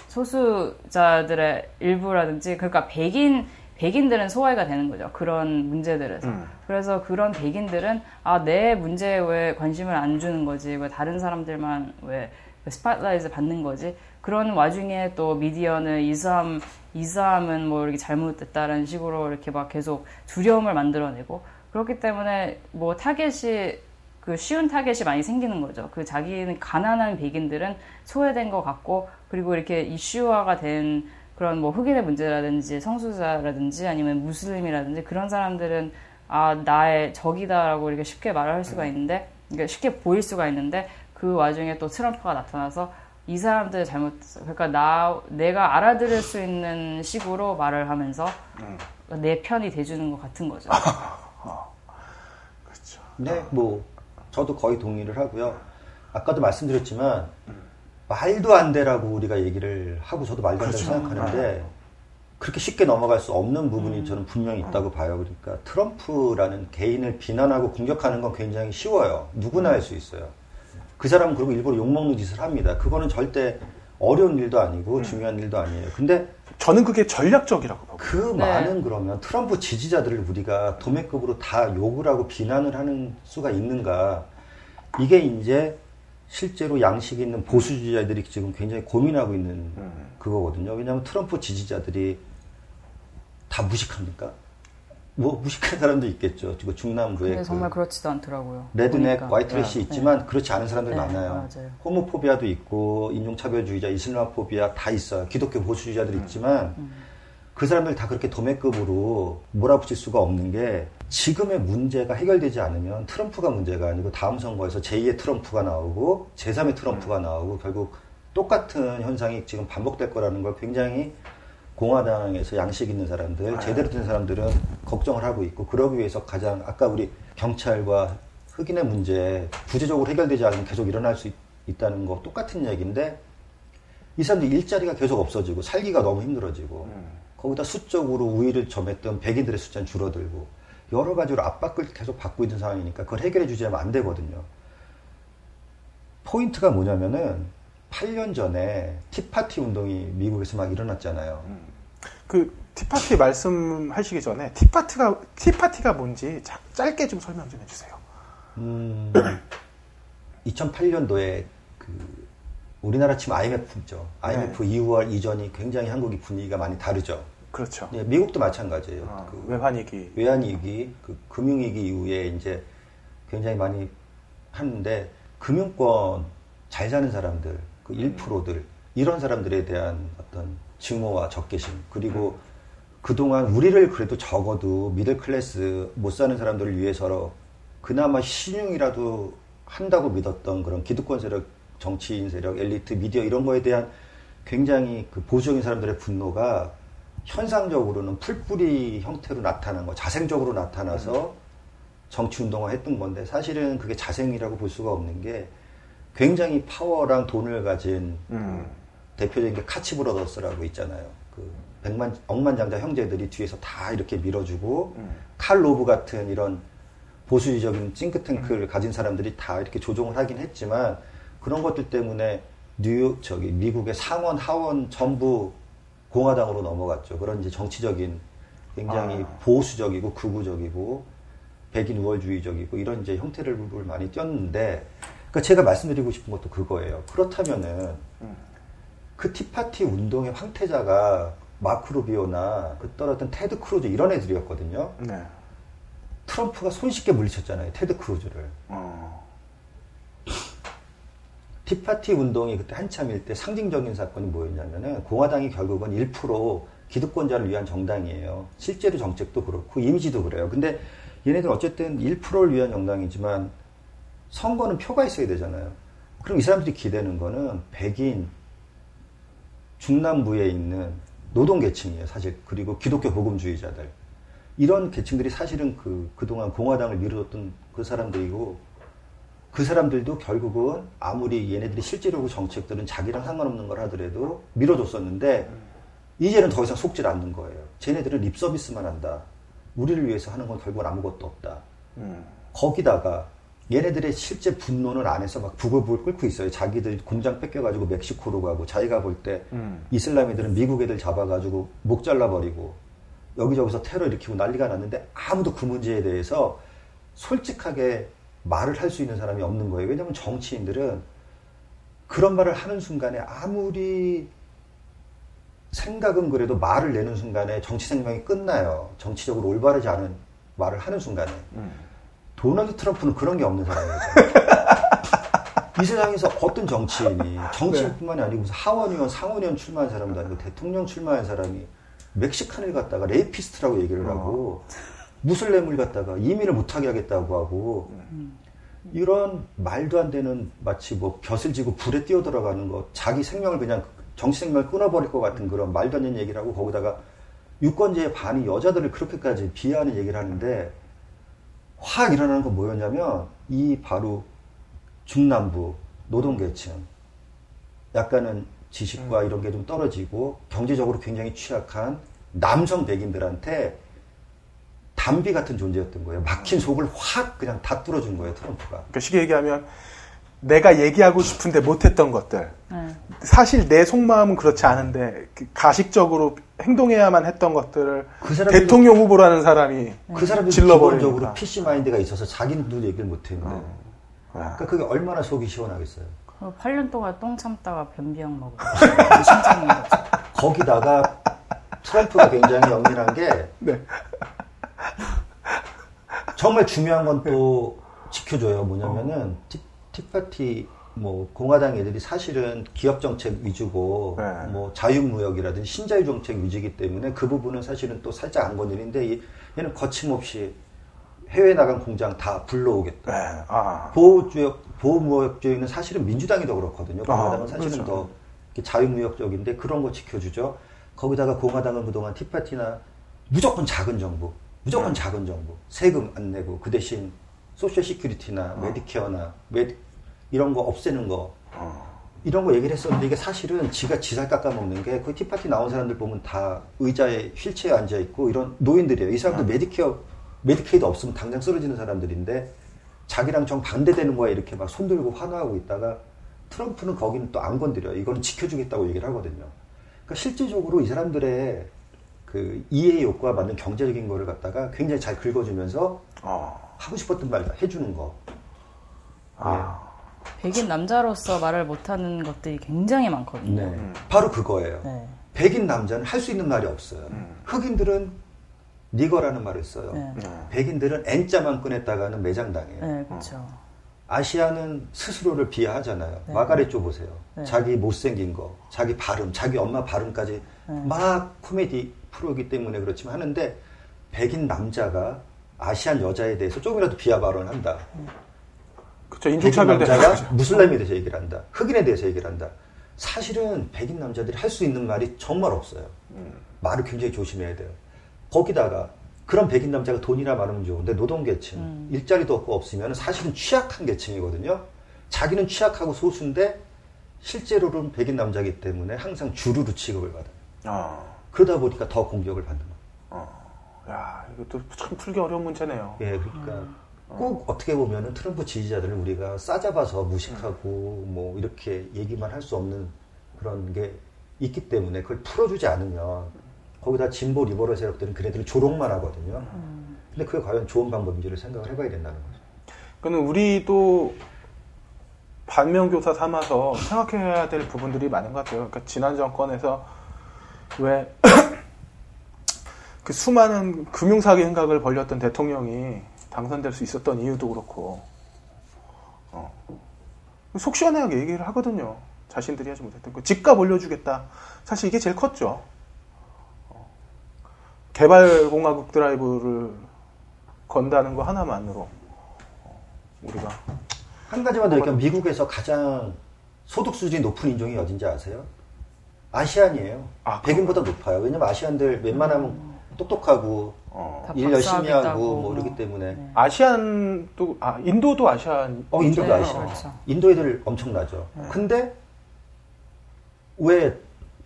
소수자들의 일부라든지 그러니까 백인 백인들은 소외가 되는 거죠 그런 문제들에서 음. 그래서 그런 백인들은 아 내 문제에 왜 관심을 안 주는 거지 왜 다른 사람들만 왜 스팟라이트 받는 거지 그런 와중에 또 미디어는 이 사람 이 사람은 뭐 이렇게 잘못됐다라는 식으로 이렇게 막 계속 두려움을 만들어내고 그렇기 때문에 뭐 타겟이 그 쉬운 타겟이 많이 생기는 거죠. 그 자기는 가난한 백인들은 소외된 것 같고 그리고 이렇게 이슈화가 된 그런 뭐 흑인의 문제라든지 성소자라든지 아니면 무슬림이라든지 그런 사람들은 아 나의 적이다라고 이렇게 쉽게 말할 수가 있는데 그러니까 쉽게 보일 수가 있는데 그 와중에 또 트럼프가 나타나서 이 사람들 잘못했어. 그러니까 나 내가 알아들을 수 있는 식으로 말을 하면서 내 편이 돼주는 것 같은 거죠. [laughs] 그렇죠. 네, 뭐 저도 거의 동의를 하고요. 아까도 말씀드렸지만 말도 안 돼라고 우리가 얘기를 하고 저도 말도 안 된다고 그렇죠. 생각하는데 그렇게 쉽게 넘어갈 수 없는 부분이 저는 분명히 있다고 봐요. 그러니까 트럼프라는 개인을 비난하고 공격하는 건 굉장히 쉬워요. 누구나 할 수 있어요. 그 사람은 그리고 일부러 욕먹는 짓을 합니다. 그거는 절대 어려운 일도 아니고 중요한 일도 아니에요. 근데 저는 그게 전략적이라고 보고. 그 네. 많은 그러면 트럼프 지지자들을 우리가 도매급으로 다 욕을 하고 비난을 하는 수가 있는가? 이게 이제 실제로 양식 있는 보수주의자들이 지금 굉장히 고민하고 있는 음. 그거거든요. 왜냐하면 트럼프 지지자들이 다 무식합니까? 뭐 무식한 사람도 있겠죠. 지금 중남부에 그 정말 그렇지도 않더라고요. 레드넥, 보니까. 화이트래시 네. 있지만 그렇지 않은 사람들이 네, 많아요. 맞아요. 호모포비아도 있고 인종차별주의자, 이슬람포비아 다 있어요. 기독교 보수주의자들이 있지만 음. 그 사람들 다 그렇게 도매급으로 몰아붙일 수가 없는 게 지금의 문제가 해결되지 않으면 트럼프가 문제가 아니고 다음 선거에서 제2의 트럼프가 나오고 제3의 트럼프가 나오고 결국 똑같은 현상이 지금 반복될 거라는 걸 굉장히 공화당에서 양식 있는 사람들, 제대로 된 사람들은 걱정을 하고 있고 그러기 위해서 가장 아까 우리 경찰과 흑인의 문제 구체적으로 해결되지 않으면 계속 일어날 수 있, 있다는 거 똑같은 얘기인데 이 사람들 일자리가 계속 없어지고 살기가 너무 힘들어지고 거기다 수적으로 우위를 점했던 백인들의 숫자는 줄어들고 여러 가지로 압박을 계속 받고 있는 상황이니까 그걸 해결해 주지 않으면 안 되거든요. 포인트가 뭐냐면은 8년 전에 티파티 운동이 미국에서 막 일어났잖아요. 그 티파티 말씀하시기 전에 티파티가 티파티가 뭔지 자- 짧게 좀 설명 좀 해주세요. 음, [clears throat] 2008년도에 그 우리나라 치면 IMF죠. IMF 네. 이후와 이전이 굉장히 한국이 분위기가 많이 다르죠. 그렇죠. 예, 미국도 마찬가지예요. 아, 그 외환위기. 외환위기, 그 금융위기 이후에 이제 굉장히 많이 하는데 금융권 잘 사는 사람들, 그 1%들 이런 사람들에 대한 어떤 증오와 적개심 그리고 그동안 우리를 그래도 적어도 미들 클래스 못 사는 사람들을 위해서 그나마 신용이라도 한다고 믿었던 그런 기득권 세력, 정치인 세력, 엘리트, 미디어 이런 거에 대한 굉장히 그 보수적인 사람들의 분노가 현상적으로는 풀뿌리 형태로 나타난 거, 자생적으로 나타나서 정치 운동화 했던 건데 사실은 그게 자생이라고 볼 수가 없는 게 굉장히 파워랑 돈을 가진 음. 대표적인 게 카치 브라더스라고 있잖아요. 그 백만 억만장자 형제들이 뒤에서 다 이렇게 밀어주고 음. 칼 로브 같은 이런 보수적인 싱크탱크를 가진 사람들이 다 이렇게 조종을 하긴 했지만 그런 것들 때문에 뉴욕 저기 미국의 상원 하원 전부 공화당으로 넘어갔죠. 그런 이제 정치적인 굉장히 아. 보수적이고 극우적이고 백인 우월주의적이고 이런 이제 형태를 많이 띄었는데 그러니까 제가 말씀드리고 싶은 것도 그거예요. 그렇다면은 그 티파티 운동의 황태자가 마크 루비오나 그 떨어졌던 테드 크루즈 이런 애들이었거든요. 네. 트럼프가 손쉽게 물리쳤잖아요. 테드 크루즈를. 어. 티파티 운동이 그때 한참일 때 상징적인 사건이 뭐였냐면은 공화당이 결국은 1% 기득권자를 위한 정당이에요. 실제로 정책도 그렇고 이미지도 그래요. 근데 얘네들 어쨌든 1%를 위한 정당이지만 선거는 표가 있어야 되잖아요. 그럼 이 사람들이 기대는 거는 백인 중남부에 있는 노동계층이에요, 사실. 그리고 기독교 복음주의자들. 이런 계층들이 사실은 그, 그동안 공화당을 밀어줬던 그 사람들이고, 그 사람들도 결국은 아무리 얘네들이 실제로 정책들은 자기랑 상관없는 걸 하더라도 밀어줬었는데, 이제는 더 이상 속질 않는 거예요. 쟤네들은 립 서비스만 한다. 우리를 위해서 하는 건 결국은 아무것도 없다. 음. 거기다가 얘네들의 실제 분노는 안에서 막 부글부글 끓고 있어요. 자기들 공장 뺏겨가지고 멕시코로 가고 자기가 볼때 음. 이슬람 애들은 미국 애들 잡아가지고 목 잘라버리고 여기저기서 테러 일으키고 난리가 났는데 아무도 그 문제에 대해서 솔직하게 말을 할 수 있는 사람이 없는 거예요. 왜냐하면 정치인들은 그런 말을 하는 순간에 아무리 생각은 그래도 말을 내는 순간에 정치 생명이 끝나요. 정치적으로 올바르지 않은 말을 하는 순간에. 도널드 트럼프는 그런 게 없는 사람이죠. 이 세상에서 어떤 정치인이 정치인뿐만이 아니고 하원의원, 상원의원 출마한 사람도 아니고 대통령 출마한 사람이 Mexican을 갖다가 rapist라고 얘기를 하고 무슬림을 갖다가 이민을 못하게 하겠다고 하고 이런 말도 안 되는 마치 뭐 섶을 지고 불에 뛰어 들어가는 거 자기 생명을 그냥 정치 생명을 끊어버릴 것 같은 그런 말도 안 되는 얘기를 하고 거기다가 유권자의 반이 여자들을 그렇게까지 비하하는 얘기를 하는데 확 일어나는 건 뭐였냐면 이 바로 중남부 노동계층. 약간은 지식과 이런 게 좀 떨어지고 경제적으로 굉장히 취약한 남성 백인들한테 담비 같은 존재였던 거예요. 막힌 속을 확 그냥 다 뚫어준 거예요, 트럼프가. 그러니까 쉽게 얘기하면 내가 얘기하고 싶은데 못했던 것들. 네. 사실 내 속마음은 그렇지 않은데 그 가식적으로 행동해야만 했던 것들을 그 대통령 후보라는 사람이 그 사람들이 질러버리니까. 기본적으로 PC 마인드가 있어서 자기도 얘기를 못했는데. 아. 그러니까 그게 얼마나 속이 시원하겠어요. 8년 동안 똥 참다가 변비약 [laughs] 거죠. 거기다가 트럼프가 굉장히 영민한 게 네. 정말 중요한 건 또 지켜줘요. 뭐냐면은 티, 티파티 뭐 공화당 애들이 사실은 기업 정책 위주고 네. 뭐 자유무역이라든지 신자유 정책 위주이기 때문에 그 부분은 사실은 또 살짝 안 건드리는데 이- 얘는 거침없이 해외 나간 공장 다 불러오겠다. 네. 아. 보호주역, 보호무역주의는 사실은 민주당이 더 그렇거든요. 공화당은 아, 사실은 그렇죠. 더 자유무역적인데 그런 거 지켜주죠. 거기다가 공화당은 그동안 티파티나 무조건 작은 정부, 무조건 작은 정부, 세금 안 내고 그 대신 Social Security나 Medicare나 Medi, 이런 거 없애는 거 이런 거 얘기를 했었는데 이게 사실은 지가 지 살 깎아먹는 게 그 Tea Party 나온 사람들 보면 다 의자에 휠체어에 앉아 있고 이런 노인들이에요. 이 사람들 Medicare Medicaid 없으면 당장 쓰러지는 사람들인데 자기랑 정 반대되는 거에 이렇게 막 손들고 환호하고 있다가 트럼프는 거기는 또 안 건드려요. 이거는 지켜주겠다고 얘기를 하거든요. 그러니까 실질적으로 이 사람들의 그 이해 욕구와 맞는 경제적인 거를 갖다가 굉장히 잘 긁어주면서 어. 하고 싶었던 말 다 해주는 거. 아. 백인 남자로서 말을 못하는 것들이 굉장히 많거든요. 네. 바로 그거예요. 네. 백인 남자는 할 수 있는 말이 없어요. 음. 흑인들은 니거라는 말을 써요. 네. 백인들은 N자만 꺼냈다가는 매장당해요. 네, 그렇죠. 아시아는 스스로를 비하하잖아요. 네. 마가렛 줘 보세요. 네. 자기 못생긴 거, 자기 발음, 자기 엄마 발음까지 네. 막 코미디 프로이기 때문에 그렇지만 하는데 백인 남자가 아시안 여자에 대해서 조금이라도 비하 발언을 한다. 그쵸 백인 인종차별 남자가. 무슬림에 대해서 얘기를 한다. 흑인에 대해서 얘기를 한다. 사실은 백인 남자들이 할 수 있는 말이 정말 없어요. 말을 굉장히 조심해야 돼요. 거기다가 그런 백인 남자가 돈이나 많으면 좋은데 노동계층, 일자리도 없고 없으면 사실은 취약한 계층이거든요. 자기는 취약하고 소수인데 실제로는 백인 남자이기 때문에 항상 주르르 취급을 받아요. 어, 그러다 보니까 더 공격을 받는 거예요. 야 이것도 참 풀기 어려운 문제네요. 예, 그러니까 꼭 어 떻게 보면은 트럼프 지지자들을 우리가 싸잡아서 무식하고 뭐 이렇게 얘기만 할 수 없는 그런 게 있기 때문에 그걸 풀어주지 않으면 거기다 진보 리버럴 세력들은 그네들을 조롱만 하거든요. 근데 그게 과연 좋은 방법인지를 생각을 해봐야 된다는 거죠. 그는 우리도 반면교사 삼아서 생각해야 될 부분들이 많은 것 같아요. 그러니까 지난 정권에서 왜 [coughs] 그 수많은 금융사기 행각을 벌렸던 대통령이 당선될 수 있었던 이유도 그렇고 어. 속 시원하게 얘기를 하거든요. 자신들이 하지 못했던 그 집값 올려주겠다. 사실 이게 제일 컸죠. 어. 개발공화국 드라이브를 건다는 거 하나만으로 어, 우리가 한 가지만 더 얘기하면 미국에서 가장 소득 수준이 높은 인종이 어딘지 아세요? 아시안이에요. 아, 백인보다 높아요. 왜냐면 아시안들 웬만하면 똑똑하고 어. 다일 열심히 하고 뭐 이러기 뭐. 때문에 네. 아시안도 아 인도도 아시안 어, 인도도 네, 아시아. 그렇죠. 인도 애들 엄청나죠. 근데 왜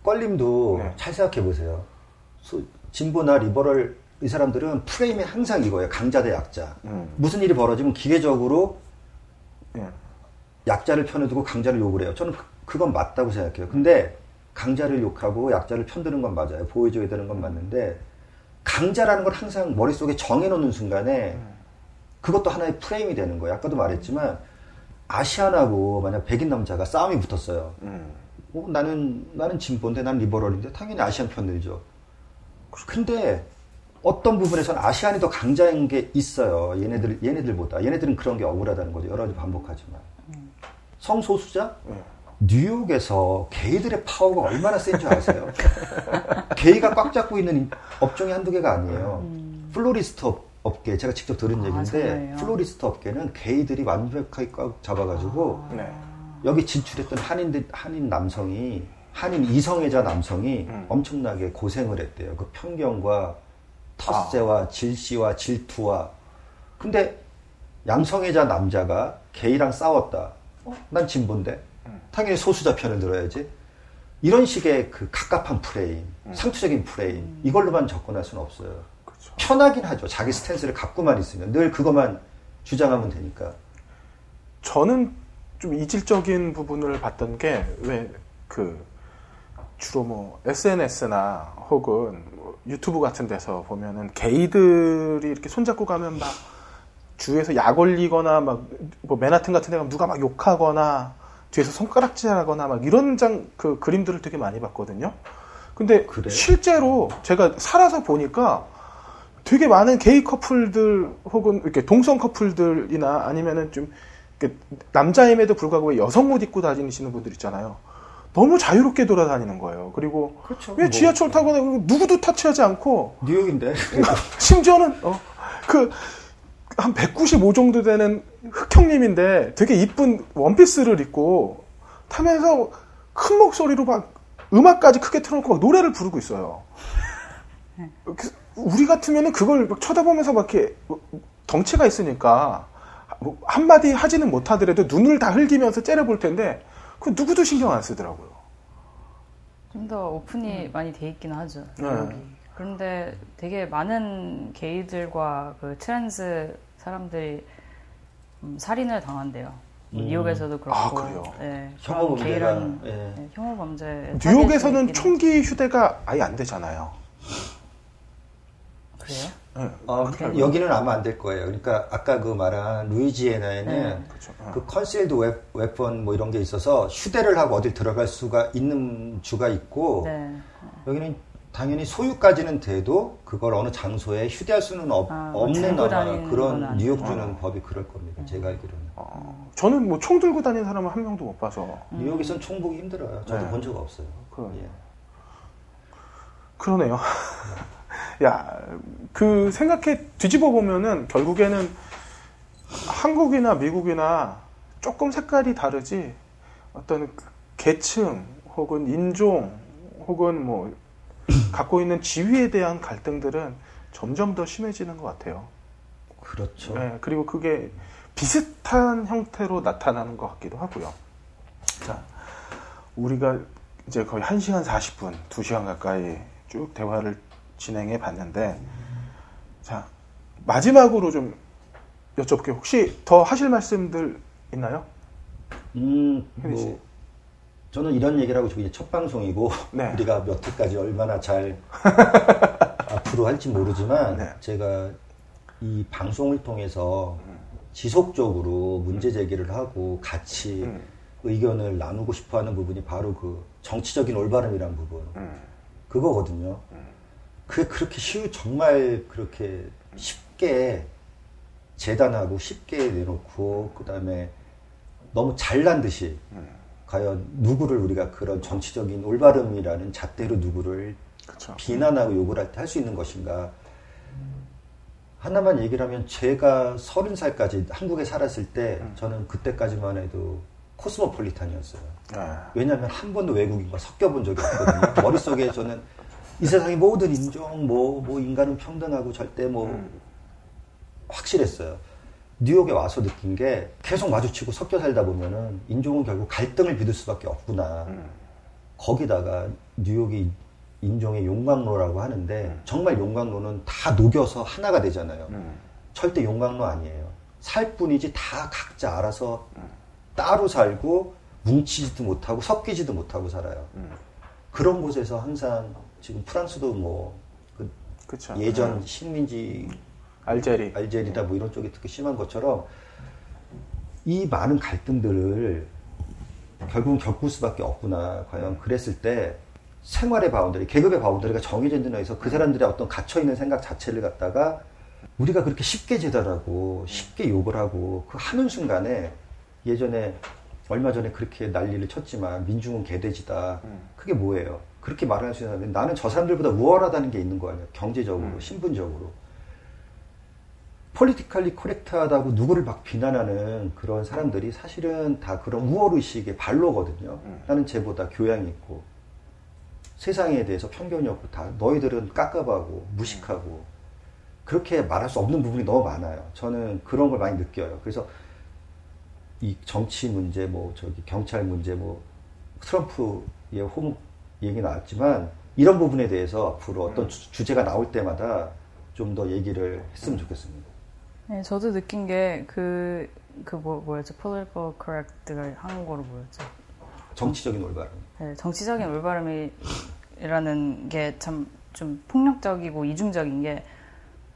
껄림도 네. 잘 생각해 보세요. 소- 진보나 리버럴 이 사람들은 프레임이 항상 이거예요. 강자 대 약자. 음. 무슨 일이 벌어지면 기계적으로 예. 약자를 편에 두고 강자를 욕을 해요. 저는 그- 그건 맞다고 생각해요. 근데 강자를 욕하고 약자를 편드는 건 맞아요. 보호해줘야 되는 건 맞는데 강자라는 걸 항상 머릿속에 정해놓는 순간에 그것도 하나의 프레임이 되는 거예요. 아까도 말했지만 아시안하고 만약 백인 남자가 싸움이 붙었어요. 음. 어, 나는 나는 진보인데 난 liberal인데 당연히 Asian 편 들죠. 근데 어떤 부분에서는 Asian이 더 강자인 게 있어요. 얘네들 얘네들보다 얘네들은 그런 게 억울하다는 거죠. 여러 가지 반복하지만 성소수자 예. 뉴욕에서 게이들의 파워가 얼마나 센 줄 아세요? [laughs] 게이가 꽉 잡고 있는 업종이 한두 개가 아니에요. florist 업- 업계 제가 직접 들은 아, 얘기인데 정말요? florist 업계는 게이들이 완벽하게 꽉 잡아가지고 네. 여기 진출했던 한인들, 한인 남성이, 한인 이성애자 남성이 음. 엄청나게 고생을 했대요. 그 편견과 텃세와 질시와 질투와. 근데 이성애자 남자가 게이랑 싸웠다. 어? 난 진보인데? 당연히 소수자 편을 들어야지. 이런 식의 그 갑갑한 프레임, 상투적인 프레임, 이걸로만 접근할 수는 없어요. 그렇죠. 편하긴 하죠. 자기 stance를 갖고만 있으면. 늘 그것만 주장하면 되니까. 저는 좀 이질적인 부분을 봤던 게 왜 그 주로 뭐 SNS나 혹은 뭐 유튜브 같은 데서 보면은 게이들이 이렇게 손잡고 가면 막 주위에서 약 올리거나 막 뭐 맨하튼 같은 데 가면 누가 막 욕하거나 뒤에서 손가락질하거나 막 이런 장 그 그림들을 되게 많이 봤거든요. 근데 그래요? 실제로 제가 살아서 보니까 되게 많은 게이 커플들 혹은 이렇게 동성 커플들이나 아니면은 좀 이렇게 남자임에도 불구하고 왜 여성 옷 입고 다니시는 분들 있잖아요. 너무 자유롭게 돌아다니는 거예요. 그리고 그렇죠. 왜 뭐. 지하철 타거나 누구도 터치하지 않고 뉴욕인데. [laughs] 심지어는 어, 그 한 195 정도 되는 흑형님인데 되게 이쁜 원피스를 입고 타면서 큰 목소리로 막 음악까지 크게 틀어놓고 막 노래를 부르고 있어요. 그- 우리 같으면은 그걸 막 쳐다보면서 막 이렇게 덩치가 있으니까 뭐 한마디 하지는 못하더라도 눈을 다 흘기면서 째려볼 텐데 그 누구도 신경 안 쓰더라고요. 좀 더 open이 많이 돼 있긴 하죠. 네. 그런데 되게 많은 게이들과 그 trans 사람들이 음, 살인을 당한대요. 뉴욕에서도 그렇고. 아, 그래요? 네, 혐오 범죄가, 게이라는 예. 네, 혐오 범죄. 뉴욕에서는 총기 휴대가 아예 안 되잖아요. 그래요? 네. 어, 여기는 아마 안 될 거예요. 그러니까 아까 그 말한 루이지애나에는 네. 그렇죠. 그 concealed weapon 뭐 이런 게 있어서 휴대를 하고 어딜 들어갈 수가 있는 주가 있고 네. 여기는 당연히 소유까지는 돼도 그걸 어느 장소에 휴대할 수는 없, 아, 없는 아마 그런 뉴욕 주는 법이 그럴 겁니다. 제가 알기로는. 어, 저는 뭐 총 들고 다니는 사람은 한 명도 못 봐서. 뉴욕에선 총 보기 힘들어요. 저도 네. 본적 없어요. 그, 예. 그러네요. [laughs] 야, 그 생각해 뒤집어 보면은 결국에는 한국이나 미국이나 조금 색깔이 다르지 어떤 계층 혹은 인종 혹은 뭐 [clears throat] 갖고 있는 지위에 대한 갈등들은 점점 더 심해지는 것 같아요. 그렇죠. 네, 그리고 그게 비슷한 형태로 나타나는 것 같기도 하고요. 자, 우리가 이제 거의 1시간 40분, 2시간 가까이 쭉 대화를 진행해 봤는데, 자, 마지막으로 좀 여쭤볼게요. 혹시 더 하실 말씀들 있나요? 음, 뭐, 저는 이런 얘기를 하고 싶어요. 첫 방송이고 [laughs] 네. 우리가 몇 회까지 얼마나 잘 [laughs] 앞으로 할지 모르지만 네. 제가 이 방송을 통해서 지속적으로 문제 제기를 하고 같이 음. 의견을 나누고 싶어하는 부분이 바로 그 정치적인 올바름이라는 부분 음. 그거거든요. 음. 그게 그렇게 쉬우 정말 그렇게 쉽게 재단하고 쉽게 내놓고 그 다음에 너무 잘난 듯이 음. 과연 누구를 우리가 그런 정치적인 올바름이라는 잣대로 누구를 그쵸. 비난하고 욕을 할 때 할 수 있는 것인가. 하나만 얘기를 하면 제가 서른 살까지 한국에 살았을 때 음. 저는 그때까지만 해도 코스모폴리탄이었어요. 아. 왜냐하면 한 번도 외국인과 섞여본 적이 없거든요. 머릿속에 저는 이 세상의 모든 인종, 뭐, 뭐 인간은 평등하고 절대 뭐 음. 확실했어요. 뉴욕에 와서 느낀 게 계속 마주치고 섞여 살다 보면은 인종은 결국 갈등을 빚을 수밖에 없구나. 음. 거기다가 뉴욕이 인종의 용광로라고 하는데 음. 정말 용광로는 다 녹여서 하나가 되잖아요. 음. 절대 용광로 아니에요. 살 뿐이지 다 각자 알아서 음. 따로 살고 뭉치지도 못하고 섞이지도 못하고 살아요. 음. 그런 곳에서 항상 지금 프랑스도 뭐 그 예전 음. 식민지 알제리. 알제리다 뭐 이런 쪽이 특히 심한 것처럼 이 많은 갈등들을 결국은 겪을 수밖에 없구나. 과연 그랬을 때 생활의 boundary, 계급의 boundary가 정해져 있는 데서 그 사람들의 어떤 갇혀있는 생각 자체를 갖다가 우리가 그렇게 쉽게 재단하고 쉽게 욕을 하고 그 하는 순간에 예전에 얼마 전에 그렇게 난리를 쳤지만 민중은 개돼지다. 그게 뭐예요? 그렇게 말할 수 있는 사람이 나는 저 사람들보다 우월하다는 게 있는 거 아니야. 경제적으로, 음. 신분적으로. politically correct하다고 누구를 막 비난하는 그런 사람들이 사실은 다 그런 우월의식의 발로거든요. 음. 나는 쟤보다 교양이 있고 세상에 대해서 편견이 없고 다 너희들은 깝깝하고 무식하고 그렇게 말할 수 없는 부분이 너무 많아요. 저는 그런 걸 많이 느껴요. 그래서 이 정치 문제, 뭐 저기 경찰 문제, 뭐 트럼프의 홈 얘기 나왔지만 이런 부분에 대해서 앞으로 어떤 음. 주제가 나올 때마다 좀 더 얘기를 했으면 좋겠습니다. 네, 저도 느낀 게 그, 그 뭐, 뭐였죠? political correct가 한국어로 뭐였죠? 정치적인 올바름. 네, 정치적인 올바름이라는 게 참 좀 폭력적이고 이중적인 게,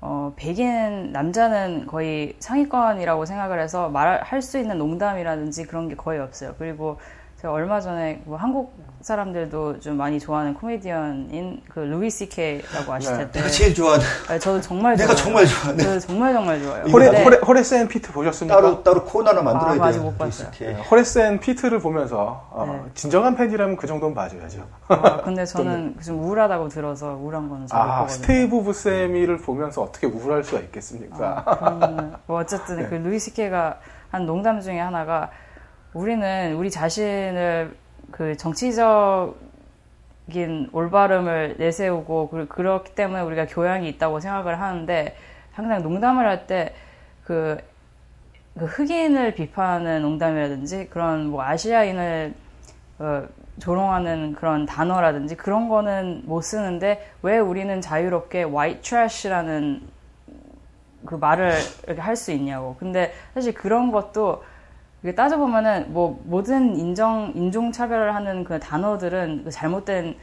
어, 백인 남자는 거의 상위권이라고 생각을 해서 말할 수 있는 농담이라든지 그런 게 거의 없어요. 그리고 제가 얼마 전에 뭐 한국 사람들도 좀 많이 좋아하는 코미디언인 그 Louis C.K.라고 아실 텐데. 네, 내가 제일 좋아하는. 네, 저도 정말 내가 정말 좋아하는. 저도 정말 정말 좋아요. Hora, 네. 호레, Horace and Pete 보셨습니까? 따로 따로 코너를 만들어야 아, 돼요. 못 봤어요. 네, Horace and Pete를 보면서 어, 네. 진정한 팬이라면 그 정도는 봐줘야죠. 아, 근데 [laughs] 저는 좀 우울하다고 들어서 우울한 거는 잘 아, 스티브 부세미를 보면서 어떻게 우울할 수가 있겠습니까? 아, 뭐 어쨌든 [laughs] 네. 그 Louis C.K.가 한 농담 중에 하나가 우리는 우리 자신을 그 정치적인 올바름을 내세우고 그렇기 때문에 우리가 교양이 있다고 생각을 하는데 항상 농담을 할 때그 그 흑인을 비판하는 농담이라든지 그런 뭐 아시아인을 어, 조롱하는 그런 단어라든지 그런 거는 못 쓰는데 왜 우리는 자유롭게 white trash라는 그 말을 이렇게 할 수 있냐고. 근데 사실 그런 것도 이게 따져보면은 뭐 모든 인정 인종 차별을 하는 그 단어들은 그 잘못된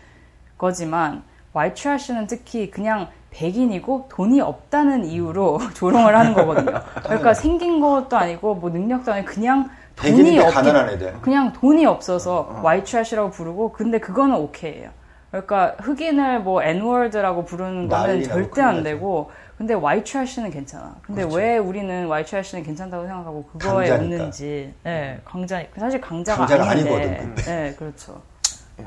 거지만 와이트 트래시는 특히 그냥 백인이고 돈이 없다는 이유로 [laughs] 조롱을 하는 거거든요. [laughs] 그러니까 생긴 것도 아니고 뭐 능력도 아니고 그냥 돈이 없기 가난한 애들. 그냥 돈이 없어서 어. white trash라고 부르고 근데 그거는 오케이예요. 그러니까 흑인을 뭐 N-word라고 부르는 거는 절대 안 되고 근데 trash는 괜찮아. 근데 그렇죠. 왜 우리는 trash는 괜찮다고 생각하고 그거에 강자니까. 없는지. 예. 네, 강자 사실 강자가, 강자가 아닌데. 아니거든. 근데. 네, 그렇죠. 예.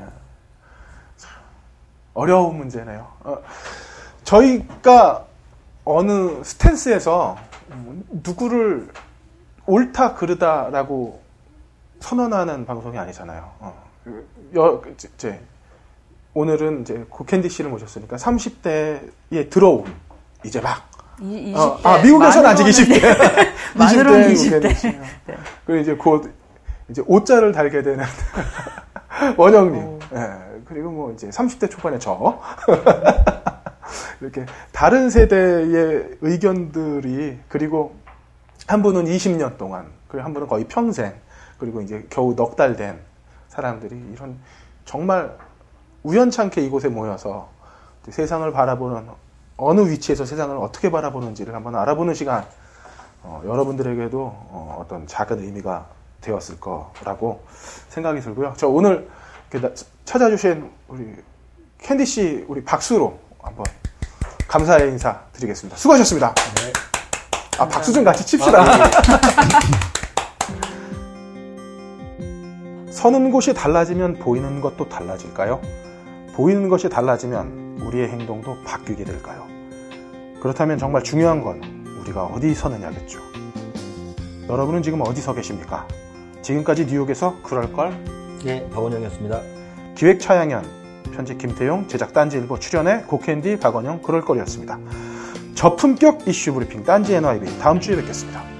어려운 문제네요. 어, 저희가 어느 stance에서 누구를 옳다 그르다라고 선언하는 방송이 아니잖아요. 어. 여, 이제 오늘은 이제 고캔디 씨를 모셨으니까 30대에 들어온 이제 막 이, 20대. 어, 아 미국에서는 아직 20대. 만으로는 20대. 20대. 네. 그리고 이제 곧 이제 옷자를 달게 되는 [laughs] 원영님. 네. 그리고 뭐 이제 30대 초반에 저. [laughs] 이렇게 다른 세대의 의견들이 그리고 한 분은 20년 동안 그리고 한 분은 거의 평생 그리고 이제 겨우 넉 달 된 사람들이 이런 정말 우연찮게 이곳에 모여서 세상을 바라보는 어느 위치에서 세상을 어떻게 바라보는지를 한번 알아보는 시간 어, 여러분들에게도 어, 떤 작은 의미가 되었을 거라고 생각이 들고요. 저 오늘 찾아주신 우리 캔디 씨 우리 박수로 한번 감사의 인사 드리겠습니다. 수고하셨습니다. 네. 아 박수 좀 같이 칩시다. 아, [laughs] 네. 서는 곳이 달라지면 보이는 것도 달라질까요? 보이는 것이 달라지면 우리의 행동도 바뀌게 될까요? 그렇다면 정말 중요한 건 우리가 어디 서느냐겠죠. 여러분은 지금 어디 서 계십니까? 지금까지 뉴욕에서 그럴걸? 네, 박원영이었습니다. 기획 차양현, 편집 김태용, 제작 딴지일보 출연의 고캔디 박원영 그럴걸이었습니다. 저품격 이슈 브리핑 딴지 NYB 다음 주에 뵙겠습니다.